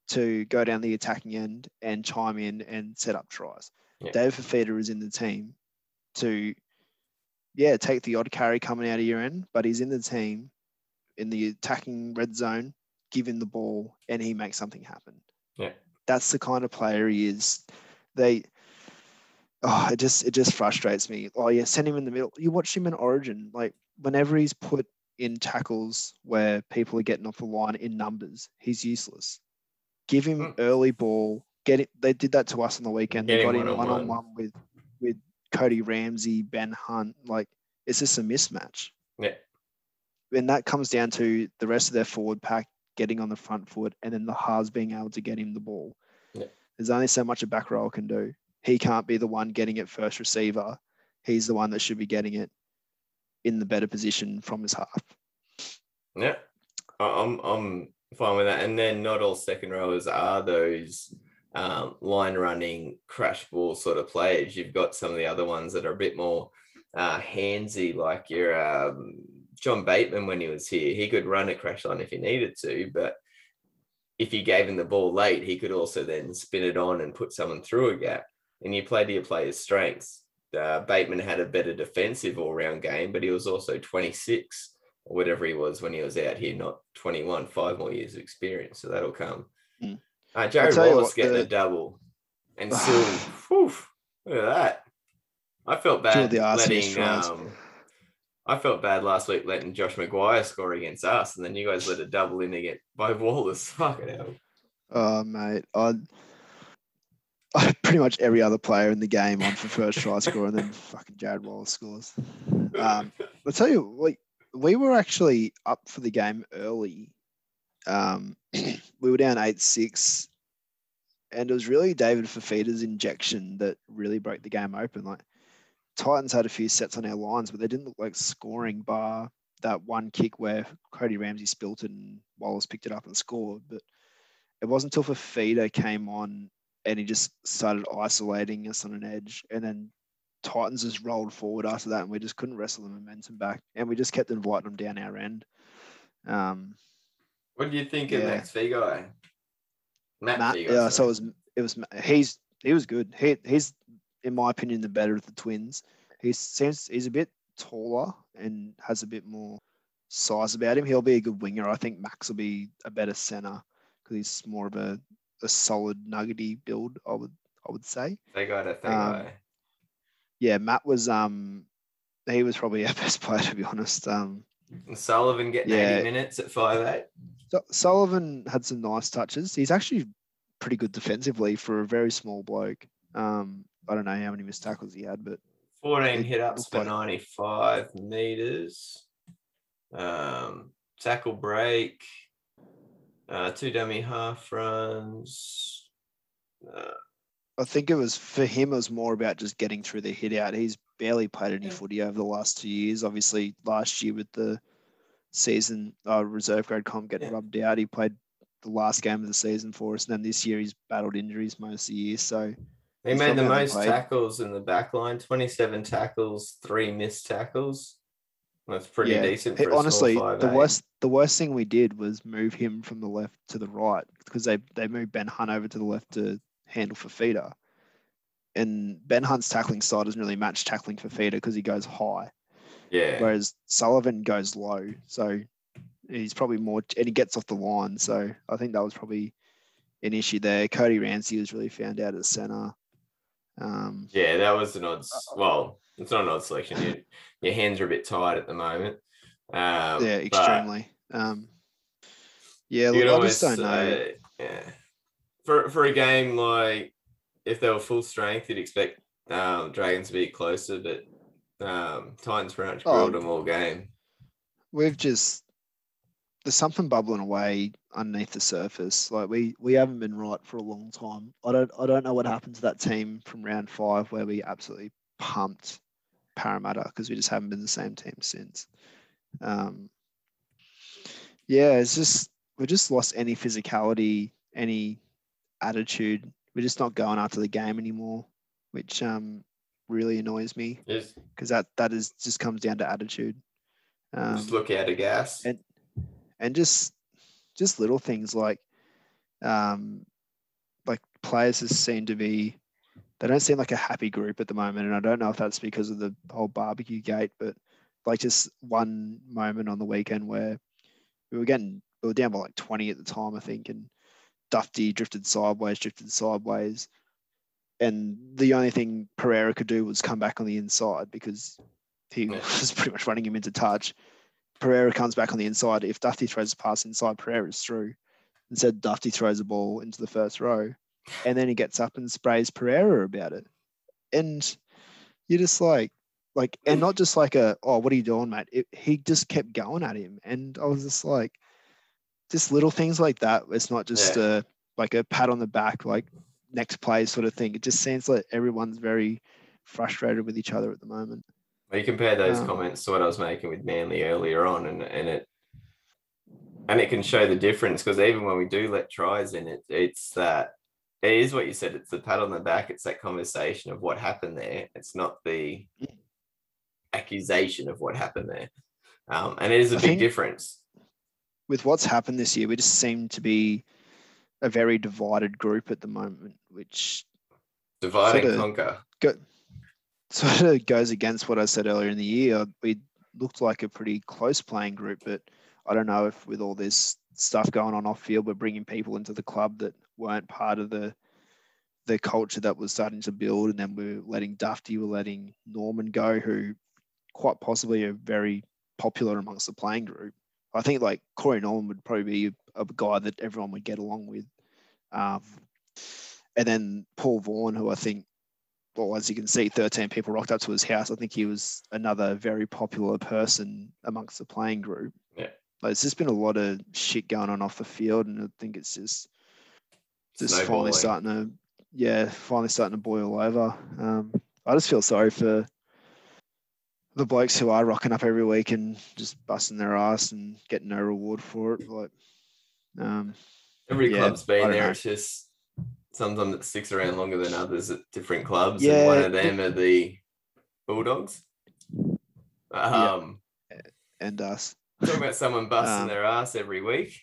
to go down the attacking end and chime in and set up tries. Yeah. Dave Fifita is in the team to, yeah, take the odd carry coming out of your end, but he's in the team in the attacking red zone, give him the ball, and he makes something happen. Yeah. That's the kind of player he is. They, oh, it just it just frustrates me. Oh yeah, send him in the middle. You watch him in Origin, like whenever he's put in tackles where people are getting off the line in numbers, he's useless. Give him Mm. early ball. Get it. They did that to us on the weekend. Get They got him one on one with with Cody Ramsey, Ben Hunt. Like it's just a mismatch. Yeah. And that comes down to the rest of their forward pack getting on the front foot and then the halves being able to get him the ball. Yeah. There's only so much a back row can do. He can't be the one getting it first receiver. He's the one that should be getting it in the better position from his half. Yeah, I'm I'm fine with that. And then not all second rowers are those um, line running crash ball sort of players. You've got some of the other ones that are a bit more uh, handsy, like your um, John Bateman when he was here. He could run a crash line if he needed to, but if you gave him the ball late, he could also then spin it on and put someone through a gap. And you play to your player's strengths. Uh, Bateman had a better defensive all round game, but he was also 26 or whatever he was when he was out here, not 21, five more years of experience. So that'll come. Mm. Uh, Jarrod Wallace what, getting the- a double. And still, whew, look at that. I felt bad letting. Um, I felt bad last week letting Josh McGuire score against us, and then you guys let a double in again by Wallace. Fucking hell. Oh, mate, I, I pretty much every other player in the game on for first try score, and then fucking Jarrod Wallace scores. Um, I'll tell you, we we were actually up for the game early. Um, we were down eight six, and it was really David Fifita's injection that really broke the game open. Like Titans had a few sets on our lines, but they didn't look like scoring. Bar that one kick where Cody Ramsey spilt it and Wallace picked it up and scored, but it wasn't until Fifita came on and he just started isolating us on an edge, and then Titans just rolled forward after that, and we just couldn't wrestle the momentum back, and we just kept inviting them down our end. Um, What do you think of Yeah. Max Feagai? Matt, Matt, Feagai. yeah, so it was it was he's he was good. He he's in my opinion the better of the twins. He seems he's a bit taller and has a bit more size about him. He'll be a good winger. I think Max will be a better center because he's more of a, a solid nuggety build. I would I would say. Feagai to Feagai. um, Yeah, Matt was um he was probably our best player to be honest. Um, and Sullivan getting yeah. 80 minutes at five eight. Su- Sullivan had some nice touches. He's actually pretty good defensively for a very small bloke. Um, I don't know how many missed tackles he had, but 14 hit ups for like- 95 meters. Um, tackle break. Uh, two dummy half runs. Uh, I think it was for him. It was more about just getting through the hit out. He's barely played any Yeah. footy over the last two years. Obviously, last year with the season uh, reserve grade comp getting Yeah. rubbed out, he played the last game of the season for us, and then this year he's battled injuries most of the year. So he He's made the most played. tackles in the back line 27 tackles, three missed tackles. That's pretty Yeah, decent a honestly, the worst the worst thing we did was move him from the left to the right because they they moved Ben Hunt over to the left to handle Fifita. And Ben Hunt's tackling style doesn't really match tackling Fifita because he goes high, Yeah. whereas Sullivan goes low. So he's probably more and he gets off the line. So I think that was probably an issue there. Cody Ramsey was really found out at center. Um, Yeah, that was an odd. Well, it's not an odd selection. Your, your hands are a bit tight at the moment. Um, yeah, extremely. Um, yeah, look, I just don't know. say- yeah. For for a game like if they were full strength, you'd expect um, Dragons to be closer, but um, Titans pretty much Oh. them all game. we've just there's something bubbling away underneath the surface. Like we we haven't been right for a long time. I don't I don't know what happened to that team from round five where we absolutely pumped Parramatta because we just haven't been the same team since. Um, yeah, it's just we just lost any physicality, any attitude. We're just not going after the game anymore, which um really annoys me Just, because that that is just comes down to attitude. Um, just look out of gas. and and just just little things like um like players just seem to be they don't seem like a happy group at the moment. And i don't know if that's because of the whole barbecue gate but like just one moment on the weekend where we were getting we were down by like 20 at the time i think and dufty drifted sideways drifted sideways. And the only thing pereira could do was come back on the inside because he Yeah. was pretty much running him into touch Pereira comes back on the inside. If Dufty throws a pass inside, Pereira's through. Instead, Dufty throws a ball into the first row, and then he gets up and sprays Pereira about it. And you're just like, like, and not just like a, oh, what are you doing, mate? It, he just kept going at him, and I was just like, just little things like that. It's not just a like a pat on the back, like next play sort of thing. It just seems like everyone's very frustrated with each other at the moment. You compare those Um, comments to what I was making with Manly earlier on, and and it and it can show the difference because even when we do let tries in, it it's that it is what you said. It's the pat on the back. It's that conversation of what happened there. It's not the accusation of what happened there. Um, and it is a I big difference. with what's happened this year, we just seem to be a very divided group at the moment, which Divide and conquer. go, sort of goes against what I said earlier in the year. We looked like a pretty close playing group, but I don't know if with all this stuff going on off field, we're bringing people into the club that weren't part of the the culture that was starting to build, and then we're letting Dufty, we're letting Norman go, who quite possibly are very popular amongst the playing group. I think like Corey Norman would probably be a, guy that everyone would get along with. Um, and then Paul Vaughan, who I think well, as you can see, 13 people rocked up to his house. I think he was another very popular person amongst the playing group. Yeah. Like, there's just been a lot of shit going on off the field, and I think it's just just finally starting to, yeah, finally starting to boil over. Um, I just feel sorry for the blokes who are rocking up every week and just busting their ass and getting no reward for it. Like, um, Every Yeah, club's been there. know. It's just sometimes it sticks around longer than others at different clubs. Yeah, and one of them are the Bulldogs. Um, and us. talking about someone busting Um, their ass every week.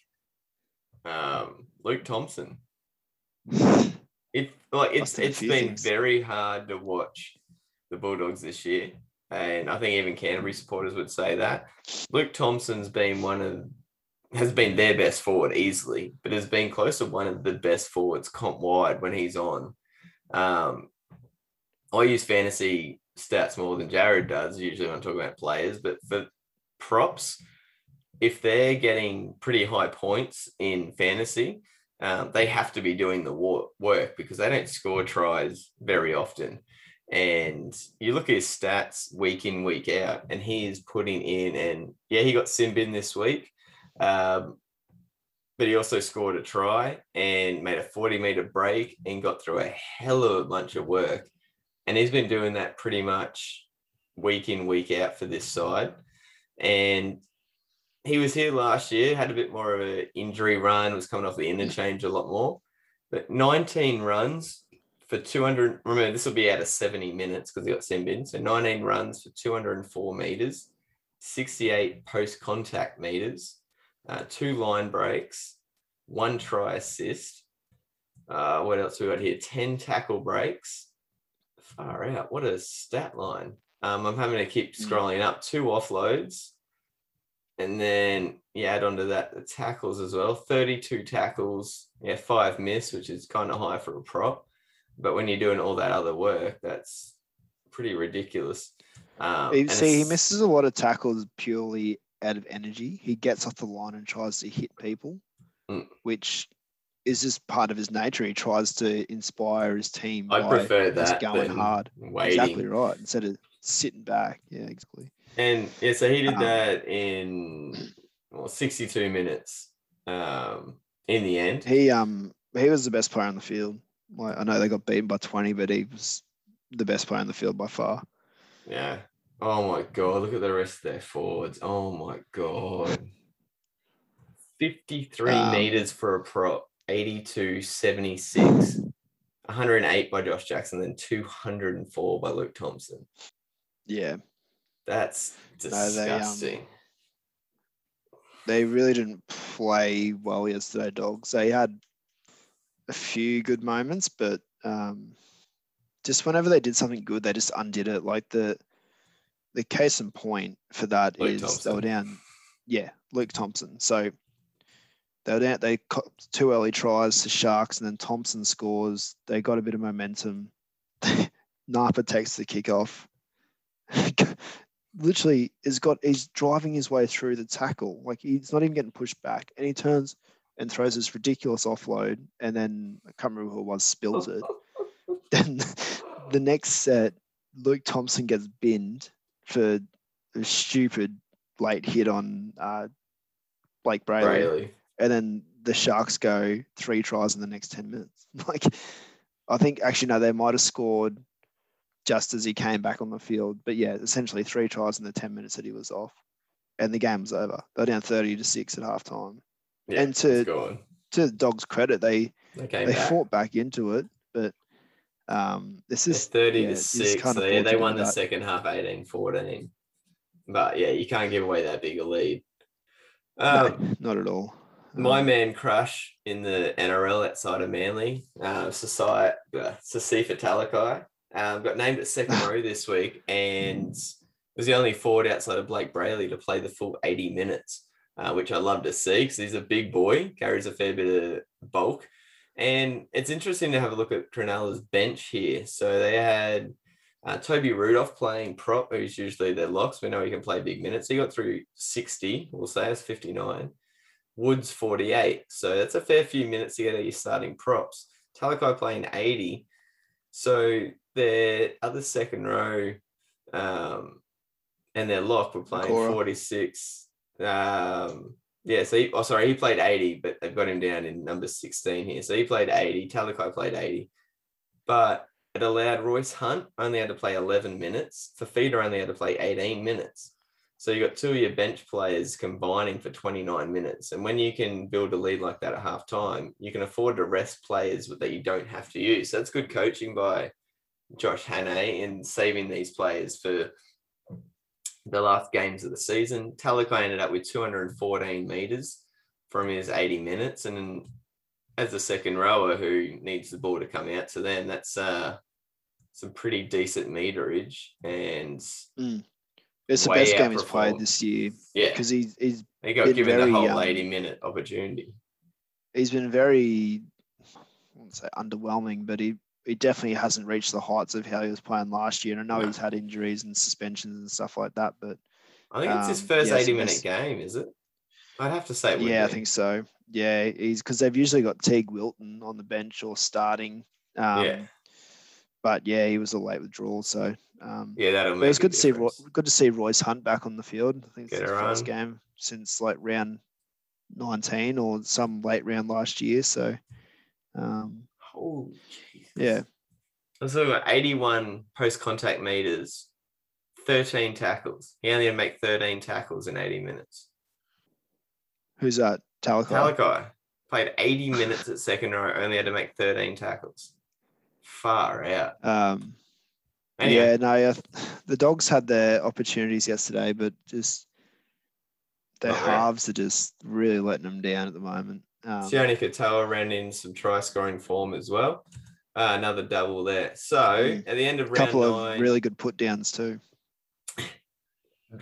Um, Luke Thompson. It like it's it's been things. very hard to watch the Bulldogs this year, and I think even Canterbury supporters would say that Luke Thompson's been one of has been their best forward easily, but has been close to one of the best forwards comp wide when he's on. Um, I use fantasy stats more than Jarrod does usually when I'm talking about players, but for props, if they're getting pretty high points in fantasy, um, they have to be doing the work because they don't score tries very often. And you look at his stats week in, week out, and he is putting in, and yeah, he got sin bin this week. Um, but he also scored a try and made a 40 meter break and got through a hell of a bunch of work. And he's been doing that pretty much week in, week out for this side. And he was here last year, had a bit more of an injury run, was coming off the interchange a lot more. But 19 runs for 200. Remember, this will be out of 70 minutes because he got sin bin. So 19 runs for 204 meters, 68 post contact meters, uh, two line breaks, one try assist. Uh, what else we got here? 10 tackle breaks. Far out. What a stat line. Um, I'm having to keep Mm. scrolling up. Two offloads. And then you add onto that the tackles as well 32 tackles. Yeah, five miss, which is kind of high for a prop. But when you're doing all that other work, that's pretty ridiculous. Um, See, he misses a lot of tackles purely out of energy. He gets off the line and tries to hit people, Mm. which is just part of his nature. He tries to inspire his team I prefer just that going hard. Waiting. Exactly right. Instead of sitting back. Yeah, exactly. And yeah, so he did Um, that in well, 62 minutes um, in the end. He um he was the best player on the field. Like I know they got beaten by twenty, but he was the best player on the field by far. Yeah. Oh my god, look at the rest of their forwards. Oh my god. 53 Um, meters for a prop, 82, 76, 108 by Josh Jackson, then 204 by Luke Thompson. Yeah, That's No, they, um, disgusting. they really didn't play well yesterday, dogs. They had a few good moments, but um, just whenever they did something good, they just undid it. Like the the case in point for that Luke is they were down. Yeah, Luke Thompson. So they were down. They two early tries to Sharks, and then Thompson scores. They got a bit of momentum. Napa takes the kickoff. Literally, is got he's driving his way through the tackle. Like he's not even getting pushed back, and he turns and throws this ridiculous offload, and then I can't remember who it was spills it. Then the next set, Luke Thompson gets binned for a stupid late hit on uh, Blake Brailey, Brailey. and then the Sharks go three tries in the next ten minutes. Like, I think actually no, they might have scored just as he came back on the field, but yeah, essentially three tries in the ten minutes that he was off, and the game was over. They're down thirty to six at halftime. Yeah, and to- To the Dogs' credit, they They they back. fought back into it, um, this is 30 yeah, to 6. kind so yeah, they won the that- second half 18 14. but yeah, you can't give away that big a lead. No, Um, not at all. my Um, man crush in the NRL outside of Manly, uh, Sasai, uh, Siosifa Talakai, um, got named at second row this week and was the only forward outside of Blake Brailey to play the full 80 minutes, uh, which I love to see because he's a big boy, carries a fair bit of bulk. And it's interesting to have a look at Cronulla's bench here. So they had uh, Toby Rudolph playing prop, who's usually their locks. We know he can play big minutes. He got through 60, we'll say it's 59. Woods 48. So that's a fair few minutes to get at your starting props. Talakai playing 80. So their other second row um, and their lock were playing Okora. 46. Um, yeah, so he, oh, sorry, he played 80, but they've got him down in number 16 here. So he played 80. Talakai played 80. But it allowed Royce Hunt only had to play 11 minutes. Fifita only had to play 18 minutes. So you got two of your bench players combining for 29 minutes. And when you can build a lead like that at half time, you can afford to rest players that you don't have to use. So that's good coaching by Josh Hannay in saving these players for the last games of the season. Talakai ended up with 214 meters from his 80 minutes. And then as a second rower who needs the ball to come out to them, that's uh, some pretty decent meterage. And It's the best game he's played this year yeah, because he's he's he got been given very, the whole um, 80 minute opportunity. he's been very I wouldn't say underwhelming, but he he definitely hasn't reached the heights of how he was playing last year. And I know No. he's had injuries and suspensions and stuff like that, but I think it's his um, first yeah, 80 minute game, is it? I'd have to say yeah, I think so. Yeah, he's because they've usually got Teague Wilton on the bench or starting. Um, Yeah. But yeah, he was a late withdrawal, so um, Yeah, that'll make it was good to see Roy, good to see Royce Hunt back on the field. I think it's his first game since like round 19 or some late round last year. So um, Oh. Yeah, So we've got 81 post contact meters, 13 tackles. He only had to make 13 tackles in 80 minutes. who's that? Talakai. Talakai played 80 minutes at second row, only had to make 13 tackles. Far out. Um, Anyway, Yeah, no, yeah, the dogs had their opportunities yesterday, but just their Not halves are just really letting them down at the moment. Um, Sione Katoa ran in some try scoring form as well. Uh, another double there. So Mm. at the end of a round couple nine, of really good put downs too.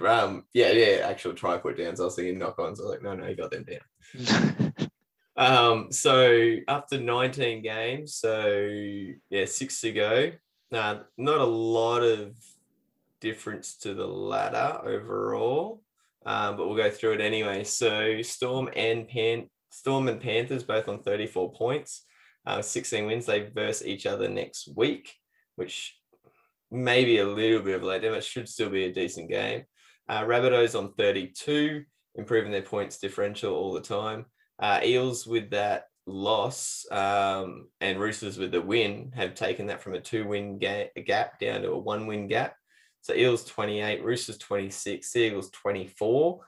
um, yeah, yeah, actual try put downs. I was thinking knock ons. I was like, no, no, you got them down. Um, so after 19 games, so yeah, six to go. Uh, not a lot of difference to the ladder overall, um, but we'll go through it anyway. So Storm and Pan, Storm and Panthers both on 34 points, uh, 16 wins. They verse each other next week, which may be a little bit of a letdown. It should still be a decent game. Uh, Rabbitohs on 32, improving their points differential all the time. Uh, Eels with that loss um, and Roosters with the win have taken that from a two win ga- gap down to a one win gap. So Eels 28, Roosters 26, Seagulls 24.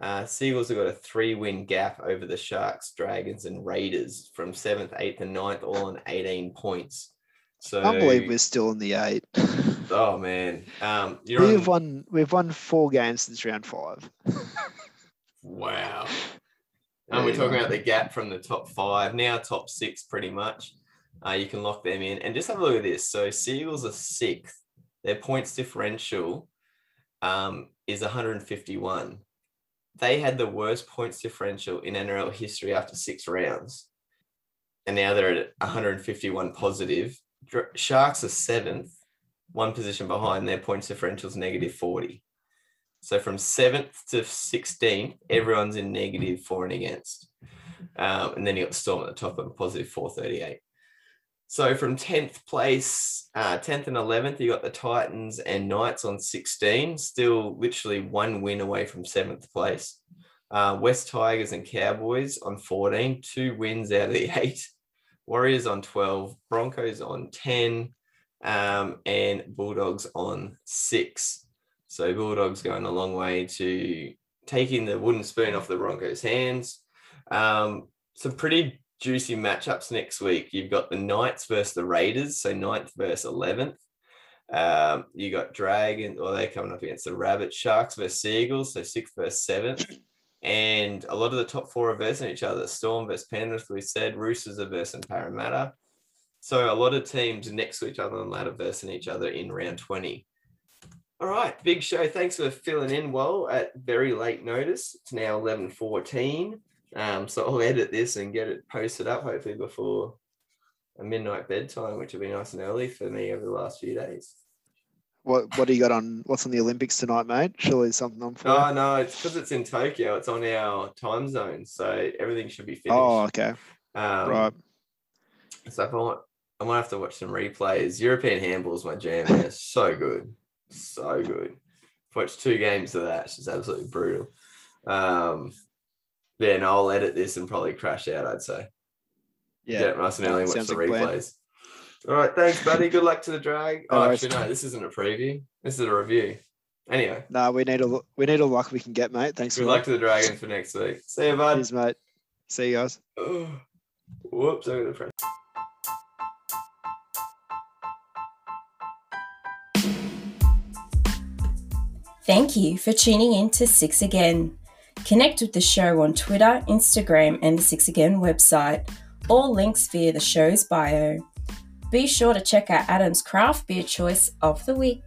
Uh, Seagulls have got a three win gap over the Sharks, Dragons, and Raiders from seventh, eighth, and ninth, all on 18 points. So I believe we're still in the eight. oh man, um, you're we've on, won. We've won four games since round five. wow. And we're talking about the gap from the top five, now top six pretty much. Uh, you can lock them in and just have a look at this. So Seagulls are sixth. Their points differential um, is 151. They had the worst points differential in NRL history after six rounds. And now they're at 151 positive. Sharks are seventh, one position behind. Their points differential is negative 40. So from seventh to 16th, everyone's in negative for and against. Um, and then you got Storm at the top of positive 438. So from 10th place, uh, 10th and 11th, you got the Titans and Knights on 16, still literally one win away from seventh place. Uh, West Tigers and Cowboys on 14, two wins out of the eight. Warriors on 12, Broncos on 10, um, and Bulldogs on six. So Bulldogs going a long way to taking the wooden spoon off the Broncos' hands. Um, some pretty juicy matchups next week. You've got the Knights versus the Raiders, so 9th versus 11th. Um, you got Dragon, or they're coming up against the Rabbit Sharks versus Seagulls, so sixth versus seventh. And a lot of the top four are versing each other. Storm versus Penrith, we said. Roosters are versing Parramatta. So a lot of teams next to each other on ladder versing each other in round 20. All right, big show. Thanks for filling in well at very late notice. It's now 11.14. Um, so I'll edit this and get it posted up hopefully before a midnight bedtime, which will be nice and early for me over the last few days. What What do you got on? What's on the Olympics tonight, mate? Surely there's something on for. Oh no, it's because it's in Tokyo. It's on our time zone, so everything should be finished. Oh, okay. um, right. So if I want, I might have to watch some replays. European handball's my jam. Man. It's so good, so good. I've watched two games of that. It's just absolutely brutal. Um, yeah, no, I'll edit this and probably crash out. I'd say. Yeah. Get up nice and early and watch Sounds the like a plan. replays. All right, thanks, buddy. Good luck to the drag. No Oh, worries. actually, no, this isn't a preview. This is a review. Anyway, No, we need a we need all the luck we can get, mate. Thanks good for luck to the Dragons for next week. See you, bud. Cheers, mate. See you guys. Oh, whoops, I'm gonna press. Thank you for tuning in to Six Again. Connect with the show on Twitter, Instagram, and the Six Again website. All links via the show's bio. Be sure to check out Adam's craft beer choice of the week.